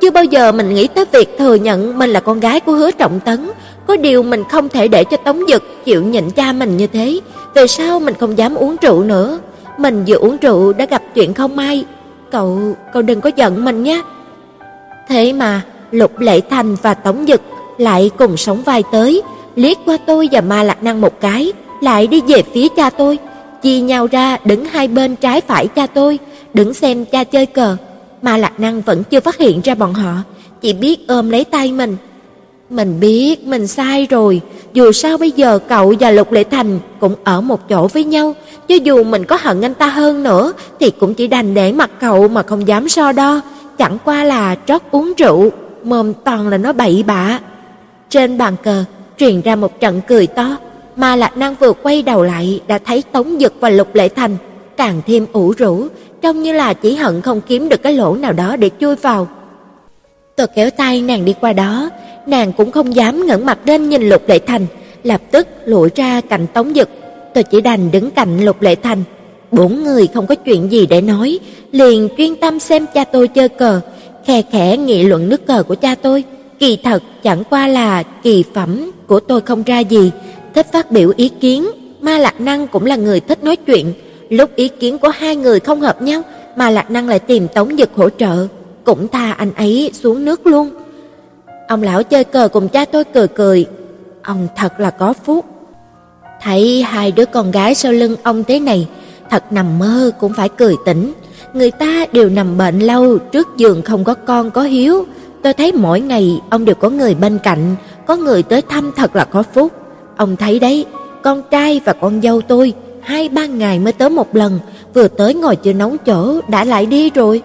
Chưa bao giờ mình nghĩ tới việc thừa nhận mình là con gái của Hứa Trọng Tấn. Có điều mình không thể để cho Tống Dực chịu nhịn cha mình như thế. Về sau mình không dám uống rượu nữa. Mình vừa uống rượu đã gặp chuyện không may. Cậu, cậu đừng có giận mình nhé. Thế mà, Lục Lệ Thành và Tống Dực lại cùng sống vai tới, liếc qua tôi và Ma Lạc Năng một cái, lại đi về phía cha tôi, chia nhau ra đứng hai bên trái phải cha tôi, đứng xem cha chơi cờ. Ma Lạc Năng vẫn chưa phát hiện ra bọn họ, chỉ biết ôm lấy tay mình. Mình biết mình sai rồi, dù sao bây giờ cậu và Lục Lệ Thành cũng ở một chỗ với nhau, cho dù mình có hận anh ta hơn nữa thì cũng chỉ đành để mặt cậu mà không dám so đo, chẳng qua là trót uống rượu, mồm toàn là nó bậy bạ. Trên bàn cờ truyền ra một trận cười to, mà Lạc Năng vừa quay đầu lại đã thấy Tống Dực và Lục Lệ Thành càng thêm ủ rũ, trông như là chỉ hận không kiếm được cái lỗ nào đó để chui vào. Tôi kéo tay nàng đi qua đó, nàng cũng không dám ngẩng mặt lên nhìn Lục Lệ Thành, lập tức lủi ra cạnh Tống Dực. Tôi chỉ đành đứng cạnh Lục Lệ Thành. Bốn người không có chuyện gì để nói, liền chuyên tâm xem cha tôi chơi cờ, khe khẽ nghị luận nước cờ của cha tôi. Kỳ thật chẳng qua là kỳ phẩm của tôi không ra gì, thích phát biểu ý kiến, Ma Lạc Năng cũng là người thích nói chuyện. Lúc ý kiến của hai người không hợp nhau, Ma Lạc Năng lại tìm Tống Dực hỗ trợ, cũng tha anh ấy xuống nước luôn. Ông lão chơi cờ cùng cha tôi cười cười, ông thật là có phúc. Thấy hai đứa con gái sau lưng ông thế này, thật nằm mơ cũng phải cười tỉnh. Người ta đều nằm bệnh lâu, trước giường không có con có hiếu. Tôi thấy mỗi ngày ông đều có người bên cạnh, có người tới thăm thật là có phúc. Ông thấy đấy, con trai và con dâu tôi hai ba ngày mới tới một lần, vừa tới ngồi chưa nóng chỗ đã lại đi rồi.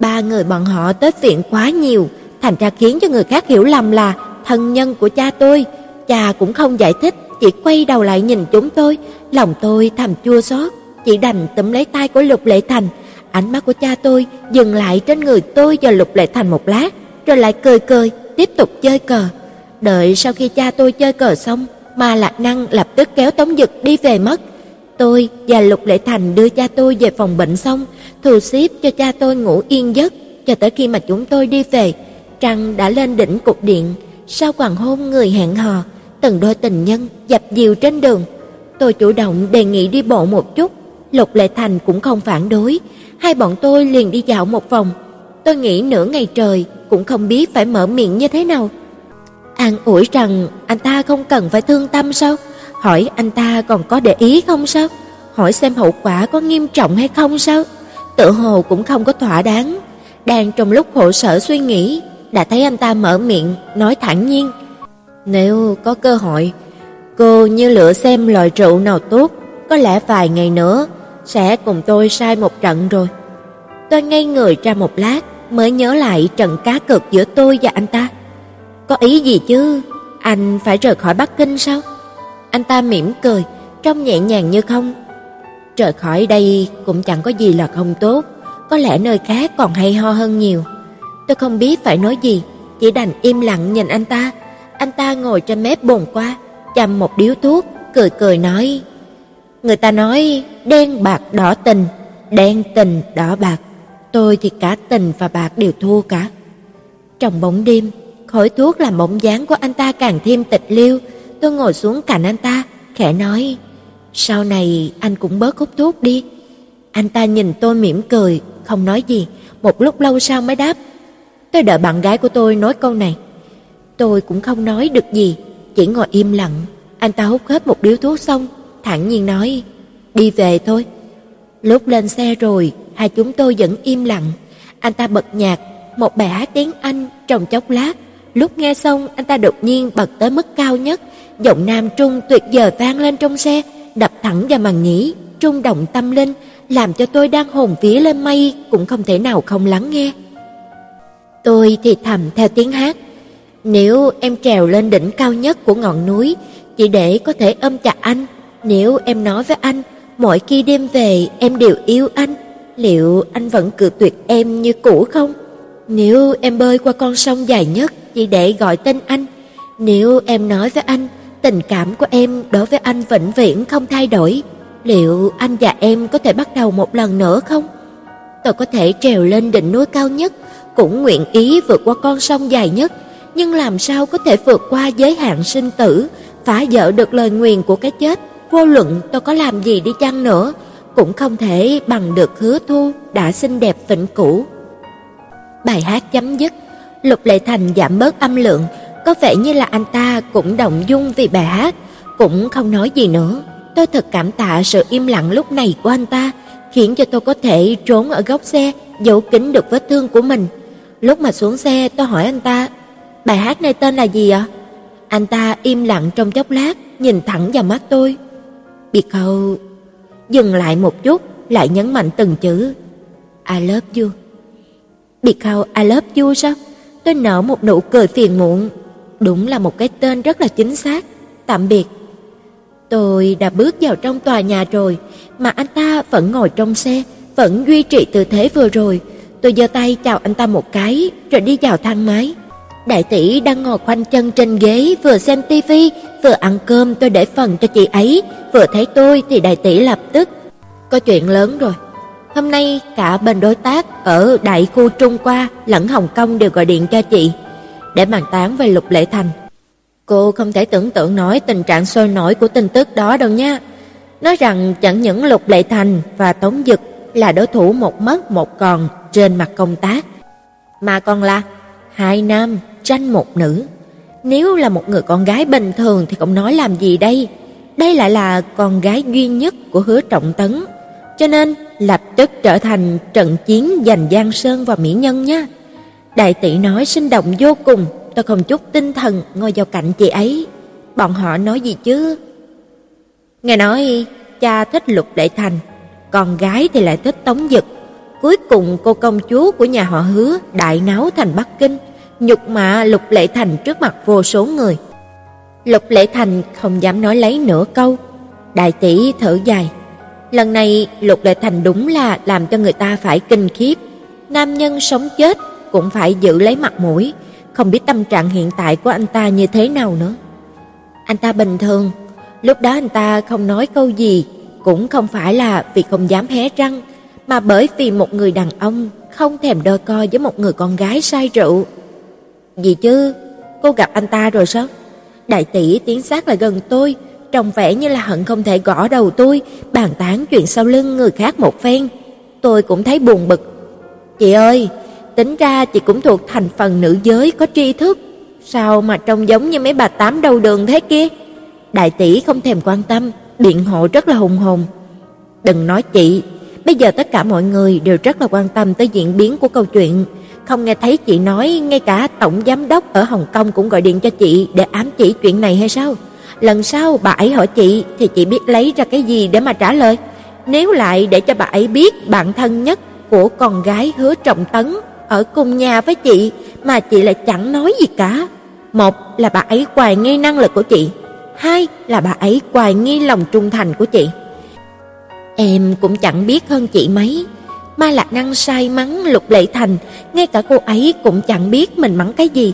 Ba người bọn họ tới viện quá nhiều, thành ra khiến cho người khác hiểu lầm là thân nhân của cha tôi. Cha cũng không giải thích, chỉ quay đầu lại nhìn chúng tôi, lòng tôi thầm chua xót, chỉ đành túm lấy tay của Lục Lệ Thành. Ánh mắt của cha tôi dừng lại trên người tôi và Lục Lệ Thành một lát, rồi lại cười cười, tiếp tục chơi cờ. Đợi sau khi cha tôi chơi cờ xong, Ma Lạc Năng lập tức kéo Tống Dực đi về mất. Tôi và Lục Lệ Thành đưa cha tôi về phòng bệnh xong, thu xếp cho cha tôi ngủ yên giấc cho tới khi mà chúng tôi đi về. Trăng đã lên đỉnh cục điện, sau hoàng hôn người hẹn hò, từng đôi tình nhân dập dìu trên đường. Tôi chủ động đề nghị đi bộ một chút, Lục Lệ Thành cũng không phản đối, hai bọn tôi liền đi dạo một vòng. Tôi nghĩ nửa ngày trời cũng không biết phải mở miệng như thế nào. An ủi rằng anh ta không cần phải thương tâm sao? Hỏi anh ta còn có để ý không sao? Hỏi xem hậu quả có nghiêm trọng hay không sao? Tự hồ cũng không có thỏa đáng. Đang trong lúc khổ sở suy nghĩ, đã thấy anh ta mở miệng, nói thẳng nhiên. Nếu có cơ hội, cô như lựa xem loại rượu nào tốt, có lẽ vài ngày nữa sẽ cùng tôi sai một trận rồi. Tôi ngây người ra một lát mới nhớ lại trận cá cược giữa tôi và anh ta. Có ý gì chứ? Anh phải rời khỏi Bắc Kinh sao? Anh ta mỉm cười, trông nhẹ nhàng như không. Rời khỏi đây cũng chẳng có gì là không tốt, có lẽ nơi khác còn hay ho hơn nhiều. Tôi không biết phải nói gì, chỉ đành im lặng nhìn anh ta. Anh ta ngồi trên mép bồn qua, chầm một điếu thuốc, cười cười nói: Người ta nói đen bạc đỏ tình, đen tình đỏ bạc. Tôi thì cả tình và bạc đều thua cả. Trong bóng đêm, khói thuốc làm bóng dáng của anh ta càng thêm tịch liêu. Tôi ngồi xuống cạnh anh ta, khẽ nói, sau này anh cũng bớt hút thuốc đi. Anh ta nhìn tôi mỉm cười, không nói gì, một lúc lâu sau mới đáp. Tôi đợi bạn gái của tôi nói câu này. Tôi cũng không nói được gì, chỉ ngồi im lặng. Anh ta hút hết một điếu thuốc xong, thản nhiên nói, đi về thôi. Lúc lên xe rồi, hai chúng tôi vẫn im lặng. Anh ta bật nhạc, một bài hát tiếng Anh trong chốc lát. Lúc nghe xong, anh ta đột nhiên bật tới mức cao nhất, giọng nam trung tuyệt vời vang lên trong xe, đập thẳng vào màn nhĩ, trung động tâm linh, làm cho tôi đang hồn vía lên mây cũng không thể nào không lắng nghe. Tôi thì thầm theo tiếng hát, nếu em trèo lên đỉnh cao nhất của ngọn núi chỉ để có thể ôm chặt anh, nếu em nói với anh mỗi khi đêm về em đều yêu anh, liệu anh vẫn cự tuyệt em như cũ không? Nếu em bơi qua con sông dài nhất chỉ để gọi tên anh, nếu em nói với anh tình cảm của em đối với anh vĩnh viễn không thay đổi, liệu anh và em có thể bắt đầu một lần nữa không? Tôi có thể trèo lên đỉnh núi cao nhất, cũng nguyện ý vượt qua con sông dài nhất, nhưng làm sao có thể vượt qua giới hạn sinh tử, phá vỡ được lời nguyền của cái chết, vô luận tôi có làm gì đi chăng nữa, cũng không thể bằng được hứa thu đã xinh đẹp vĩnh cửu. Bài hát chấm dứt, Lục Lệ Thành giảm bớt âm lượng, có vẻ như là anh ta cũng động dung vì bài hát, cũng không nói gì nữa. Tôi thật cảm tạ sự im lặng lúc này của anh ta, khiến cho tôi có thể trốn ở góc xe, giấu kín được vết thương của mình. Lúc mà xuống xe, tôi hỏi anh ta, bài hát này tên là gì ạ? Anh ta im lặng trong chốc lát, nhìn thẳng vào mắt tôi. Because dừng lại một chút, lại nhấn mạnh từng chữ I love you. Because I love you sao? Tôi nở một nụ cười phiền muộn. Đúng là một cái tên rất là chính xác. Tạm biệt. Tôi đã bước vào trong tòa nhà rồi, mà anh ta vẫn ngồi trong xe, vẫn duy trì tư thế vừa rồi. Tôi giơ tay chào anh ta một cái, rồi đi vào thang máy. Đại tỷ đang ngồi khoanh chân trên ghế, vừa xem tivi, vừa ăn cơm tôi để phần cho chị ấy, vừa thấy tôi thì đại tỷ lập tức có chuyện lớn rồi. Hôm nay cả bên đối tác ở đại khu Trung qua lẫn Hồng Kông đều gọi điện cho chị để bàn tán về Lục Lệ Thành. Cô không thể tưởng tượng nổi tình trạng sôi nổi của tin tức đó đâu nha. Nói rằng chẳng những Lục Lệ Thành và Tống Dực là đối thủ một mất một còn trên mặt công tác, mà còn là hai nam tranh một nữ. Nếu là một người con gái bình thường thì cũng nói làm gì đây? Đây lại là con gái duy nhất của Hứa Trọng Tấn, cho nên lập tức trở thành trận chiến giành Giang Sơn và mỹ nhân nha. Đại tỷ nói sinh động vô cùng, tôi không chút tinh thần ngồi vào cạnh chị ấy. Bọn họ nói gì chứ? Nghe nói cha thích Lục Đại Thành, con gái thì lại thích Tống giật Cuối cùng cô công chúa của nhà họ Hứa đại náo thành Bắc Kinh, nhục mạ Lục Lệ Thành trước mặt vô số người. Lục Lệ Thành không dám nói lấy nửa câu. Đại tỷ thở dài. Lần này Lục Lệ Thành đúng là làm cho người ta phải kinh khiếp. Nam nhân sống chết cũng phải giữ lấy mặt mũi, không biết tâm trạng hiện tại của anh ta như thế nào nữa. Anh ta bình thường, lúc đó anh ta không nói câu gì, cũng không phải là vì không dám hé răng, mà bởi vì một người đàn ông không thèm đôi co với một người con gái say rượu. Gì chứ, cô gặp anh ta rồi sao? Đại tỷ tiến sát lại gần tôi, trông vẻ như là hận không thể gõ đầu tôi, bàn tán chuyện sau lưng người khác một phen. Tôi cũng thấy buồn bực. Chị ơi, tính ra chị cũng thuộc thành phần nữ giới có tri thức, sao mà trông giống như mấy bà tám đầu đường thế kia? Đại tỷ không thèm quan tâm, biện hộ rất là hùng hồn. Đừng nói chị, bây giờ tất cả mọi người đều rất là quan tâm tới diễn biến của câu chuyện. Không nghe thấy chị nói ngay cả tổng giám đốc ở Hồng Kông cũng gọi điện cho chị để ám chỉ chuyện này hay sao? Lần sau bà ấy hỏi chị thì chị biết lấy ra cái gì để mà trả lời. Nếu lại để cho bà ấy biết bạn thân nhất của con gái Hứa Trọng Tấn ở cùng nhà với chị mà chị lại chẳng nói gì cả. Một là bà ấy hoài nghi năng lực của chị, hai là bà ấy hoài nghi lòng trung thành của chị. Em cũng chẳng biết hơn chị mấy, Ma Lạc Năng sai mắng Lục Lệ Thành, ngay cả cô ấy cũng chẳng biết mình mắng cái gì.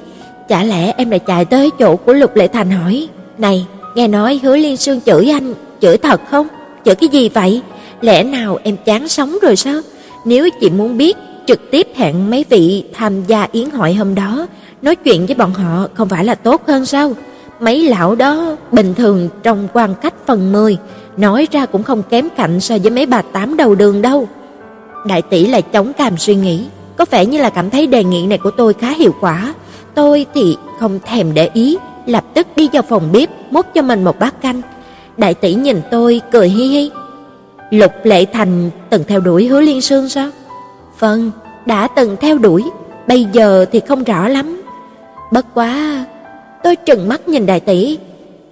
Chả lẽ em lại chạy tới chỗ của Lục Lệ Thành hỏi, "Này, nghe nói Hứa Liên Sương chửi anh, chửi thật không? Chửi cái gì vậy? Lẽ nào em chán sống rồi sao? Nếu chị muốn biết, trực tiếp hẹn mấy vị tham gia yến hội hôm đó, nói chuyện với bọn họ không phải là tốt hơn sao?" Mấy lão đó bình thường trong quan cách phần 10, nói ra cũng không kém cạnh so với mấy bà tám đầu đường đâu. Đại tỷ lại chống càm suy nghĩ, có vẻ như là cảm thấy đề nghị này của tôi khá hiệu quả. Tôi thì không thèm để ý, lập tức đi vào phòng bếp múc cho mình một bát canh. Đại tỷ nhìn tôi cười hi hi. Lục Lệ Thành từng theo đuổi Hứa Liên Sương sao? Vâng, đã từng theo đuổi. bây giờ thì không rõ lắm. Bất quá, tôi trừng mắt nhìn đại tỷ,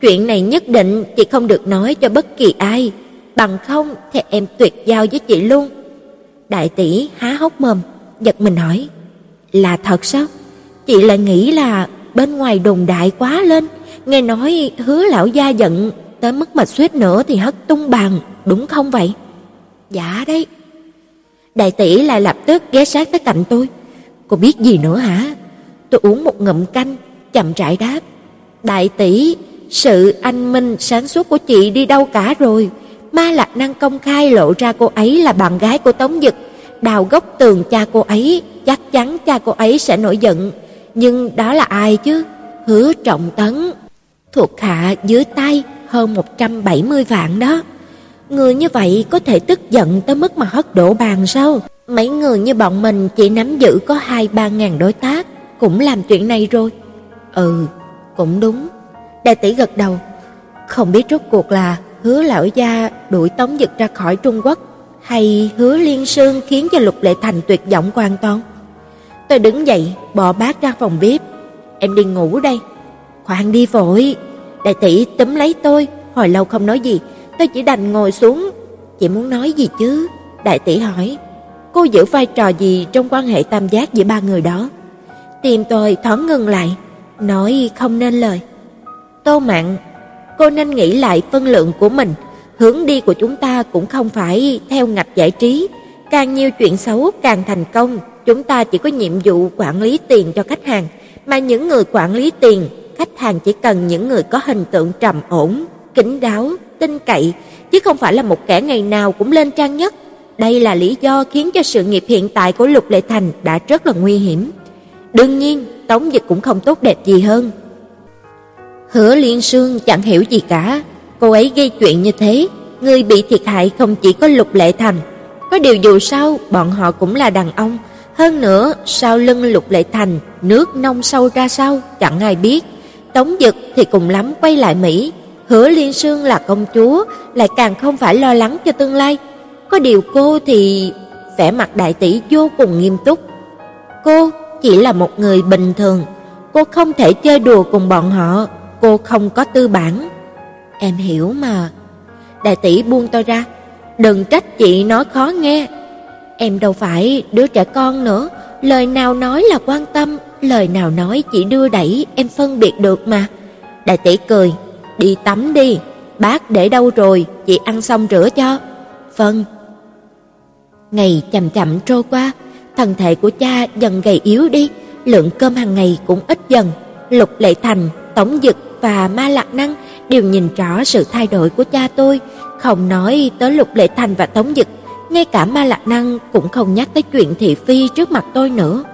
chuyện này nhất định chị không được nói cho bất kỳ ai, bằng không thì em tuyệt giao với chị luôn. Đại tỷ há hốc mồm, giật mình hỏi: "Là thật sao? Chị lại nghĩ là bên ngoài đồn đại quá lên, nghe nói Hứa lão gia giận tới mức mà suýt nữa thì hất tung bàn, đúng không vậy?" "Dạ đấy." Đại tỷ lại lập tức ghé sát tới cạnh tôi. "Cô biết gì nữa hả?" Tôi uống một ngụm canh, chậm rãi đáp: "Đại tỷ, sự anh minh sáng suốt của chị đi đâu cả rồi?" Ma Lạc Năng công khai lộ ra cô ấy là bạn gái của Tống Dực, đào gốc tường cha cô ấy, chắc chắn cha cô ấy sẽ nổi giận. Nhưng đó là ai chứ? Hứa Trọng Tấn, thuộc hạ dưới tay hơn 170 vạn đó. Người như vậy có thể tức giận tới mức mà hất đổ bàn sao? Mấy người như bọn mình chỉ nắm giữ có hai ba ngàn đối tác, cũng làm chuyện này rồi. Ừ, cũng đúng. Đại tỷ gật đầu. Không biết rốt cuộc là Hứa lão gia đuổi Tống Dực ra khỏi Trung Quốc hay Hứa Liên Sương khiến cho Lục Lệ Thành tuyệt vọng hoàn toàn. Tôi đứng dậy, bỏ bát ra phòng bếp. Em đi ngủ đây. Khoan đi vội. Đại tỷ túm lấy tôi, hồi lâu không nói gì, tôi chỉ đành ngồi xuống. Chị muốn nói gì chứ? Đại tỷ hỏi. Cô giữ vai trò gì trong quan hệ tam giác giữa ba người đó? Tim tôi thoáng ngừng lại, nói không nên lời. Tô Mạn cô nên nghĩ lại phân lượng của mình, hướng đi của chúng ta cũng không phải theo ngạch giải trí, càng nhiều chuyện xấu càng thành công, chúng ta chỉ có nhiệm vụ quản lý tiền cho khách hàng, mà những người quản lý tiền, khách hàng chỉ cần những người có hình tượng trầm ổn, kín đáo, tin cậy, chứ không phải là một kẻ ngày nào cũng lên trang nhất. Đây là lý do khiến cho sự nghiệp hiện tại của Lục Lệ Thành đã rất là nguy hiểm. Đương nhiên, Tống Dịch cũng không tốt đẹp gì hơn, Hứa Liên Sương chẳng hiểu gì cả, cô ấy gây chuyện như thế, người bị thiệt hại không chỉ có Lục Lệ Thành, có điều dù sao bọn họ cũng là đàn ông, hơn nữa sau lưng Lục Lệ Thành, nước nông sâu ra sao chẳng ai biết. Tống Dực thì cùng lắm quay lại Mỹ, Hứa Liên Sương là công chúa, lại càng không phải lo lắng cho tương lai. Có điều cô thì vẻ mặt đại tỷ vô cùng nghiêm túc. Cô chỉ là một người bình thường, cô không thể chơi đùa cùng bọn họ, cô không có tư bản. Em hiểu mà. Đại tỷ buông tôi ra, đừng trách chị nói khó nghe. Em đâu phải đứa trẻ con nữa, lời nào nói là quan tâm, lời nào nói chỉ đưa đẩy, em phân biệt được mà. Đại tỷ cười, đi tắm đi, bác để đâu rồi, chị ăn xong rửa cho. Vâng. Ngày chậm chậm trôi qua, thân thể của cha dần gầy yếu đi, lượng cơm hàng ngày cũng ít dần. Lục Lệ Thành, Tống Dực và Ma Lạc Năng đều nhìn rõ sự thay đổi của cha tôi, không nói tới Lục Lệ Thành và Tống Dực, ngay cả Ma Lạc Năng cũng không nhắc tới chuyện thị phi trước mặt tôi nữa.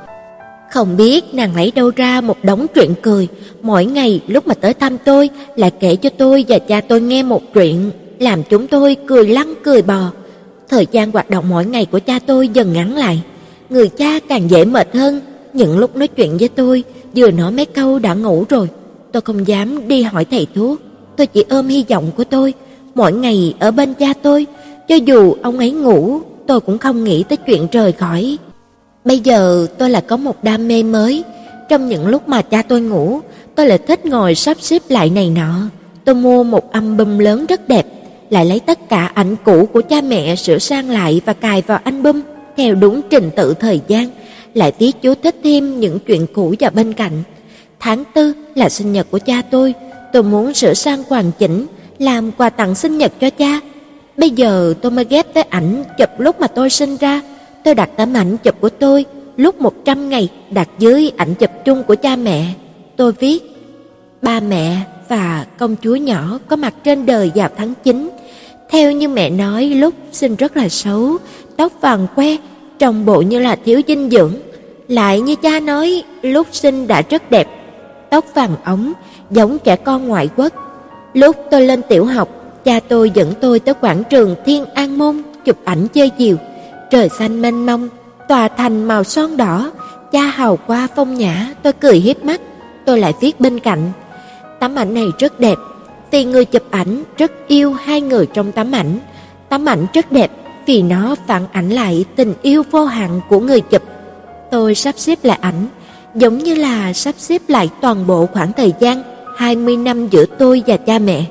Không biết nàng lấy đâu ra một đống chuyện cười, mỗi ngày lúc mà tới thăm tôi lại kể cho tôi và cha tôi nghe một chuyện, làm chúng tôi cười lăn cười bò. Thời gian hoạt động mỗi ngày của cha tôi dần ngắn lại, người cha càng dễ mệt hơn, những lúc nói chuyện với tôi, vừa nói mấy câu đã ngủ rồi. Tôi không dám đi hỏi thầy thuốc, tôi chỉ ôm hy vọng của tôi, mỗi ngày ở bên cha tôi, cho dù ông ấy ngủ, tôi cũng không nghĩ tới chuyện rời khỏi. Bây giờ tôi lại có một đam mê mới, trong những lúc mà cha tôi ngủ, tôi lại thích ngồi sắp xếp lại này nọ. Tôi mua một album lớn rất đẹp, lại lấy tất cả ảnh cũ của cha mẹ sửa sang lại và cài vào album theo đúng trình tự thời gian, lại tí chú thích thêm những chuyện cũ vào bên cạnh. Tháng tư là sinh nhật của cha tôi, tôi muốn sửa sang hoàn chỉnh, làm quà tặng sinh nhật cho cha. Bây giờ tôi mới ghép tới ảnh chụp lúc mà tôi sinh ra. Tôi đặt tấm ảnh chụp của tôi lúc 100 ngày đặt dưới ảnh chụp chung của cha mẹ. Tôi viết: Ba mẹ và công chúa nhỏ có mặt trên đời vào tháng 9. Theo như mẹ nói lúc sinh rất là xấu, tóc vàng que, trông bộ như là thiếu dinh dưỡng. Lại như cha nói, lúc sinh đã rất đẹp, tóc vàng ống, giống trẻ con ngoại quốc. Lúc tôi lên tiểu học, cha tôi dẫn tôi tới quảng trường Thiên An Môn chụp ảnh chơi chiều. Trời xanh mênh mông, tòa thành màu son đỏ, cha hào qua phong nhã, tôi cười hiếp mắt, tôi lại viết bên cạnh. Tấm ảnh này rất đẹp, vì người chụp ảnh rất yêu hai người trong tấm ảnh. Tấm ảnh rất đẹp vì nó phản ảnh lại tình yêu vô hạn của người chụp. Tôi sắp xếp lại ảnh, giống như là sắp xếp lại toàn bộ khoảng thời gian 20 năm giữa tôi và cha mẹ.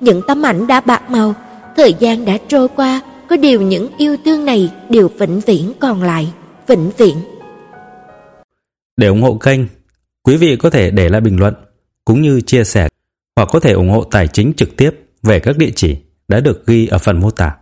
Những tấm ảnh đã bạc màu, thời gian đã trôi qua, có điều những yêu thương này đều vĩnh viễn còn lại, vĩnh viễn. Để ủng hộ kênh, quý vị có thể để lại bình luận cũng như chia sẻ hoặc có thể ủng hộ tài chính trực tiếp về các địa chỉ đã được ghi ở phần mô tả.